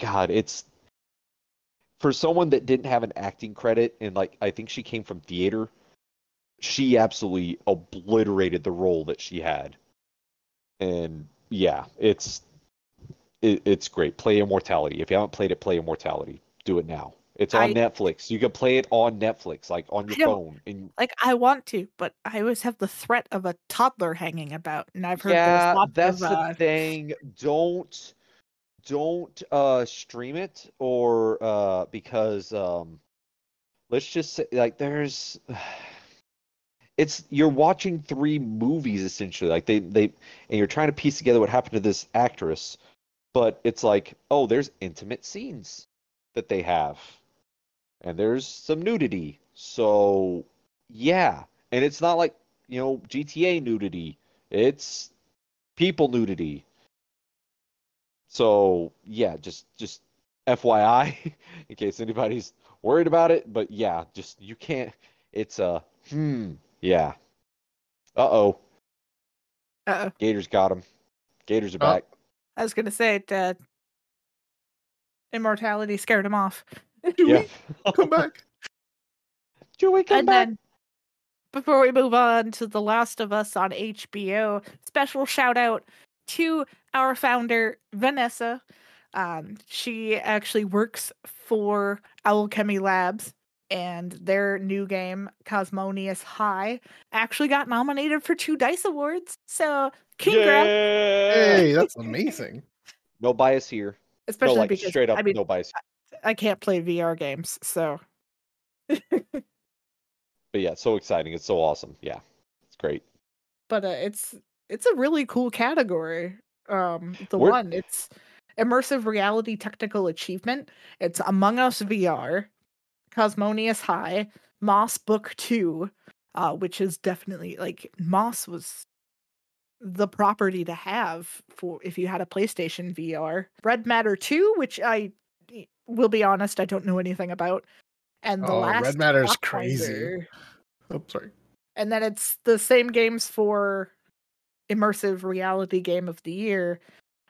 God, it's for someone that didn't have an acting credit and like I think she came from theater, she absolutely obliterated the role that she had and yeah, it's it, it's great. Play Immortality. If you haven't played it, play Immortality. Do it now. It's on I- Netflix. You can play it on Netflix, like on your phone. And Like I want to, but I always have the threat of a toddler hanging about, and I've heard yeah, that's of, uh, the thing. Don't don't uh stream it or uh because um let's just say like there's it's you're watching three movies essentially like they they and you're trying to piece together what happened to this actress but it's like oh there's intimate scenes that they have and there's some nudity so yeah and it's not like you know GTA nudity it's people nudity so yeah, just just FYI, in case anybody's worried about it. But yeah, just you can't. It's a uh, hmm. Yeah. Uh oh. Uh oh. Gators got him. Gators are Oh. back. I was gonna say it. Uh, immortality scared him off. Yeah. Come back. Joey, come and back. then before we move on to The Last of Us on HBO, special shout out to our founder Vanessa. Um, she actually works for Owlchemy Labs, and their new game Cosmonious High actually got nominated for two Dice Awards. So congrats, Yeah. Hey, that's amazing. No bias here. Especially no, like because straight up, I mean no bias. I can't play VR games, so But yeah, so exciting. It's so awesome. Yeah, it's great. but uh, it's it's a really cool category. Um, the Where- one it's immersive reality technical achievement. It's Among Us VR, Cosmonious High, Moss Book Two, uh, which is definitely like Moss was the property to have for if you had a PlayStation VR. Red Matter Two, which I will be honest, I don't know anything about. And the Oh, last Red Matter's crazy. Oh, sorry. and then it's the same games for immersive reality game of the year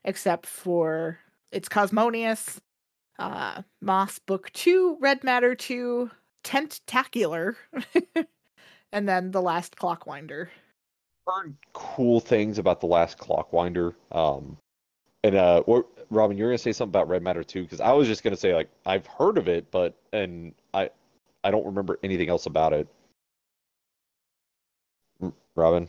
except for it's cosmonious uh moss book 2 red matter 2 tentacular and then the last clockwinder Heard cool things about the last Clockwinder. Um, and uh, or, Robin, you're gonna say something about Red Matter too, because I was just gonna say like I've heard of it, but and I I don't remember anything else about it. Mm, Robin.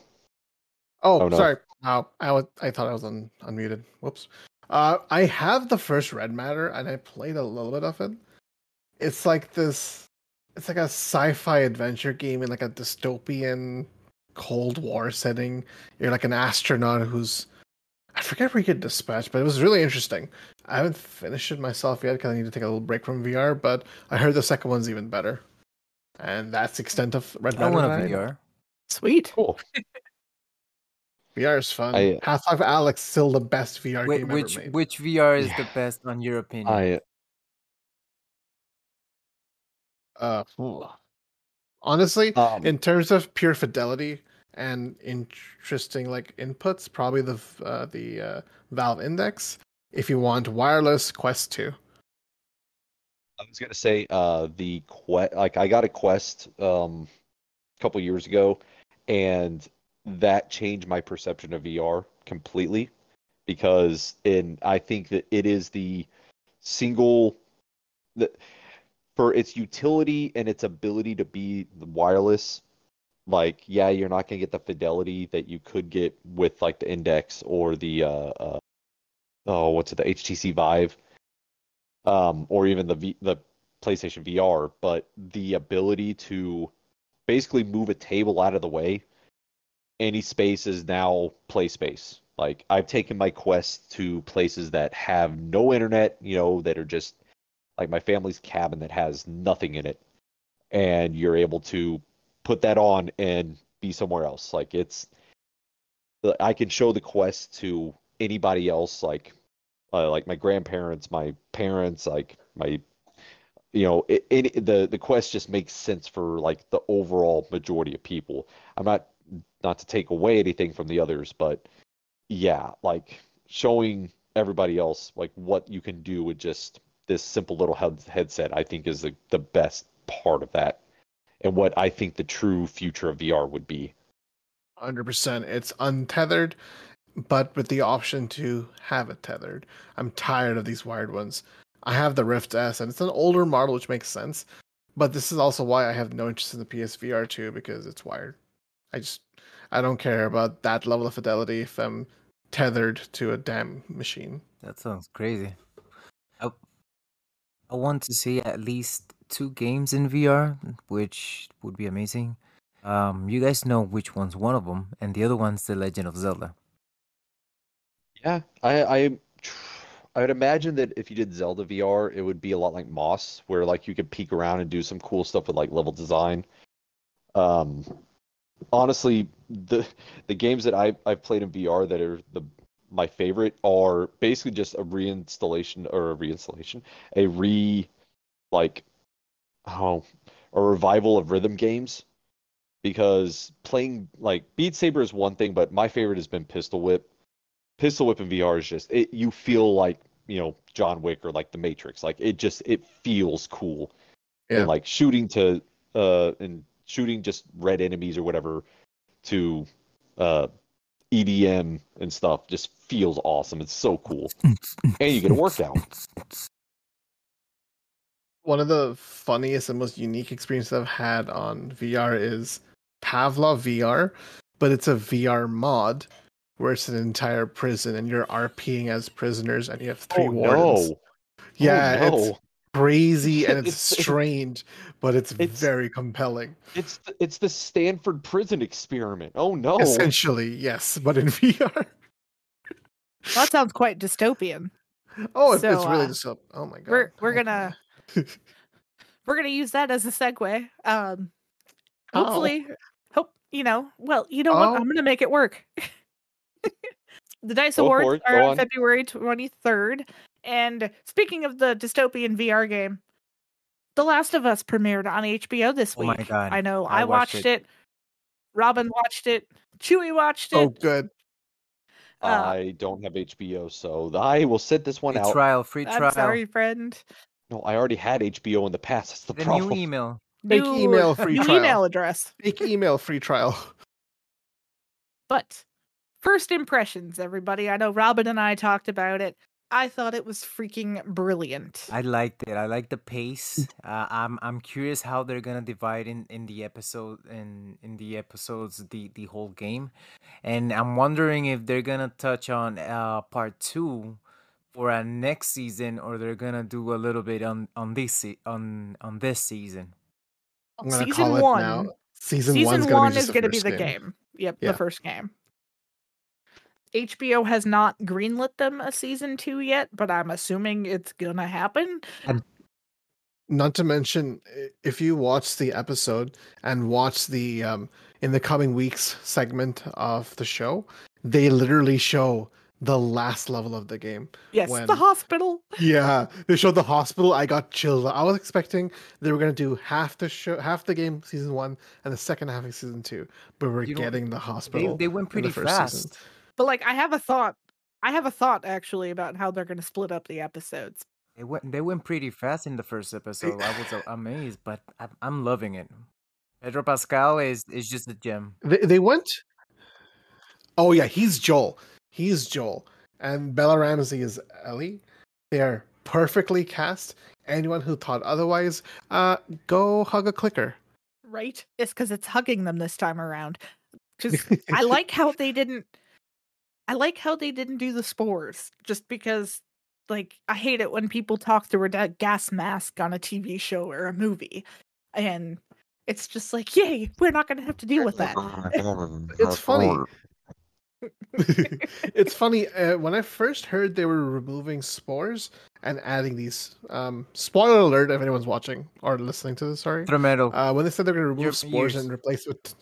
Oh, Oh, no. sorry. No, I was. I thought I was un- unmuted. Whoops. Uh, I have the first Red Matter, and I played a little bit of it. It's like this. It's like a sci-fi adventure game in like a dystopian Cold War setting. You're like an astronaut who's. I forget where you get dispatched, but it was really interesting. I haven't finished it myself yet because I need to take a little break from VR. But I heard the second one's even better, and that's the extent of Red I Matter. want a that I know. VR. sweet Cool. VR is fun. I- Half-Life Alyx still the best VR Whi- game which ever made. which VR is the best on your opinion? I Uh, ooh. Honestly, um, in terms of pure fidelity and interesting like inputs, probably the uh, the uh, Valve Index. If you want wireless Quest Two, I was gonna say uh the quest like I got a quest um a couple years ago and that changed my perception of VR completely because in I think that it is the single the for its utility and its ability to be wireless like yeah you're not gonna get the fidelity that you could get with like the index or the uh, uh oh what's it the HTC Vive um, or even the v- the PlayStation VR, but the ability to basically move a table out of the way, any space is now play space. Like I've taken my Quest to places that have no internet, you know, that are just like my family's cabin that has nothing in it, and you're able to put that on and be somewhere else. Like it's, I can show the Quest to anybody else, like uh, like my grandparents, my parents, like my, you know, it, it, the the quest just makes sense for like the overall majority of people. I'm not not to take away anything from the others, but yeah, like showing everybody else like what you can do with just this simple little head, headset, I think is the the best part of that, and what I think the true future of VR would be. hundred percent, it's untethered, but with the option to have it tethered. I'm tired of these wired ones. I have the Rift S, and it's an older model, which makes sense. But this is also why I have no interest in the PSVR 2 because it's wired. I just I don't care about that level of fidelity if I'm tethered to a damn machine. That sounds crazy. I, want to see at least two games in VR, which would be amazing. Um, you guys know which one's one of them, and the other one's The Legend of Zelda. Yeah, I I I would imagine that if you did Zelda VR, it would be a lot like Moss, where like you could peek around and do some cool stuff with like level design. Um, honestly, the the games that I I've played in VR that are the my favorite are basically just a reinstallation or a reinstallation, a re like oh, a revival of rhythm games. Because playing like Beat Saber is one thing, but my favorite has been Pistol Whip. Pistol Whip in VR is just it, you feel like you know John Wick or like The Matrix. Like it just it feels cool. Yeah. And like shooting to uh and shooting just red enemies or whatever to uh EDM and stuff just feels awesome. It's so cool. And you get a workout. One of the funniest and most unique experiences I've had on VR is Pavlov VR, but it's a VR mod where it's an entire prison and you're RPing as prisoners and you have three oh, wardens. Oh, no. Yeah, oh, no. it's crazy and it's, It's- it's- strange, but it's, it's- very compelling. It's the, it's the Stanford prison experiment. Oh no. Essentially, yes, but in VR. That sounds quite dystopian. Oh, it's, So, it's really uh, just a, oh my god. we're- we're gonna- We're gonna use that as a segue. Um, How? hopefully, hope you know. Well, you know what? Oh. I'm gonna make it work. the Dice Go Awards are on on. February 23rd, and speaking of the dystopian VR game, The Last of Us premiered on HBO this Oh week. my God, I know. I I, watched watched, it. it. Robin watched it. Chewy watched it. Oh, good. uh, I don't have HBO, so I will sit this one Free out. trial, free I'm trial. sorry, friend. No, I already had HBO in the past. That's the The problem. new email. Fake New- email free new trial. email address. Fake email free trial. But first impressions, everybody. I know Robin and I talked about it. I thought it was freaking brilliant. I liked it. I like the pace. Uh, I'm I'm curious how they're gonna divide in, in the episode in in the episodes the the whole game, and I'm wondering if they're gonna touch on uh part two for a next season or they're gonna do a little bit on on this on on this season. I'm gonna season call it one. now. Season, Season one's gonna one be just is the going to be first the game. Yep, Yeah. the first game. HBO has not greenlit them a season two yet, but I'm assuming it's gonna happen. Not to mention, if you watch the episode and watch the um, in the coming weeks segment of the show, they literally show the last level of the game. Yes, When? the hospital. Yeah, they showed the hospital. I got chills. I was expecting they were gonna do half the show, half the game season one, and the second half of season two. But we're You getting the hospital. they went in the pretty first fast. season. But like, I have a thought. I have a thought actually about how they're gonna split up the episodes. They went they went pretty fast in the first episode. I was amazed, but I'm, I'm loving it. Pedro Pascal is is just a gem. They they went. Oh yeah, he's Joel. He's Joel, and Bella Ramsey is Ellie. They are perfectly cast. Anyone who thought otherwise, uh, go hug a clicker. right? It's because it's hugging them this time around. Because I like how they didn't. I like how they didn't do the spores, just because. Like I hate it when people talk through a da- gas mask on a TV show or a movie, and it's just like, yay, we're not gonna have to deal with that. It's funny. it's funny uh, when I first heard they were removing spores and adding these. Um, spoiler alert! If anyone's watching or listening to this, sorry. Tremendo. Uh, when they said they're going to remove Your spores ears. and replace with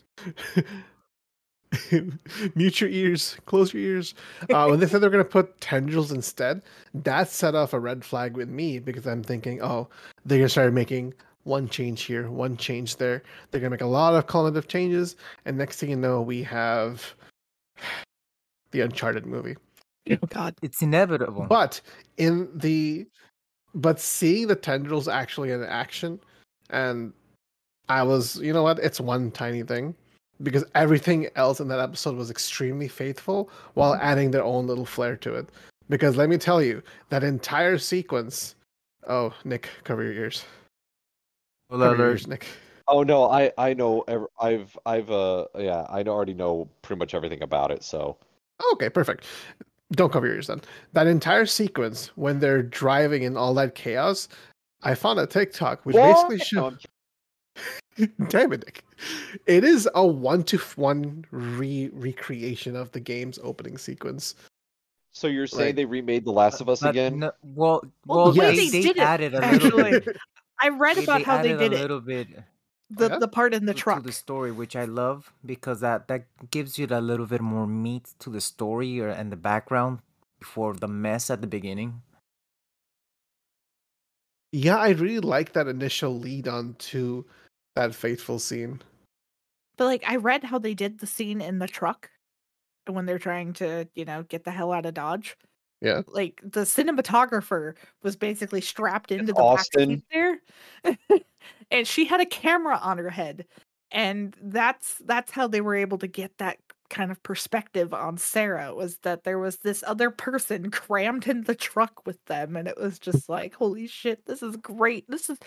mute your ears, close your ears. Uh, when they said they're going to put tendrils instead, that set off a red flag with me because I'm thinking, oh, they're going to start making one change here, one change there. They're going to make a lot of cognitive changes, and next thing you know, we have the Uncharted movie. Oh God, It's inevitable. But in the but seeing the tendrils actually in action and I was you know what, it's one tiny thing. Because everything else in that episode was extremely faithful while adding their own little flair to it. Because let me tell you, that entire sequence Oh, Nick, cover your ears. Spoiler Cover your ears, Nick. Oh no, I I know. ev- I've I've uh yeah, I already know pretty much everything about it. So Okay, perfect. Don't cover your ears then. That entire sequence when they're driving in all that chaos, I found a TikTok which basically What? shows No, Damn it, Nick. It is a one to one re recreation of the game's opening sequence. So you're saying Like- they remade The Last of Us But again? no- well, Well, well, the way they, they they did it, added a little actually, bit. I read They, about they how they added did a it. little bit. The yeah? the part in the to- to truck. the story, which I love because that that gives you that little bit more meat to the story or and the background before the mess at the beginning. Yeah, I really like that initial lead on to that fateful scene. But like I read how they did the scene in the truck when they're trying to, you know, get the hell out of Dodge. Yeah. Like the cinematographer was basically strapped into the Austin. there. and she had a camera on her head. And that's that's how they were able to get that kind of perspective on Sarah was that there was this other person crammed in the truck with them and it was just like holy shit this is great this is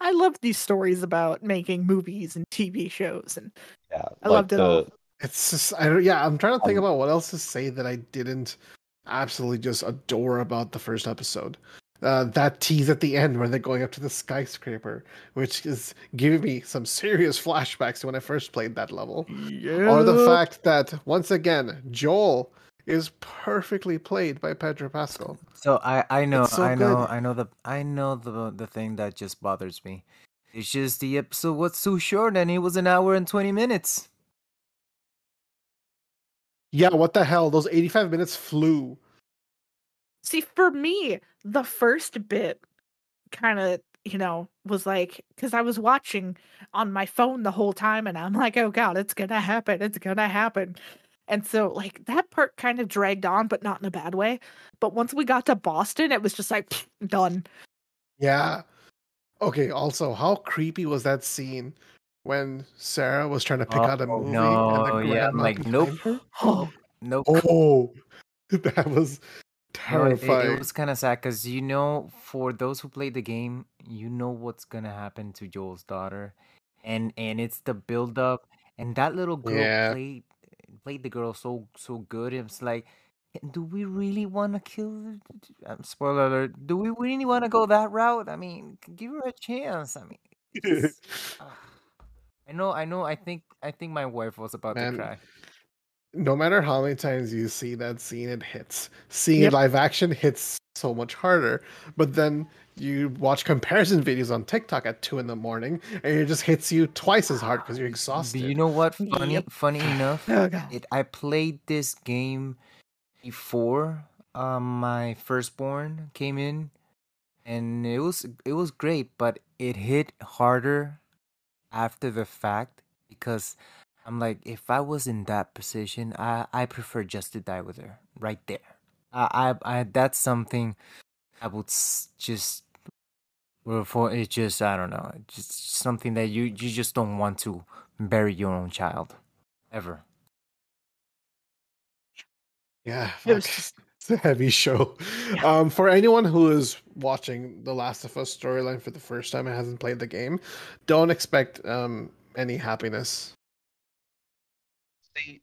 I love these stories about making movies and TV shows and Yeah, I like loved it the all. It's just I don't yeah, I'm trying to think Um, about what else to say that I didn't absolutely just adore about the first episode. Uh, that tease at the end where they're going up to the skyscraper, which is giving me some serious flashbacks to when I first played that level. Or the fact that once again, Joel is perfectly played by Pedro Pascal. So I I know so I know good. I know the I know the the thing that just bothers me. It's just the episode was too short and it was an hour and twenty minutes. Yeah, what the hell? Those 85 minutes flew. See, for me, the first bit kind of, you know, was like, because I was watching on my phone the whole time and I'm like, oh God, it's going to happen. It's going to happen. And so, like, that part kind of dragged on, but not in a bad way. But once we got to Boston, it was just like, pfft, done. Yeah. Okay, also, how creepy was that scene when Sarah was trying to pick out a Oh, movie no, and the yeah, I'm like, nope. behind? Oh, Nope. Oh, that was No, it- it, was kind of sad because you know, for those who played the game, you know what's gonna happen to Joel's daughter, and and it's the build up, and that little girl Yeah. played played the girl so so good. It's like, do we really want to kill? Um, spoiler alert. Do we really want to go that route? I mean, give her a chance. I mean, ah. I know, I know. I think I think my wife was about Man, to cry. No matter how many times you see that scene, it hits. Seeing Yep. it live action hits so much harder. But then you watch comparison videos on TikTok at two in the morning, and it just hits you twice as hard because you're Do exhausted. you know what? Funny, Yep. funny enough. oh it I played this game before um my firstborn came in and it was it was great but it hit harder after the fact because I'm like if I was in that position I I prefer just to die with her right there I I, I that's something I would just well for it's just I don't know just something that you you just don't want to bury your own child ever Yeah, It was fuck. just It's a heavy show. Yeah. Um, for anyone who is watching The Last of Us storyline for the first time and hasn't played the game, don't expect um any happiness. Stay-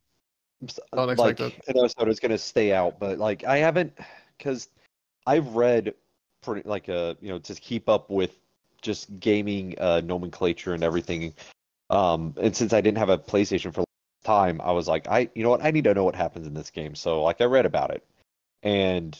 Don't like an episode is going to stay out, but like I haven't because I've read pretty like uh you know to keep up with just gaming uh nomenclature and everything. Um, and since I didn't have a PlayStation for a long time, I was like, I you know what, I need to know what happens in this game. So like I read about it, and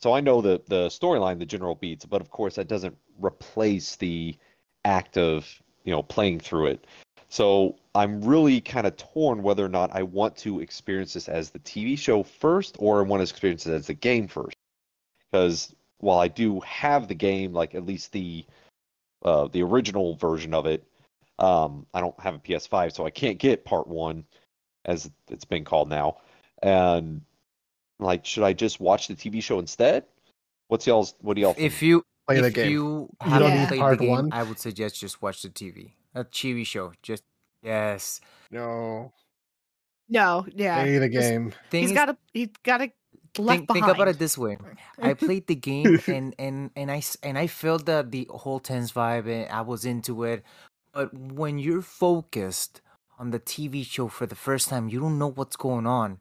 so I know the the storyline, the general beats, but of course that doesn't replace the act of you know playing through it. So I'm really kind of torn whether or not I want to experience this as the TV show first or I want to experience it as the game first. Because while I do have the game, like at least the uh, the original version of it, um, I don't have a PS5, so I can't get part one, as it's been called now. And like, should I just watch the TV show instead? What's y'all's? What do y'all think? if you Play if the game. you You haven't don't need played part the game, one. I would suggest just watch the TV, a TV show. Just yes. No, no, yeah. play the just- game. He's got to. He's got to left think, behind. think about it this way. I played the game and and and I and I felt the the whole tense vibe and I was into it. But when you're focused on the TV show for the first time, you don't know what's going on.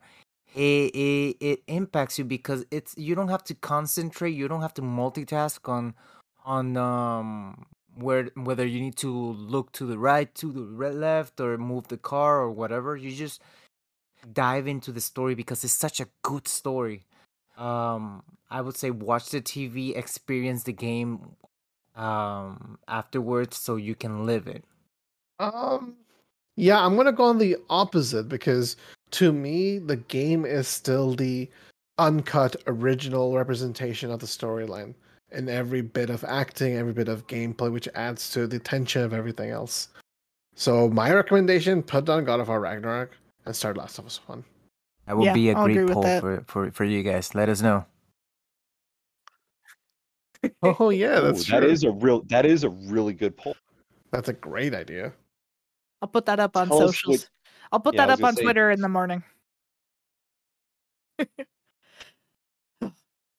It, it it impacts you because it's you don't have to concentrate. You don't have to multitask on on um where whether you need to look to the right, to the left, or move the car or whatever. You just dive into the story because it's such a good story. Um, I would say watch the TV, experience the game um afterwards so you can live it. Um, yeah, I'm gonna go on the opposite because to me, the game is still the uncut original representation of the storyline in every bit of acting, every bit of gameplay, which adds to the tension of everything else. So my recommendation: put down God of War Ragnarok and start Last of Us One. That would Yeah, be a I'll great poll for, for for you guys. Let us know. Oh yeah, Ooh, that's that true. is a real that is a really good poll. That's a great idea. I'll put that up on Tell us what- socials. I'll put Yeah, that up on say- Twitter in the morning.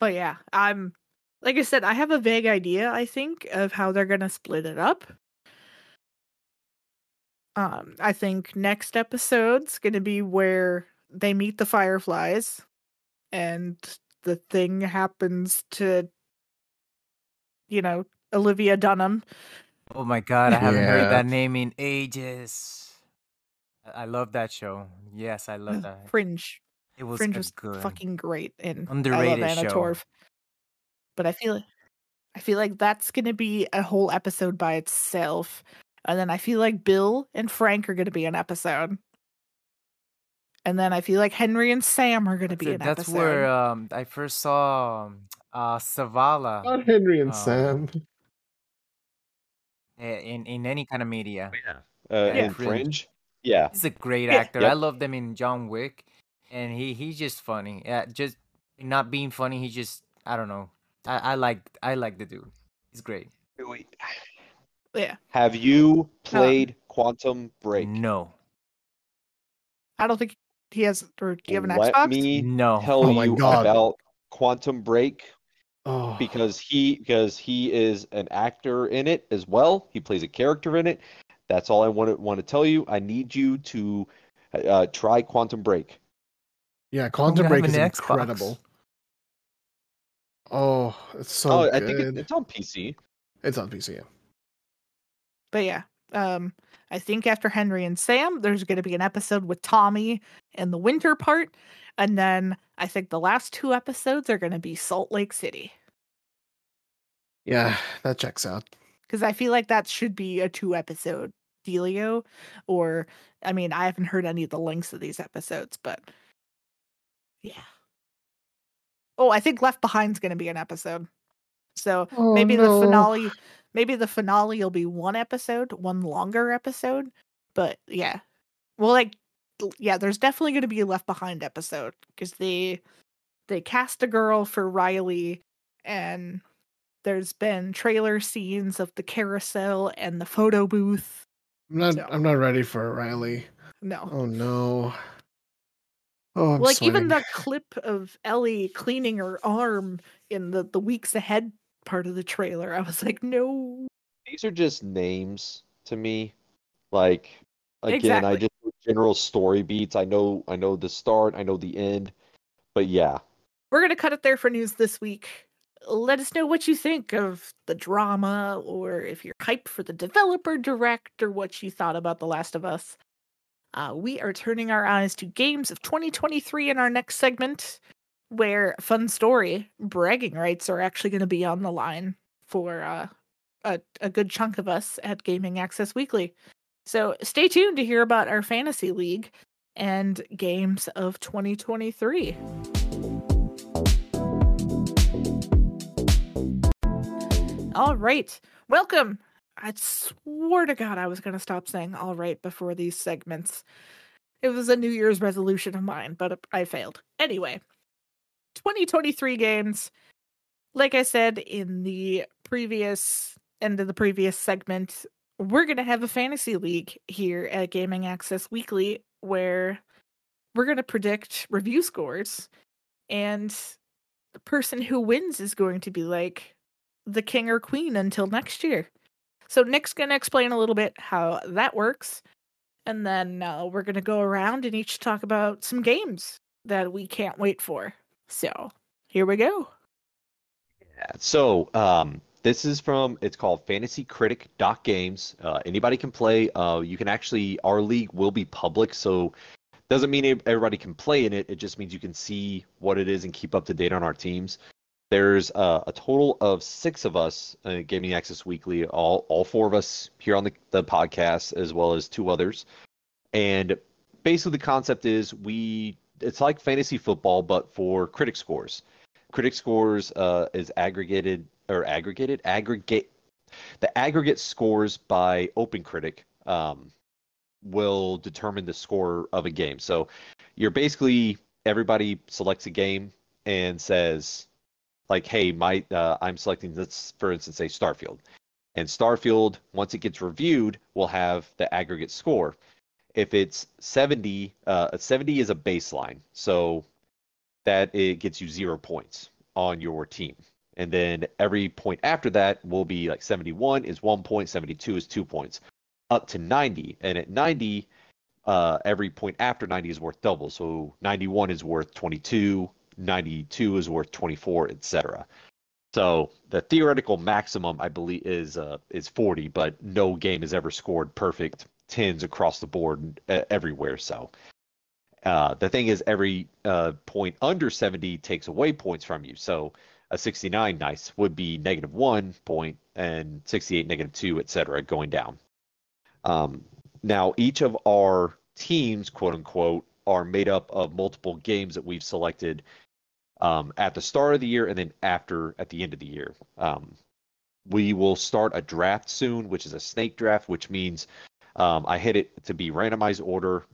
but yeah, I'm like I said, I have a vague idea, I think, of how they're gonna split it up. Um, I think next episode's gonna be where they meet the fireflies and the thing happens to you know, Olivia Dunham. Oh my god, I haven't Yeah. heard that name in ages. I I love that show. Yes, I love that. Fringe. It was Fringe was good. fucking great and Underrated I love Anna show. Torv. But I feel I feel like that's gonna be a whole episode by itself. And then I feel like Bill and Frank are gonna be an episode. And then I feel like Henry and Sam are gonna be Th- an That's episode. That's where um, I first saw um, uh, Savala Not Henry and Um, Sam. in in any kind of media. Yeah. Uh, Yeah. And Fringe. Fringe. Yeah. He's a great Yeah. actor. Yep. I love them in John Wick, and he he's just funny. Yeah, just not being funny. He just I don't know. I I like I like the dude. He's great. Yeah. Have you played Quantum Break? No, I don't think he has or do you have an Let Xbox? me no. tell Oh my you God. about Quantum Break Oh, because he because he is an actor in it as well. He plays a character in it. That's all I want to want to tell you. I need you to uh, try Quantum Break. yeah, Quantum Break an is Xbox. incredible. Oh, it's so oh, good. I think it, it's on PC. It's on PC. Yeah. But yeah, um, I think after Henry and Sam, there's going to be an episode with Tommy in the winter part, and then I think the last two episodes are going to be Salt Lake City Yeah, that checks out. because I feel like that should be a two episode dealio. Or I mean, I haven't heard any of the links of these episodes, but yeah. Oh, I think Left Behind's going to be an episode. So Oh, maybe no. the finale maybe the finale will be one episode one longer episode but yeah well like yeah there's definitely going to be a left behind episode because they they cast a girl for riley and there's been trailer scenes of the carousel and the photo booth I'm not. So- I'm not ready for Riley. no Oh no. Oh, I'm like even the clip of ellie cleaning her arm in the the weeks ahead part of the trailer i was like no These are just names to me. Like again, I just general story beats. I know I know the start, I know the end. But yeah. we're going to cut it there for news this week. Let us know what you think of the drama or if you're hyped for the developer direct or what you thought about The Last of Us. Uh, we are turning our eyes to games of 2023 in our next segment, where fun story bragging rights are actually going to be on the line for uh, a, a good chunk of us at Gaming Access Weekly. So stay tuned to hear about our fantasy league and games of 2023. All right. Welcome. I swore to God I was going to stop saying all right before these segments. It was a New Year's resolution of mine, but I failed. Anyway, 2023 games. Like I said in the previous end of the previous segment, we're going to have a fantasy league here at Gaming Access Weekly where we're going to predict review scores and the person who wins is going to be like the king or queen until next year. So Nick's going to explain a little bit how that works and then uh, we're going to go around and each talk about some games that we can't wait for. So, here we go. Yeah, So, um, this is from, it's called Fantasy Critic Games. Uh, anybody can play. Uh, you can actually, our league will be public, so doesn't mean everybody can play in it. It just means you can see what it is and keep up to date on our teams. There's uh, a total of six of us uh, Gaming Access Weekly, all all four of us here on the, the podcast, as well as two others. And basically, the concept is we it's like fantasy football, but for critic scores. Critic scores uh, is aggregated or aggregated aggregate the aggregate scores by OpenCritic um, will determine the score of a game. So you're basically everybody selects a game and says like, hey, my uh, I'm selecting this for instance, say Starfield, and Starfield once it gets reviewed will have the aggregate score. If it's 70, uh, 70 is a baseline, so that it gets you zero points on your team. And then every point after that will be like 71 is one point, 72 is two points, up to 90. And at 90, uh, every point after 90 is worth double. So 91 is worth 22, 92 is worth 24, etc. So the theoretical maximum, I believe, is uh, is 40, but no game has ever scored perfect tens across the board uh, everywhere. So uh, the thing is, every uh, point under 70 takes away points from you. So a 69 nice would be negative one point, and 68 negative two, etc., going down. Um, now, each of our teams, quote unquote, are made up of multiple games that we've selected um, at the start of the year and then after at the end of the year. Um, we will start a draft soon, which is a snake draft, which means um, I hit it to be randomized order,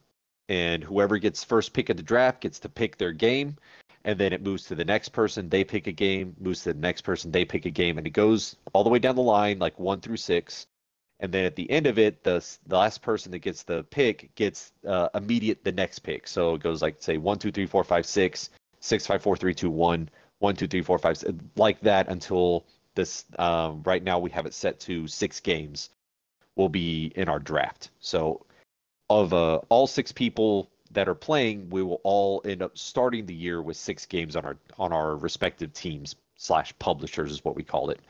and whoever gets first pick of the draft gets to pick their game, and then it moves to the next person. They pick a game, moves to the next person. They pick a game, and it goes all the way down the line, like one through six. And then at the end of it, the the last person that gets the pick gets uh, immediate the next pick. So it goes like say one, two, three, four, five, six, six, five, four, three, two, one, one, two, three, four, five, like that until this. Um, right now we have it set to six games. Will be in our draft. So of uh, all six people that are playing, we will all end up starting the year with six games on our on our respective teams slash publishers is what we call it.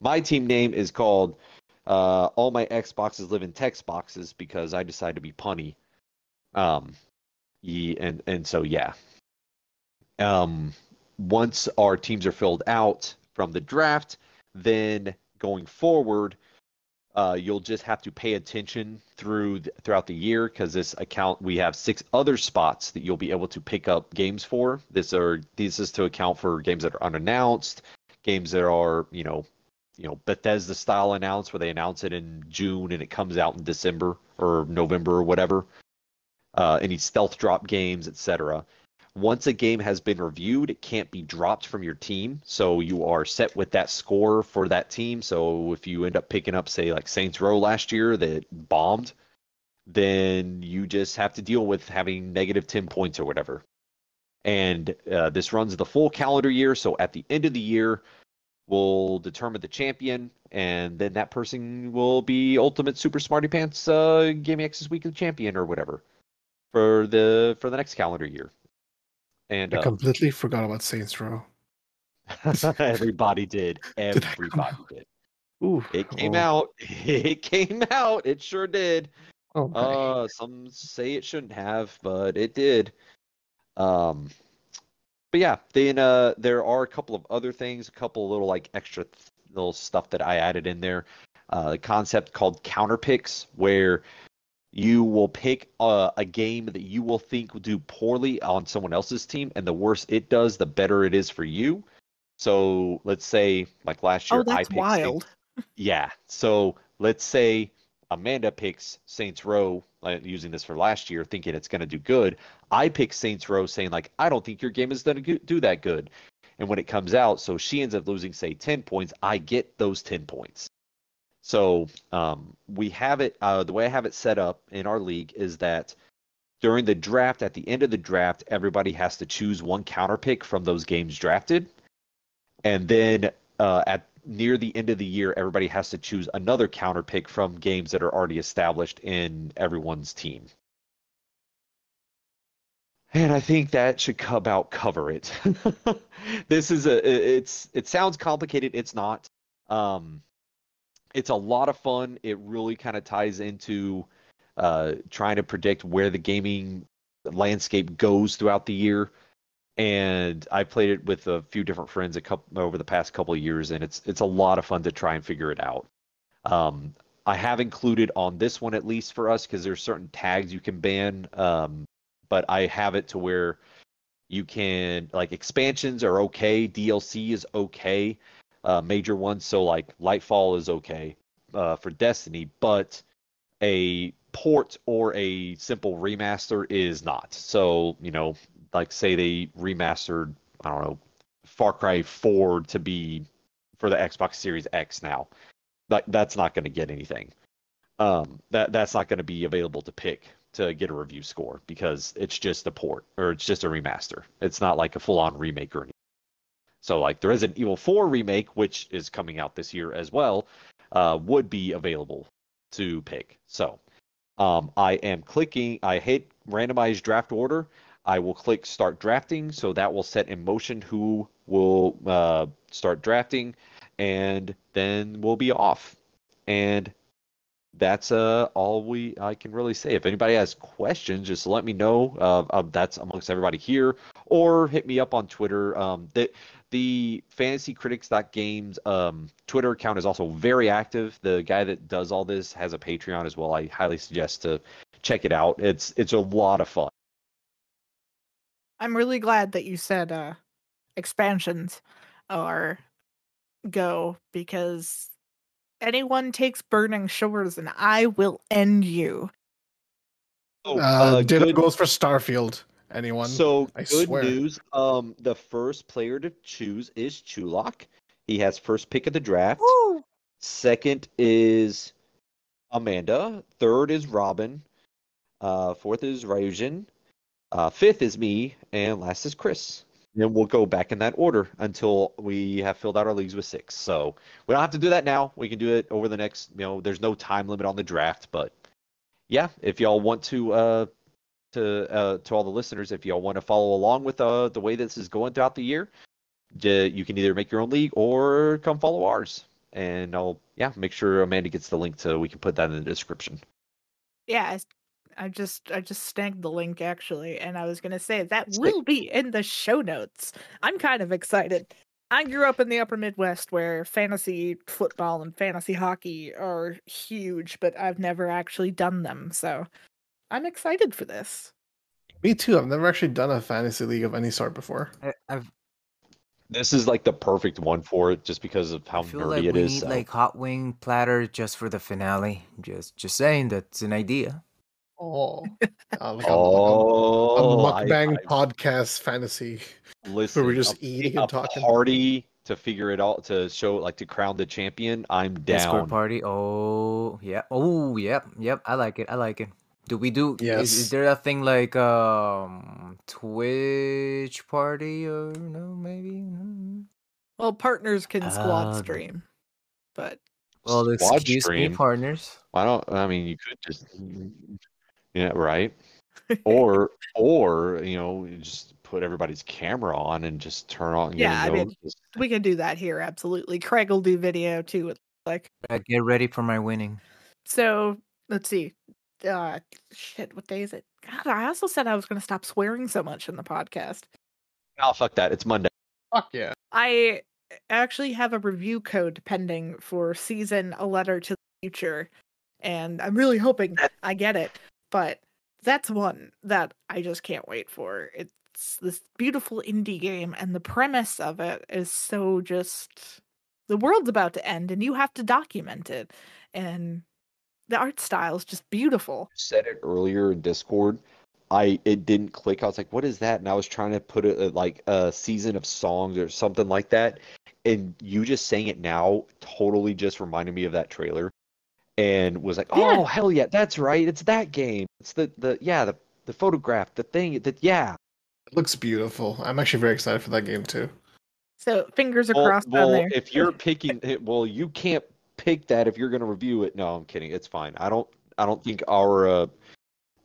My team name is called uh, All My Xboxes Live in Text Boxes because I decided to be punny. Um, yeah, and and so yeah, um, once our teams are filled out from the draft, then going forward, uh, you'll just have to pay attention through the, throughout the year because this account we have six other spots that you'll be able to pick up games for. This are these is to account for games that are unannounced, games that are you know you know Bethesda style announced where they announce it in June and it comes out in December or November or whatever. Uh, any stealth drop games, etc once a game has been reviewed, it can't be dropped from your team. So you are set with that score for that team. So if you end up picking up, say, like Saints Row last year that bombed, then you just have to deal with having negative 10 points or whatever. And uh, this runs the full calendar year. So at the end of the year, we'll determine the champion, and then that person will be Ultimate Super Smarty Pants uh, Access Weekly champion or whatever for the for the next calendar year. And I uh, completely forgot about Saints Row. everybody did. Did Everybody out? did. Ooh, It came oh, out. It came out. It sure did. Oh, my. Uh, some say it shouldn't have, but it did. Um, but yeah, then uh, there are a couple of other things, a couple little like extra th- little stuff that I added in there. Uh, a concept called counter picks, where you will pick a, a game that you will think will do poorly on someone else's team, and the worse it does, the better it is for you. So let's say, like last year, Oh, I picked wild. yeah. So let's say Amanda picks Saints Row, uh, using this for last year, thinking it's going to do good. I pick Saints Row, saying like, I don't think your game is going to do that good. And when it comes out, so she ends up losing, say, ten points. I get those ten points. So um, we have it. Uh, the way I have it set up in our league is that during the draft, at the end of the draft, everybody has to choose one counter pick from those games drafted, and then uh, at near the end of the year, everybody has to choose another counter pick from games that are already established in everyone's team. And I think that should about cover it. this is a it's it sounds complicated. It's not. Um, it's a lot of fun. It really kind of ties into uh, trying to predict where the gaming landscape goes throughout the year. and I played it with a few different friends a couple over the past couple of years, and it's it's a lot of fun to try and figure it out. Um, I have included on this one at least for us because there's certain tags you can ban, um, but I have it to where you can like expansions are okay, DLC is okay, uh, major ones. So like Lightfall is okay uh, for Destiny, but a port or a simple remaster is not. So you know, like say they remastered, I don't know, Far Cry 4 to be for the Xbox Series X now. Like that's not going to get anything. Um, that that's not going to be available to pick to get a review score because it's just a port or it's just a remaster. It's not like a full-on remake or anything. So like the Resident Evil 4 remake, which is coming out this year as well, uh, would be available to pick. So um, I am clicking. I hit randomized draft order. I will click start drafting, so that will set in motion who will uh, start drafting, and then we'll be off. And that's uh, all we I can really say. If anybody has questions, just let me know. Uh, uh, that's amongst everybody here, or hit me up on Twitter. Um, the the fantasycritics.games um, Twitter account is also very active. The guy that does all this has a Patreon as well. I highly suggest to check it out. It's it's a lot of fun. I'm really glad that you said uh expansions are go because anyone takes burning shores and I will end you. Oh, Uh, ditto good- goes for Starfield. Anyone? So I good swear. news. Um, the first player to choose is Chulak. He has first pick of the draft. Woo! Second is Amanda. Third is Robin. Uh, fourth is Ryujin. Uh, fifth is me, and last is Chris. Then we'll go back in that order until we have filled out our leagues with six. So we don't have to do that now. We can do it over the next. You know, there's no time limit on the draft, but yeah, if y'all want to, uh, to uh, to all the listeners, if y'all want to follow along with uh, the way this is going throughout the year, you can either make your own league or come follow ours. And I'll yeah make sure Amanda gets the link so we can put that in the description. Yeah, I just I just snagged the link actually, and I was gonna say that will be in the show notes. I'm kind of excited. I grew up in the upper Midwest where fantasy football and fantasy hockey are huge, but I've never actually done them, so I'm excited for this. Me too. I've never actually done a fantasy league of any sort before. I, I've, This is like the perfect one for it, just because of how I feel nerdy like it we is. need so. like hot wing platter just for the finale. Just, just saying that's an idea. Oh, uh, like a- oh, a, I- mukbang I- podcast fantasy. listen, we're just a- eating a and talking. party to figure it out to show like to crown the champion. I'm down. Discord party. Oh, yeah. Oh, yep, yep. I like it. I like it. Do we do? Is, Yes. is there a thing like um Twitch party or no? Maybe. Well, partners can squad the- stream, but Well, Squad excuse stream. me, partners. Why don't I mean you could just yeah right or or you know you just put everybody's camera on and just turn on you Yeah, I mean- just- we can do that here. Absolutely, Craig will do video too. Like Uh, get ready for my winning. so, let's see. Uh, shit, what day is it? God, I also said I was going to stop swearing so much in the podcast. oh fuck that it's Monday. Fuck yeah. I actually have a review code pending for season A Letter to the Future, and I'm really hoping I get it. But that's one that I just can't wait for. It's this beautiful indie game, and the premise of it is so just the world's about to end, and you have to document it. And the art style is just beautiful. said it earlier in Discord. I it didn't click. I was like, "What is that?" And I was trying to put it like a season of songs or something like that. And you just saying it now totally just reminded me of that trailer, and was like, Yeah. "Oh hell yeah, that's right. It's that game. It's the the yeah the the photograph, the thing that yeah." It looks beautiful. I'm actually very excited for that game too. So fingers are Well, crossed well, there. if you're picking eh, well, you can't pick that if you're going to review it. No, I'm kidding. It's fine. I don't. I don't think our. Uh,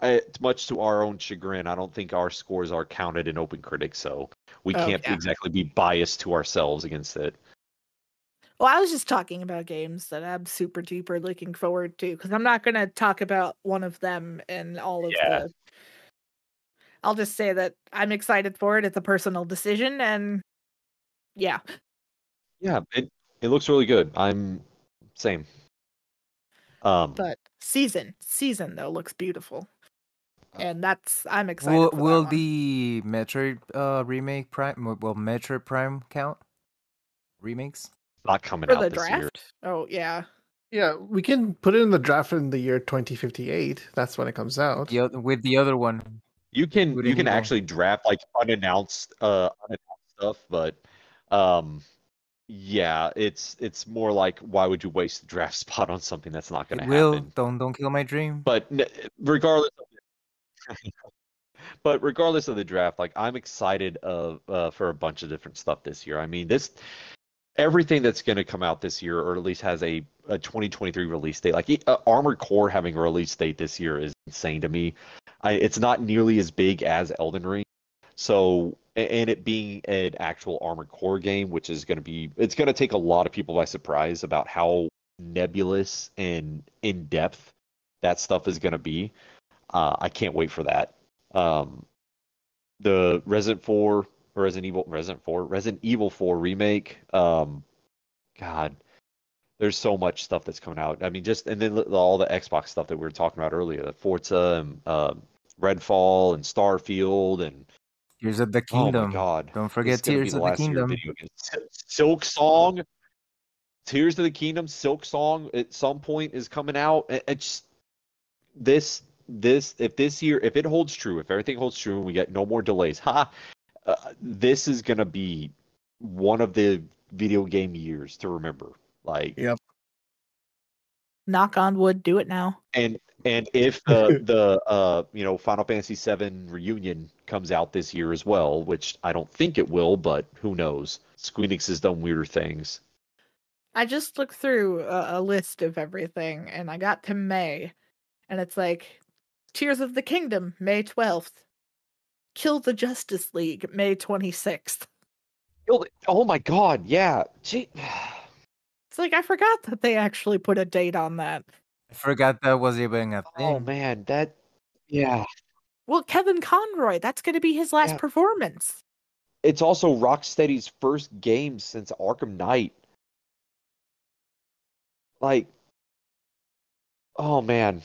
I, much to our own chagrin, I don't think our scores are counted in Open Critic, so we Oh, can't yeah. exactly be biased to ourselves against it. Well, I was just talking about games that I'm super duper looking forward to because I'm not going to talk about one of them and all of Yeah. the. I'll just say that I'm excited for it. It's a personal decision, and yeah, Yeah, it it looks really good. I'm same. Um, but season season though looks beautiful, Uh, and that's I'm excited. Will for that will the Metroid uh remake Prime will Metroid Prime count? Remakes? not coming for out the this year. Oh yeah, Yeah, we can put it in the draft in the year 2058. That's when it comes out. The oth- with the other one. You can you can anyone- actually draft like unannounced uh unannounced stuff, but um yeah, it's it's more like why would you waste the draft spot on something that's not going to will happen? don't don't kill my dream. But n- regardless of but regardless of the draft, like I'm excited of uh, for a bunch of different stuff this year. I mean, this everything that's going to come out this year, or at least has a, a 2023 release date. Like uh, Armored Core having a release date this year is insane to me. I, it's not nearly as big as Elden Ring, so and it being an actual Armored Core game, which is going to be, it's going to take a lot of people by surprise about how nebulous and in depth that stuff is going to be. Uh, I can't wait for that. Um, the Resident 4, Resident Evil, Resident 4, Resident Evil 4 remake. Um, God, there's so much stuff that's coming out. I mean, just and then all the Xbox stuff that we were talking about earlier, the Forza and um Redfall and Starfield and Tears of the Kingdom. oh my God, Don't forget is gonna be Tears of the year Kingdom. Silk Song, Tears of the Kingdom, Silk Song at some point is coming out. It- It's this this if this year if it holds true, if everything holds true and we get no more delays, ha, uh, this is gonna be one of the video game years to remember. Like Yep. Knock on wood, do it now. and and if the the uh you know Final Fantasy VII reunion comes out this year as well, which I don't think it will, but who knows? Squeenix has done weirder things. I just looked through a, a list of everything, and I got to May, and it's like Tears of the Kingdom, May twelfth. Kill the Justice League, May twenty sixth. Oh oh my God, yeah. Gee. It's like I forgot that they actually put a date on that. I forgot that was even a thing. Oh man, that yeah. Well, Kevin Conroy, that's going to be his last Yeah. performance. It's also Rocksteady's first game since Arkham Knight. Like, oh man.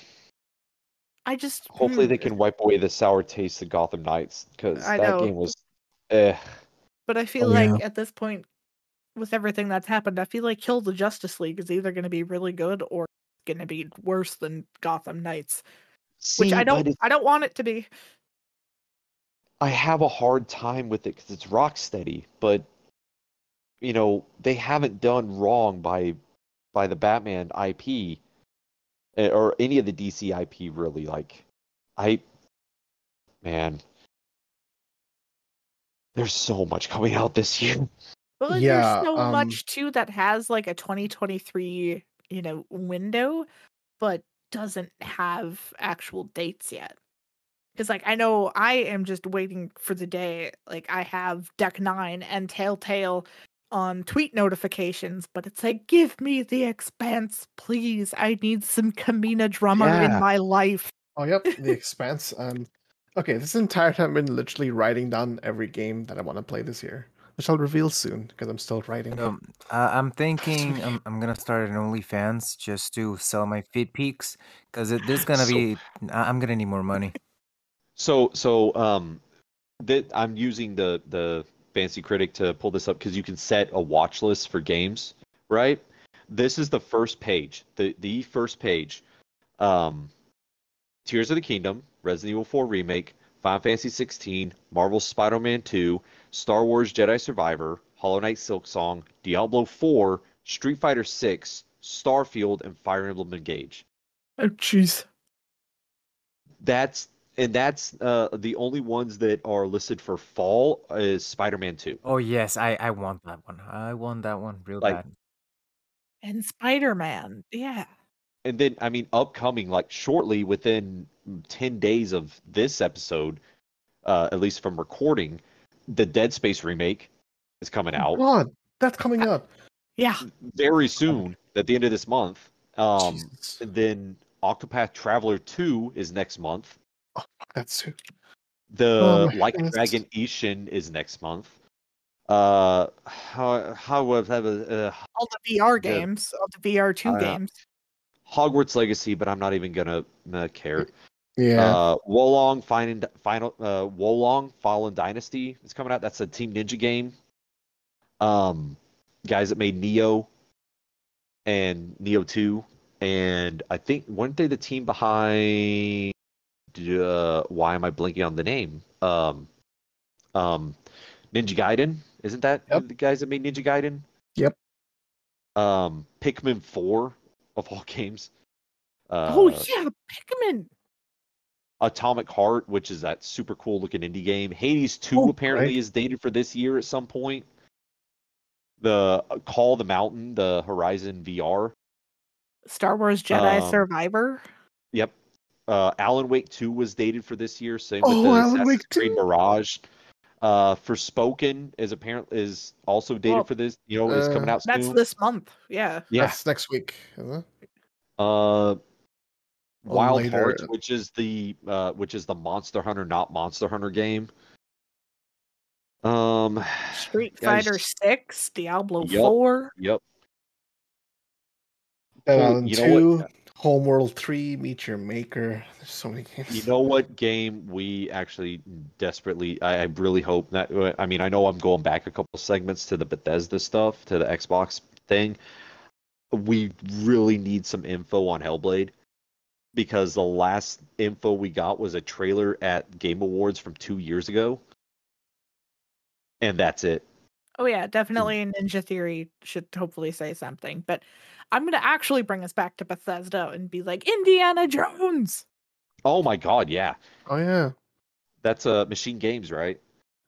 I just Hopefully hmm, they can wipe away the sour taste of Gotham Knights because that know. game was, eh. But I feel Oh, yeah. like at this point, with everything that's happened, I feel like Kill the Justice League is either going to be really good or going to be worse than Gotham Knights, which I don't. I don't want it to be. I have a hard time with it because it's Rocksteady, but you know they haven't done wrong by by the Batman IP eh, or any of the DC IP really. Like, I man, there's so much coming out this year. Well, Yeah, there's so um, much too that has like a 2023, you know, window, but doesn't have actual dates yet. Because like I know I am just waiting for the day. Like I have Deck Nine and Telltale on tweet notifications, but it's like, give me the expanse, please. I need some Camina Drummer in my life. Oh, yep, The Expanse. Um, okay, this entire time I've been literally writing down every game that I want to play this year, which I'll reveal soon because I'm still writing. Um, I, I'm thinking I'm, I'm gonna start an OnlyFans just to sell my feet peaks because there's gonna So- be I- I'm gonna need more money. So so um, that I'm using the the Fantasy Critic to pull this up because you can set a watch list for games, right? This is the first page, the the first page. Um, Tears of the Kingdom, Resident Evil 4 remake, Final Fantasy 16, Marvel Spider-Man 2, Star Wars Jedi Survivor, Hollow Knight Silk Song, Diablo 4, Street Fighter 6, Starfield, and Fire Emblem Engage. Oh jeez. That's and that's uh, the only ones that are listed for fall is Spider-Man 2. Oh yes, I I want that one. I want that one real Like- bad. And Spider Man. Yeah. And then I mean upcoming like shortly within 10 days of this episode, uh, at least from recording, the Dead Space remake is coming Oh, out God, that's coming out. Yeah. very soon at the end of this month. Um, and then Octopath Traveler 2 is next month. That's soon. The Oh Like goodness. Dragon Ishin is next month. Uh, how how was that? Uh, All the VR The- games, all the VR two Uh, games. Hogwarts Legacy, but I'm not even gonna uh, care. Yeah. Uh, Wo Long Final Final uh, Wo Long Fallen Dynasty is coming out. That's a Team Ninja game. Um, guys that made Nioh and Nioh Two, and I think weren't they the team behind? Uh, why am I blinking on the name? Um, um, Ninja Gaiden. Isn't that Yep. the guys that made Ninja Gaiden? Yep. Um, Pikmin Four of all games. Uh, oh yeah, Pikmin. Atomic Heart, which is that super cool looking indie game. Hades 2 Oh, apparently right. is dated for this year at some point. The uh, Call of the Mountain, the Horizon VR. Star Wars Jedi Um, Survivor. Yep. Uh, Alan Wake 2 was dated for this year. Same with Oh, the Alan Assassin's Wake Creed 2. Mirage. Uh, Forspoken is apparently is also dated Well, for this. You know, is coming uh, out soon. That's this month. Yeah. yeah. That's next week. Uh, Wild later. Hearts, which is the uh, which is the Monster Hunter, not Monster Hunter game. Um, Street guys, Fighter Six, Diablo Yup. Four. Yep. Dead Oh, Island you 2. Homeworld 3, Meet Your Maker. There's so many games. You know what game we actually desperately, I, I really hope that, I mean, I know I'm going back a couple segments to the Bethesda stuff, to the Xbox thing. We really need some info on Hellblade because the last info we got was a trailer at Game Awards from two years ago. And that's it. Oh yeah, definitely Ninja Theory should hopefully say something. But I'm gonna actually bring us back to Bethesda and be like Indiana Jones. Oh my God, yeah. Oh, yeah. That's uh, Machine Games, right?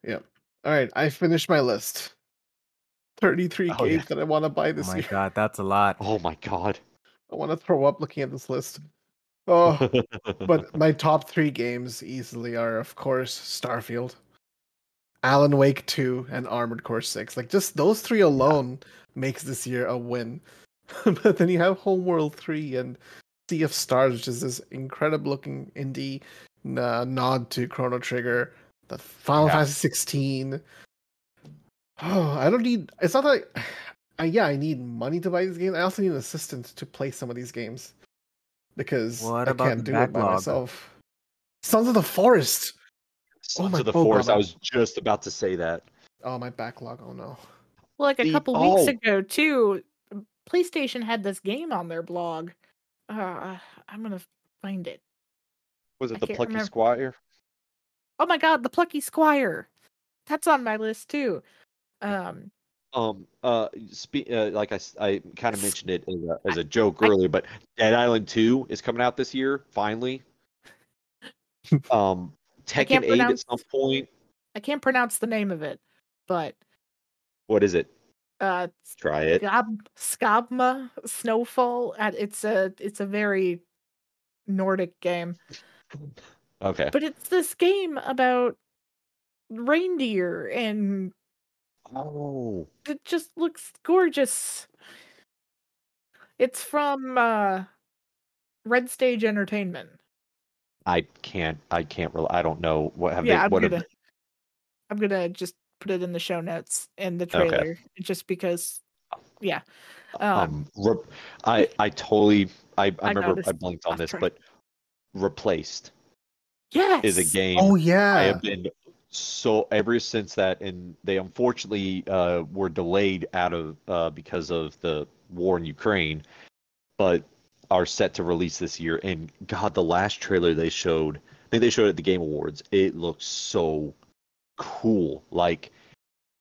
Yep. All right. I finished my list. 33 Oh, yeah. games that I want to buy this Oh this my year. god, that's a lot. Oh my God. I want to throw up looking at this list. Oh, but my top three games easily are, of course, Starfield, Alan Wake 2, and Armored Core 6. Like, just those three alone makes this year a win. but then you have Homeworld 3 and Sea of Stars, which is this incredible looking indie uh, nod to Chrono Trigger, the Final Yeah. Fantasy 16. Oh, I don't need. It's not that. I, I, yeah, I need money to buy these games. I also need an assistant to play some of these games because What I about can't the do it by backlog? myself. Sons of the Forest. Sons my- of the oh, Forest. I was just about to say that. Oh, my backlog. Oh no. Well, like a The- couple weeks oh. ago too, PlayStation had this game on their blog. Uh, I'm gonna find it. Was I it the Plucky remember. Squire? Oh my god, the Plucky Squire. That's on my list too. Um, Um, uh, spe- uh like I kind of mentioned it as a, as a joke I- earlier, but Dead Island 2 is coming out this year, finally. Um, I Tekken 8 at some point. I can't pronounce the name of it, but What is it? uh, Try it. Skab- Skabma Snowfall. It's a it's a very Nordic game, Okay. but it's this game about reindeer and Oh, it just looks gorgeous. It's from uh Red Stage Entertainment. I can't. I can't. Really, I don't know what have yeah, they. I'm What gonna I'm gonna just put it in the show notes and the Okay. trailer just because yeah. Um, um, I I totally I, I I remember I noticed blinked on this, track. but replaced yes. is a game. Oh yeah I yeah. have been so ever since that, and they unfortunately uh, were delayed out of uh, because of the war in Ukraine, but are set to release this year. And God, the last trailer they showed, I think they showed at the Game Awards. It looks so cool, like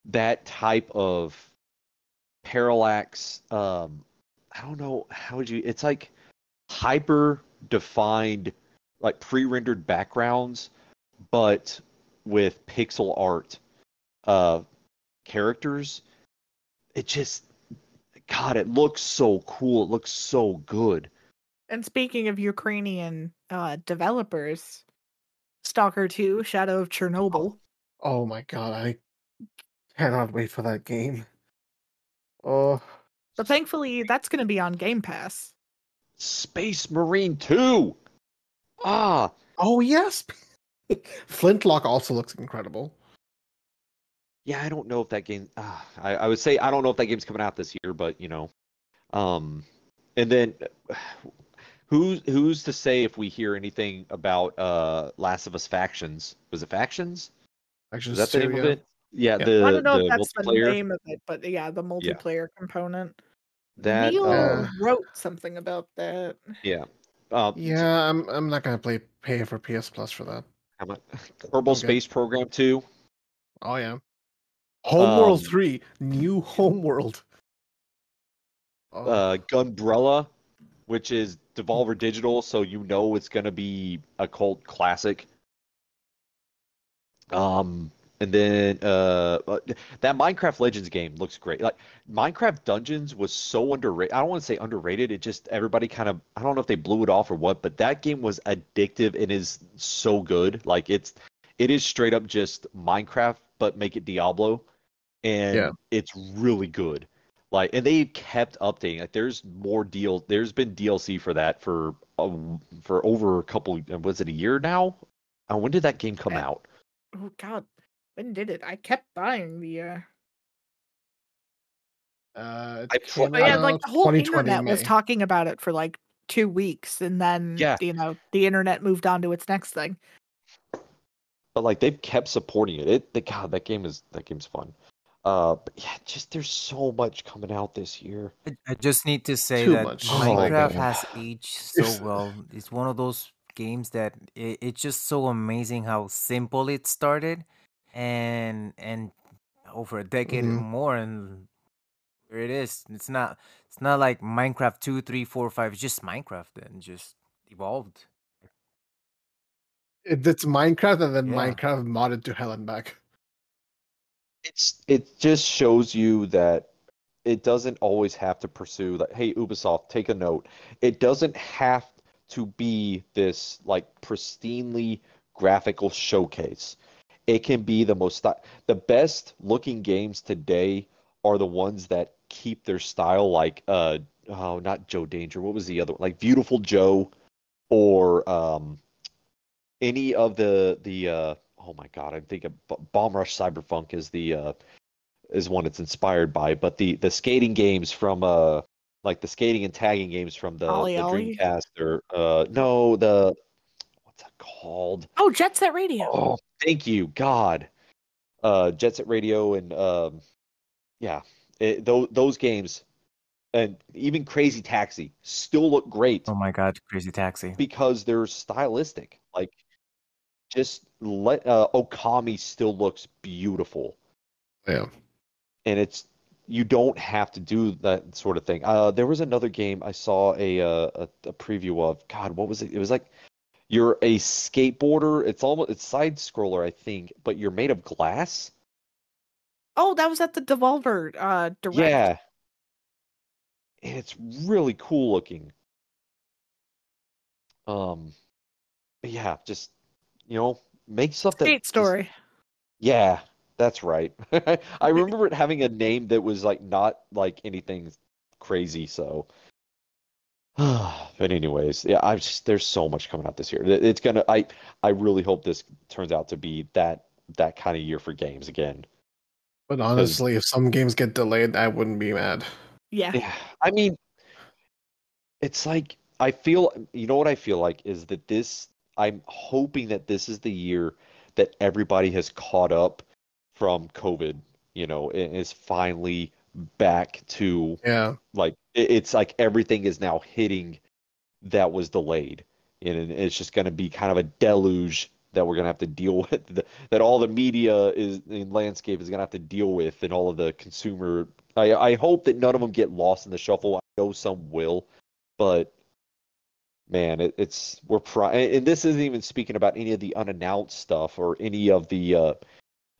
that type of parallax. Um, I don't know how would you. It's like hyper defined, like pre-rendered backgrounds, but with pixel art uh characters it just god it looks so cool it looks so good And speaking of Ukrainian uh, developers, Stalker 2, Shadow of Chernobyl. Oh my god, I cannot wait for that game. Oh, But thankfully, that's going to be on Game Pass. space marine 2 ah oh yes. Flintlock also looks incredible. Yeah, I don't know if that game. Uh, I, I would say I don't know if that game's coming out this year, but you know, um, and then who's who's to say if we hear anything about uh Last of Us factions? Was it factions? Actually, Is that the name of it? Yeah, Yeah. the I don't know the if that's the name of it, but yeah, the multiplayer component. That Neil uh, wrote something about that. yeah. Um, Yeah, I'm I'm not gonna play pay for PS Plus for that. How about Kerbal Okay. Space Program 2. Oh yeah. Homeworld Um, 3, new Homeworld. Oh, uh, Gunbrella, which is Devolver Digital, so you know it's gonna be a cult classic. Um, and then uh, uh, that Minecraft Legends game looks great. Like Minecraft Dungeons was so underrated. I don't want to say underrated. It just everybody kind of I don't know if they blew it off or what, but that game was addictive and is so good. Like it's it is straight up just Minecraft, but make it Diablo, and Yeah. it's really good. Like, and they kept updating. Like, there's more deal. There's been DLC for that for uh, for over a couple. Was it a year now? Uh, when did that game come Uh, out? Oh God, when did it? I kept buying the. uh uh, I pl- Oh yeah, like the whole 2020 internet was talking about it for like two weeks, and then Yeah. you know the internet moved on to its next thing. But like they've kept supporting it. It, the, God, that game is that game's fun. Uh, but yeah, just there's so much coming out this year. I- I just need to say Too that much. Oh my Minecraft God. has aged so well. It's one of those games that it, it's just so amazing how simple it started, and and over a decade and Mhm. more, and here it is. It's not it's not like Minecraft two, three, four, five. It's just Minecraft and just evolved. It's Minecraft and then Yeah. Minecraft modded to hell and back. It's it just shows you that it doesn't always have to pursue that. Hey, Ubisoft, take a note. It doesn't have to be this like pristinely graphical showcase. It can be the most the best looking games today are the ones that keep their style like uh oh not Joe Danger. What was the other one? Like Viewtiful Joe or um any of the the uh oh my god, I'm thinking Bomb Rush Cyberpunk is the uh is one it's inspired by, but the the skating games from uh like the skating and tagging games from the, Ollie the Ollie? Dreamcast or uh no the called? Oh, Jet Set Radio. Oh, thank you, God. Uh, Jet Set Radio and um, yeah, it, those those games, and even Crazy Taxi still look great Oh my god, Crazy Taxi. because they're stylistic. Like, just let uh, Okami still looks beautiful, Yeah. and it's you don't have to do that sort of thing. Uh, there was another game I saw a uh, a, a preview of. God, what was it? It was like you're a skateboarder. It's almost it's side scroller, I think, but you're made of glass. Oh, that was at the Devolver uh direct. Yeah. And it's really cool looking. Um, yeah, just you know, make stuff that Great just- story. yeah, that's right. I remember it having a name that was like not like anything crazy, so but anyways, yeah, I just there's so much coming out this year. It's gonna I I really hope this turns out to be that that kind of year for games again. But honestly, if some games get delayed, I wouldn't be mad. Yeah. Yeah, I mean, it's like I feel. You know what I feel like is that this. I'm hoping that this is the year that everybody has caught up from COVID. You know, and is finally back to Yeah. like it- it's like everything is now hitting that was delayed, and it's just going to be kind of a deluge that we're going to have to deal with. That all the media is in landscape is going to have to deal with, and all of the consumer. I I hope that none of them get lost in the shuffle. I know some will, but man, it, it's we're pri- and this isn't even speaking about any of the unannounced stuff or any of the uh,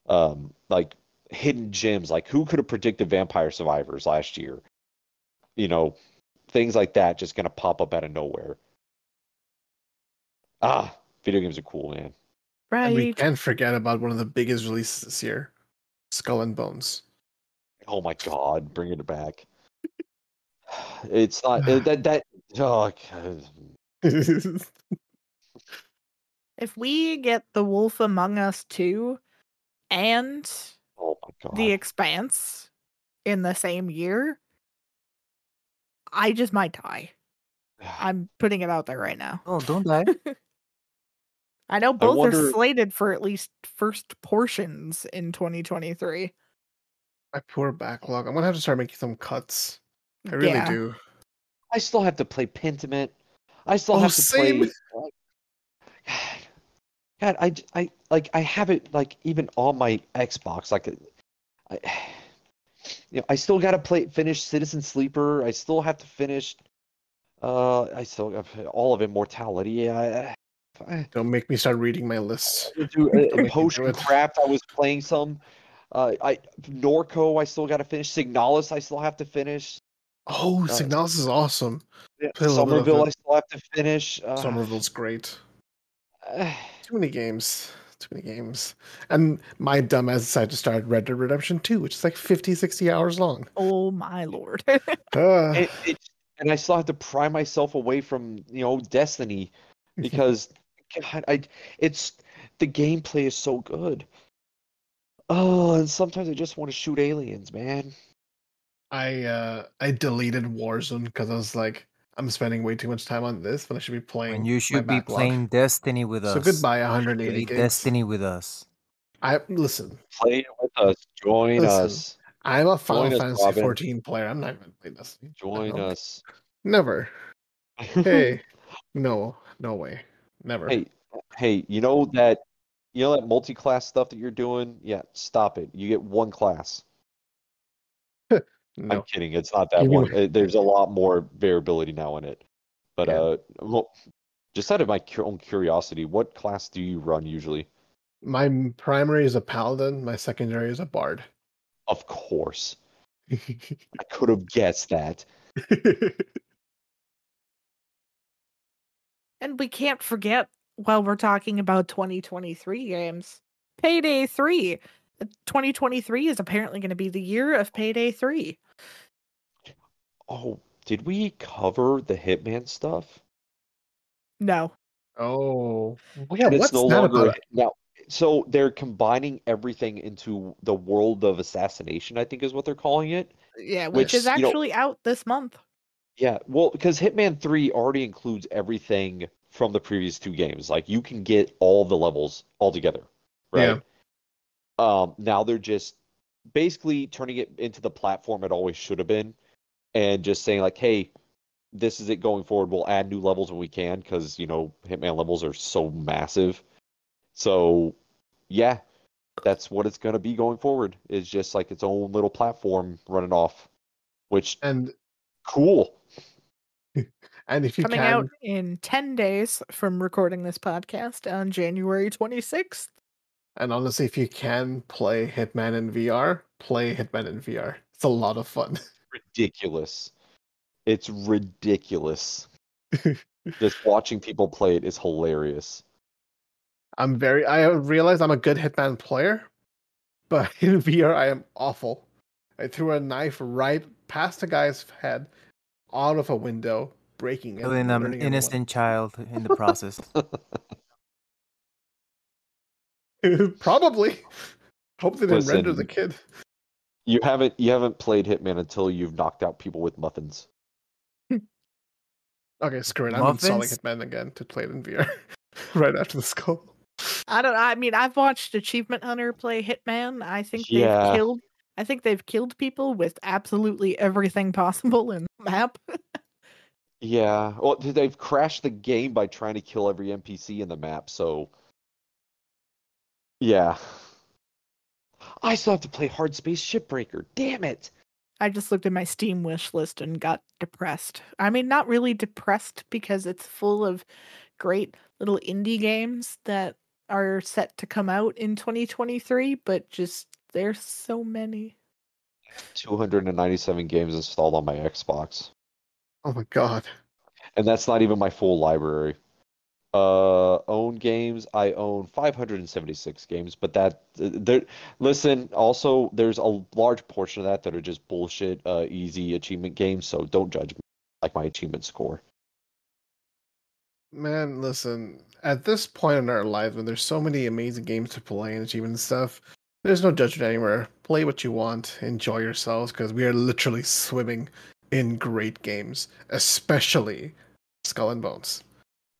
um like hidden gems. Like who could have predicted Vampire Survivors last year? You know, things like that just gonna pop up out of nowhere. Ah, video games are cool, man. And we Right. can't forget about one of the biggest releases this year Skull and Bones. Oh my God, bringing it back. It's not it- that that. Oh, God. If we get The Wolf Among Us 2 and Oh my god. The Expanse in the same year, I just might die. I'm putting it out there right now. Oh, don't die. I know both wonder- are slated for at least first portions in 2023. My poor backlog. I'm gonna have to start making some cuts. I really Yeah. do. I still have to play Pentiment. I still Oh, have to same. play. God, God, I, like I have it like even on my Xbox. Like, I, you know, I still got to play finish Citizen Sleeper. I still have to finish. Uh, I still have all of Immortality. I, I, Don't make me start reading my list. do Potion. Craft. I was playing some. Uh, I Norco. I still got to finish. Signalis. I still have to finish. Oh, Uh, Signalis is awesome. Yeah, Play a little bit of Somerville. I still have to finish. Uh, Somerville's great. uh, Too many games. Too many games. And my dumbass decided to start Red Dead Redemption 2, which is like 50, 60 hours long. Oh my lord. Uh, it, it, and I still have to pry myself away from you know Destiny because God, I it's the gameplay is so good. Oh, and sometimes I just want to shoot aliens, man. I uh I deleted Warzone because I was like, I'm spending way too much time on this when I should be playing. when you my should be backlog. playing Destiny with us. So goodbye, 180 Play gigs. Destiny with us. I listen. Play it with us. Join Listen, us. I'm a Final Join Fantasy Robin. 14 player. I'm not going to play Destiny. Join us. Never. Hey, no, no way, never. Hey, hey, you know that you know that multi-class stuff that you're doing? Yeah, stop it. You get one class. no. I'm kidding. It's not that one. one. Uh, There's a lot more variability now in it. But Yeah. uh, well, just out of my own curiosity, what class do you run usually? My primary is a paladin. My secondary is a bard. Of course, I could have guessed that. and we can't forget while we're talking about 2023 games, Payday 3. Uh, 2023 is apparently going to be the year of Payday 3. Oh, did we cover the Hitman stuff? No. oh, yeah. It's What's no that longer about? now. So they're combining everything into the world of assassination. I think is what they're calling it. Yeah, which, Which, is you know- actually out this month. Yeah, well, because Hitman 3 already includes everything from the previous two games. Like you can get all the levels all together, right? Yeah. Um, now they're just basically turning it into the platform it always should have been and just saying like, hey, this is it going forward. We'll add new levels when we can because, you know, Hitman levels are so massive. So, yeah, that's what it's going to be going forward. Is just like its own little platform running off, which And cool. and if you Coming can, out in 10 days from recording this podcast on January 26th. And honestly, if you can play Hitman in VR, play Hitman in VR. It's a lot of fun. ridiculous. It's ridiculous. Just watching people play it is hilarious. I'm very. I realize I'm a good Hitman player, but in VR I am awful. I threw a knife right past a guy's head, out of a window, breaking it. Killing and an murdering innocent child in the process. Everyone. Probably. Hope they didn't render the kid. You haven't you haven't played Hitman until you've knocked out people with muffins. Okay, screw it. I'm installing Muffins? Hitman again to play it in VR right after this call. I don't I mean I've watched Achievement Hunter play Hitman. I think Yeah. they've killed I think they've killed people with absolutely everything possible in the map. Yeah. Well, they've crashed the game by trying to kill every NPC in the map, so yeah. I still have to play Hard Space Shipbreaker. Damn it. I just looked at my Steam wish list and got depressed. I mean, not really depressed because it's full of great little indie games that are set to come out in 2023, but just there's so many. 297 games installed on my Xbox. Oh my god. And that's not even my full library. Uh, own games, I own 576 games, but that there. Listen, also there's a large portion of that that are just bullshit, uh, easy achievement games. So don't judge me like my achievement score. Man, listen, at this point in our lives when there's so many amazing games to play and achievement and stuff, there's no judgment anywhere. Play what you want, enjoy yourselves, because we are literally swimming in great games, especially Skull and Bones.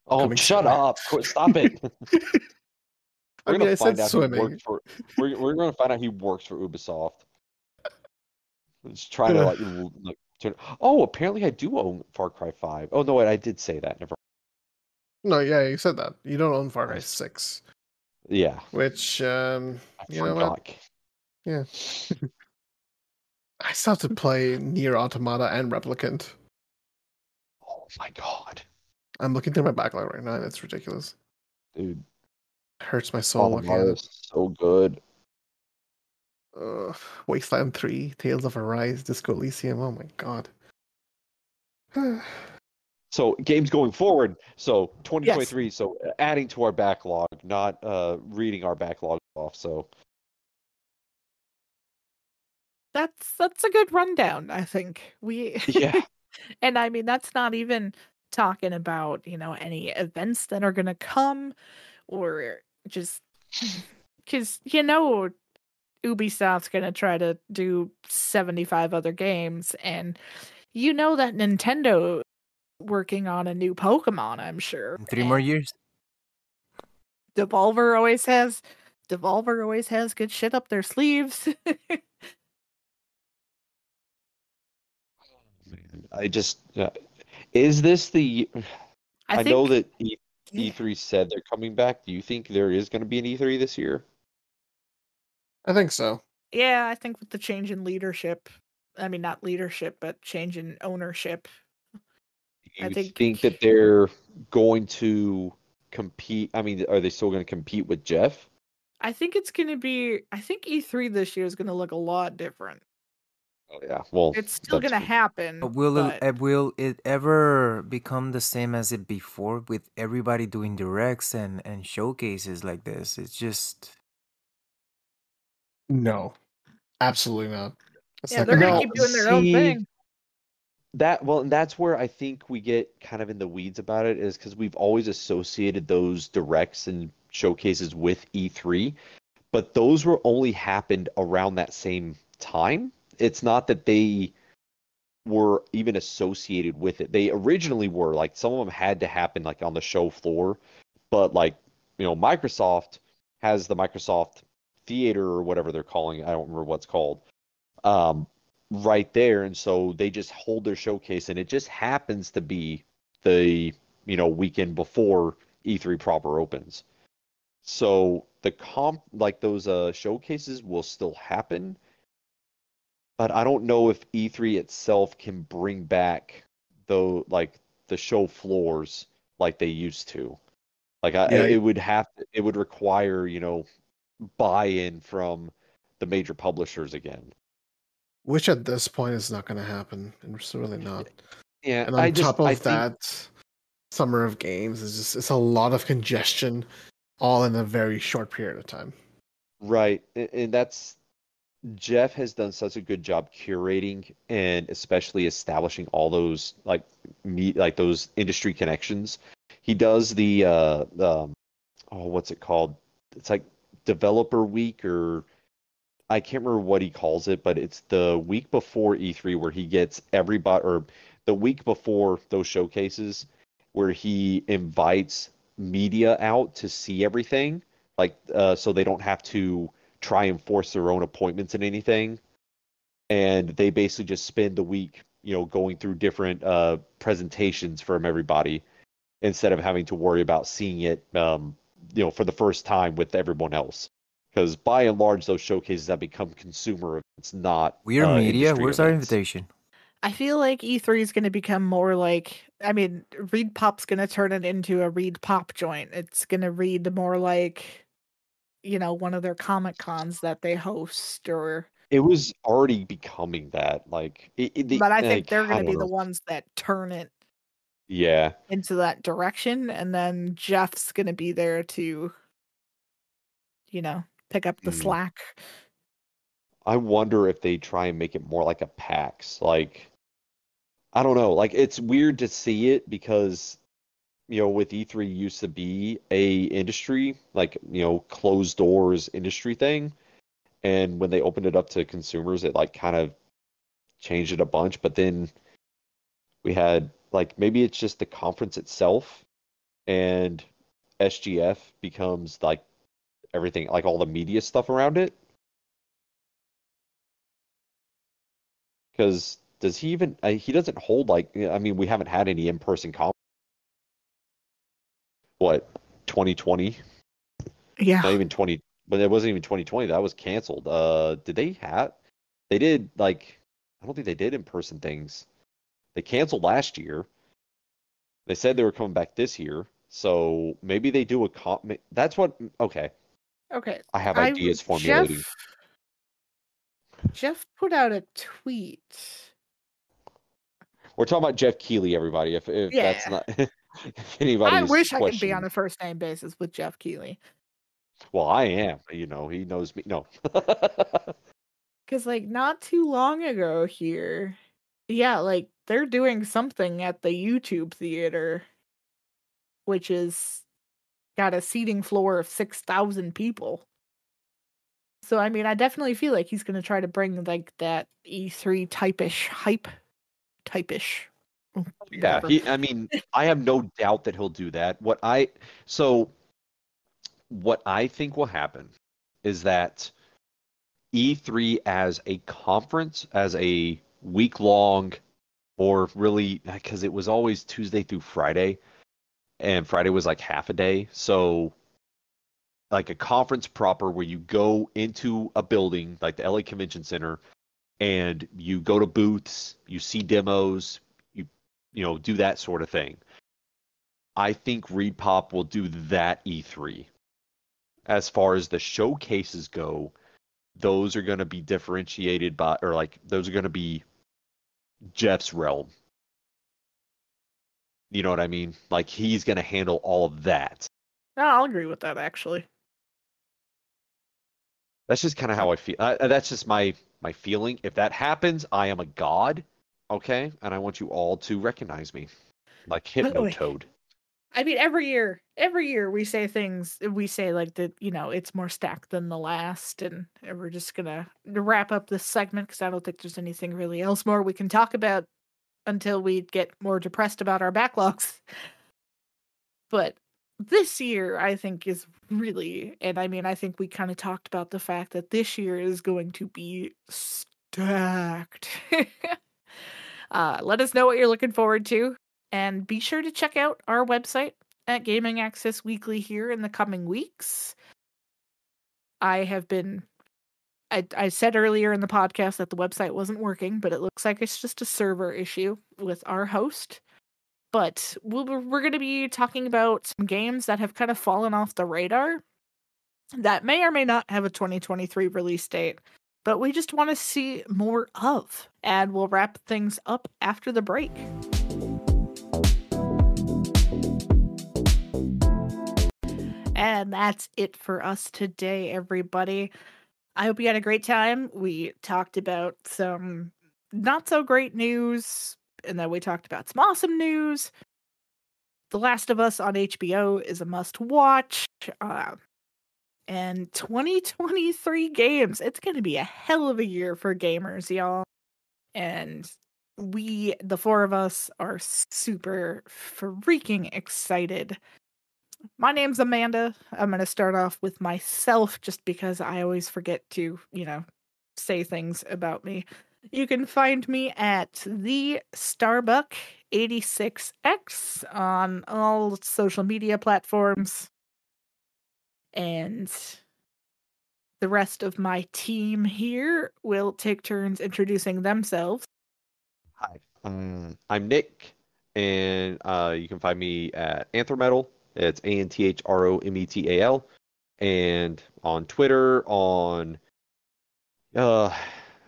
Oh, shut soon. up! Stop it. I We're mean, gonna I find said out he swimming. for. We're, we're gonna find out he works for Ubisoft. He's trying to like, l- like turn. Oh, apparently I do own Far Cry Five. Oh no, wait, I did say that. Never. No, yeah, you said that. You don't own Far Cry 6, Yeah, which, um, I You know what? Yeah. I still have to play NieR Automata and Replicant. Oh my god, I'm looking through my backlog right now, and it's ridiculous. dude, It hurts my soul looking at Automata it. is so good. Ugh, Wasteland 3, Tales of Arise, Disco Elysium. Oh my god. So games going forward. So 2023. So uh, adding to our backlog, not uh reading our backlog off. So That's that's a good rundown, I think. We yeah, and I mean that's not even talking about, you know, any events that are going to come or just cuz you know Ubisoft's going to try to do 75 other games and you know that Nintendo working on a new Pokemon, I'm sure. In three more and years. Devolver always has Devolver always has good shit up their sleeves. man, I just uh, is this the? I, I, think know that E yeah. E3 said they're coming back. Do you think there is going to be an E3 this year? I think so. Yeah, I think with the change in leadership, I mean not leadership, but change in ownership. Do I think- think that they're going to compete? I mean, are they still going to compete with Jeff? I think it's going to be I think E3 this year is going to look a lot different. Oh yeah. Well, It's still going to good. happen. But will but it, uh, will it ever become the same as it before with everybody doing directs and, and showcases like this? It's just No. Absolutely not. That's yeah, not they're gonna going to No, keep doing their own thing. That well, and that's where I think we get kind of in the weeds about it is because we've always associated those directs and showcases with E3, but those were only happened around that same time. It's not that they were even associated with it. They originally were like some of them had to happen like on the show floor, but like you know Microsoft has the Microsoft Theater or whatever they're calling it. I don't remember what's called. Um, right there and so they just hold their showcase and it just happens to be the you know weekend before E3 proper opens. So the comp like those uh showcases will still happen, but I don't know if E3 itself can bring back though like the show floors like they used to. Like I, Yeah. it would have to, it would require, you know, buy-in from the major publishers again. Which at this point is not gonna happen. It's really not. Yeah, And on I just top of I think that, Summer of Games is just it's a lot of congestion all in a very short period of time. right, and that's Jeff has done such a good job curating and especially establishing all those like meet like those industry connections. He does the uh um oh what's it called? It's like developer week or I can't remember what he calls it, but it's the week before E3 where he gets everybody or the week before those showcases where he invites media out to see everything like uh, so they don't have to try and force their own appointments and anything and they basically just spend the week you know going through different uh, presentations from everybody instead of having to worry about seeing it um, you know for the first time with everyone else because by and large those showcases have become consumer events not we're uh, media. industry Where's our invitation? I feel like E3 is going to become more like I mean, ReedPop's going to turn it into a ReedPop joint. It's going to read more like you know, one of their comic cons that they host or it was already becoming that like it, it, the- but I think like, they're going to be the ones that turn it yeah into that direction and then Jeff's going to be there to you know, pick up the Mm. slack. I wonder if they try and make it more like a PAX. Like, I don't know. Like, it's weird to see it because, you know, with E3 used to be a industry, like, you know, closed doors industry thing. And when they opened it up to consumers, it like kind of changed it a bunch. But then we had like maybe it's just the conference itself and SGF becomes like everything, like all the media stuff around it. Because does he even? Uh, he doesn't hold like. I mean, we haven't had any in-person conference. What, 2020? Yeah. Not even 20. But it wasn't even 2020. That was canceled. Uh, did they have? They did like. I don't think they did in-person things. They canceled last year. They said they were coming back this year. So maybe they do a comp. That's what. Okay, Okay. I have I- ideas formulating. Jeff, Jeff put out a tweet. We're talking about Jeff Keighley, everybody. If if that's not if anybody, I wish I could be on a first name basis with Jeff Keighley. Well, I am. You know, he knows me. No. Because, like, not too long ago here, yeah, like, they're doing something at the YouTube theater, which is got a seating floor of 6,000 people. So, I mean, I definitely feel like he's going to try to bring, like, that E3 type-ish hype. Type-ish. Yeah, he. I mean, I have no doubt that he'll do that. What I so what I think will happen is that E3 as a conference, as a week long, or really because it was always Tuesday through Friday, and Friday was like half a day. So, like a conference proper where you go into a building like the LA Convention Center and you go to booths, you see demos, you know, do that sort of thing. I think Reed Pop will do that E3. As far as the showcases go, those are going to be differentiated by, or like, those are going to be Jeff's realm. You know what I mean? Like, he's going to handle all of that. No, I'll agree with that, actually. That's just kind of how I feel. Uh, that's just my my feeling. If that happens, I am a god, okay? And I want you all to recognize me, like Hypnotoad. I mean, every year, every year we say things. We say like that, you know, it's more stacked than the last, and and we're just gonna wrap up this segment because I don't think there's anything really else more we can talk about until we get more depressed about our backlogs. But this year, I think is really, and I mean, I think we kind of talked about the fact that this year is going to be stacked. uh, let us know what you're looking forward to. And be sure to check out our website at Gaming Access Weekly here in the coming weeks. I have been. I, I said earlier in the podcast that the website wasn't working, but it looks like it's just a server issue with our host. But we'll, we're going to be talking about some games that have kind of fallen off the radar that may or may not have a 2023 release date, but we just want to see more of. And we'll wrap things up after the break. And that's it for us today, everybody. I hope you had a great time. We talked about some not so great news, and then we talked about some awesome news. The Last of Us on HBO is a must watch. Uh, and 2023 games. It's going to be a hell of a year for gamers, y'all. And we, the four of us, are super freaking excited my name's Amanda. I'm going to start off with myself just because I always forget to, you know, say things about me. You can find me at the Starbuck 86X on all social media platforms. And the rest of my team here will take turns introducing themselves. Hi, um, I'm Nick, and uh, you can find me at Anthrometal. It's A N T H R O M E T A L, and on Twitter, on uh,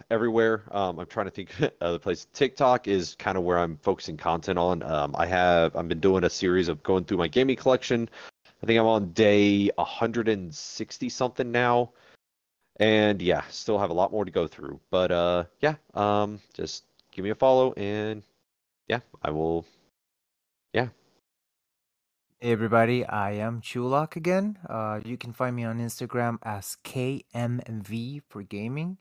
everywhere. Um, I'm trying to think of the place. TikTok is kind of where I'm focusing content on. Um, I have I've been doing a series of going through my gaming collection. I think I'm on day 160 something now, and yeah, still have a lot more to go through. But uh, yeah, um, just give me a follow, and yeah, I will. Yeah, Hey everybody, I am Chewlok again. Uh, you can find me on Instagram as KMV for gaming.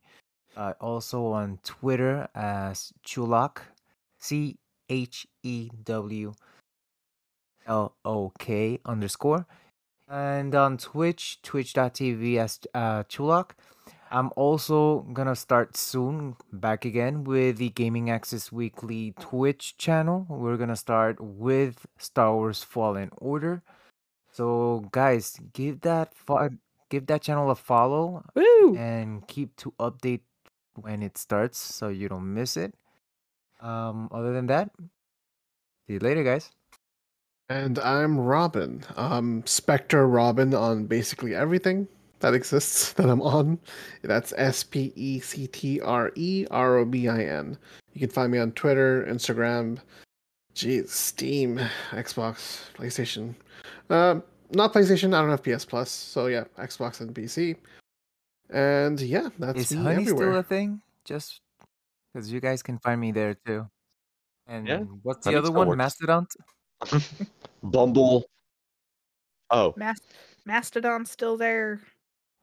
Uh, also on Twitter as Chewlok, C H E W L O K underscore. And on Twitch, twitch.tv as uh, Chewlok. I'm also gonna start soon back again with the Gaming Access Weekly Twitch channel. We're gonna start with Star Wars Fallen Order. So guys, give that fo- give that channel a follow Woo! and keep to update when it starts so you don't miss it. Um, other than that, see you later, guys. And I'm Robin. Um, Spectre Robin on basically everything that exists that I'm on. That's S P E C T R E R O B I N. You can find me on Twitter, Instagram, geez, Steam, Xbox, PlayStation. Uh, not PlayStation. I don't have PS Plus. So yeah, Xbox and PC. And yeah, that's Is me Honey everywhere. still a thing? Just because you guys can find me there too. And Yeah, what's the Honey other one? works. Mastodon. Bumble. Oh, Mas- Mastodon's still there.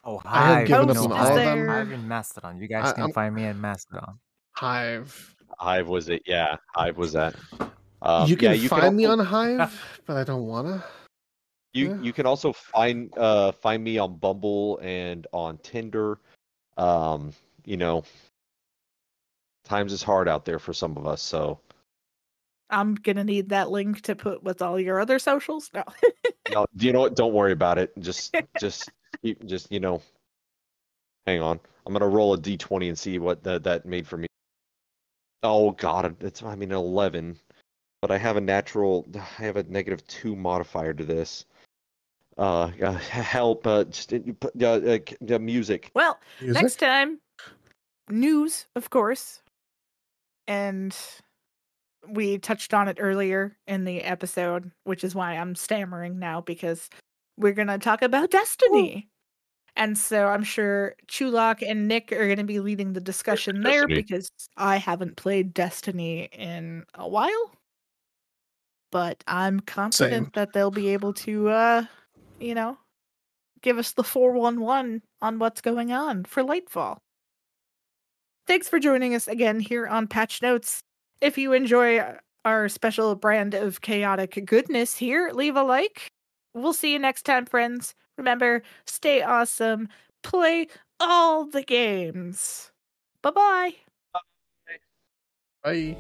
Oh, I have Hive. given up no, on all Hive, of them. Hive and Mastodon. You guys I- can I'm- find me at Mastodon. Hive. Hive was it? Yeah, Hive was that. Um, you can yeah, you find me also- on Hive, but I don't wanna. You Yeah. you can also find uh find me on Bumble and on Tinder. Um, you know, times is hard out there for some of us, so I'm gonna need that link to put with all your other socials. No. no, you know what? Don't worry about it. Just just keep just you know, hang on. I'm gonna roll a d20 and see what that that made for me. Oh God, it's I mean 11, but I have a natural. I have a negative two modifier to this. Uh, uh help. Uh, just uh, uh, uh, uh, music. well, Music? next time, news, of course. And we touched on it earlier in the episode, which is why I'm stammering now because we're going to talk about Destiny. And so I'm sure Chewlok and Nick are going to be leading the discussion there because I haven't played Destiny in a while. But I'm confident Same. that they'll be able to, uh, you know, give us the 411 on what's going on for Lightfall. Thanks for joining us again here on Patch Notes. If you enjoy our special brand of chaotic goodness here, leave a like. We'll see you next time, friends. Remember, stay awesome, play all the games. Bye bye. Bye.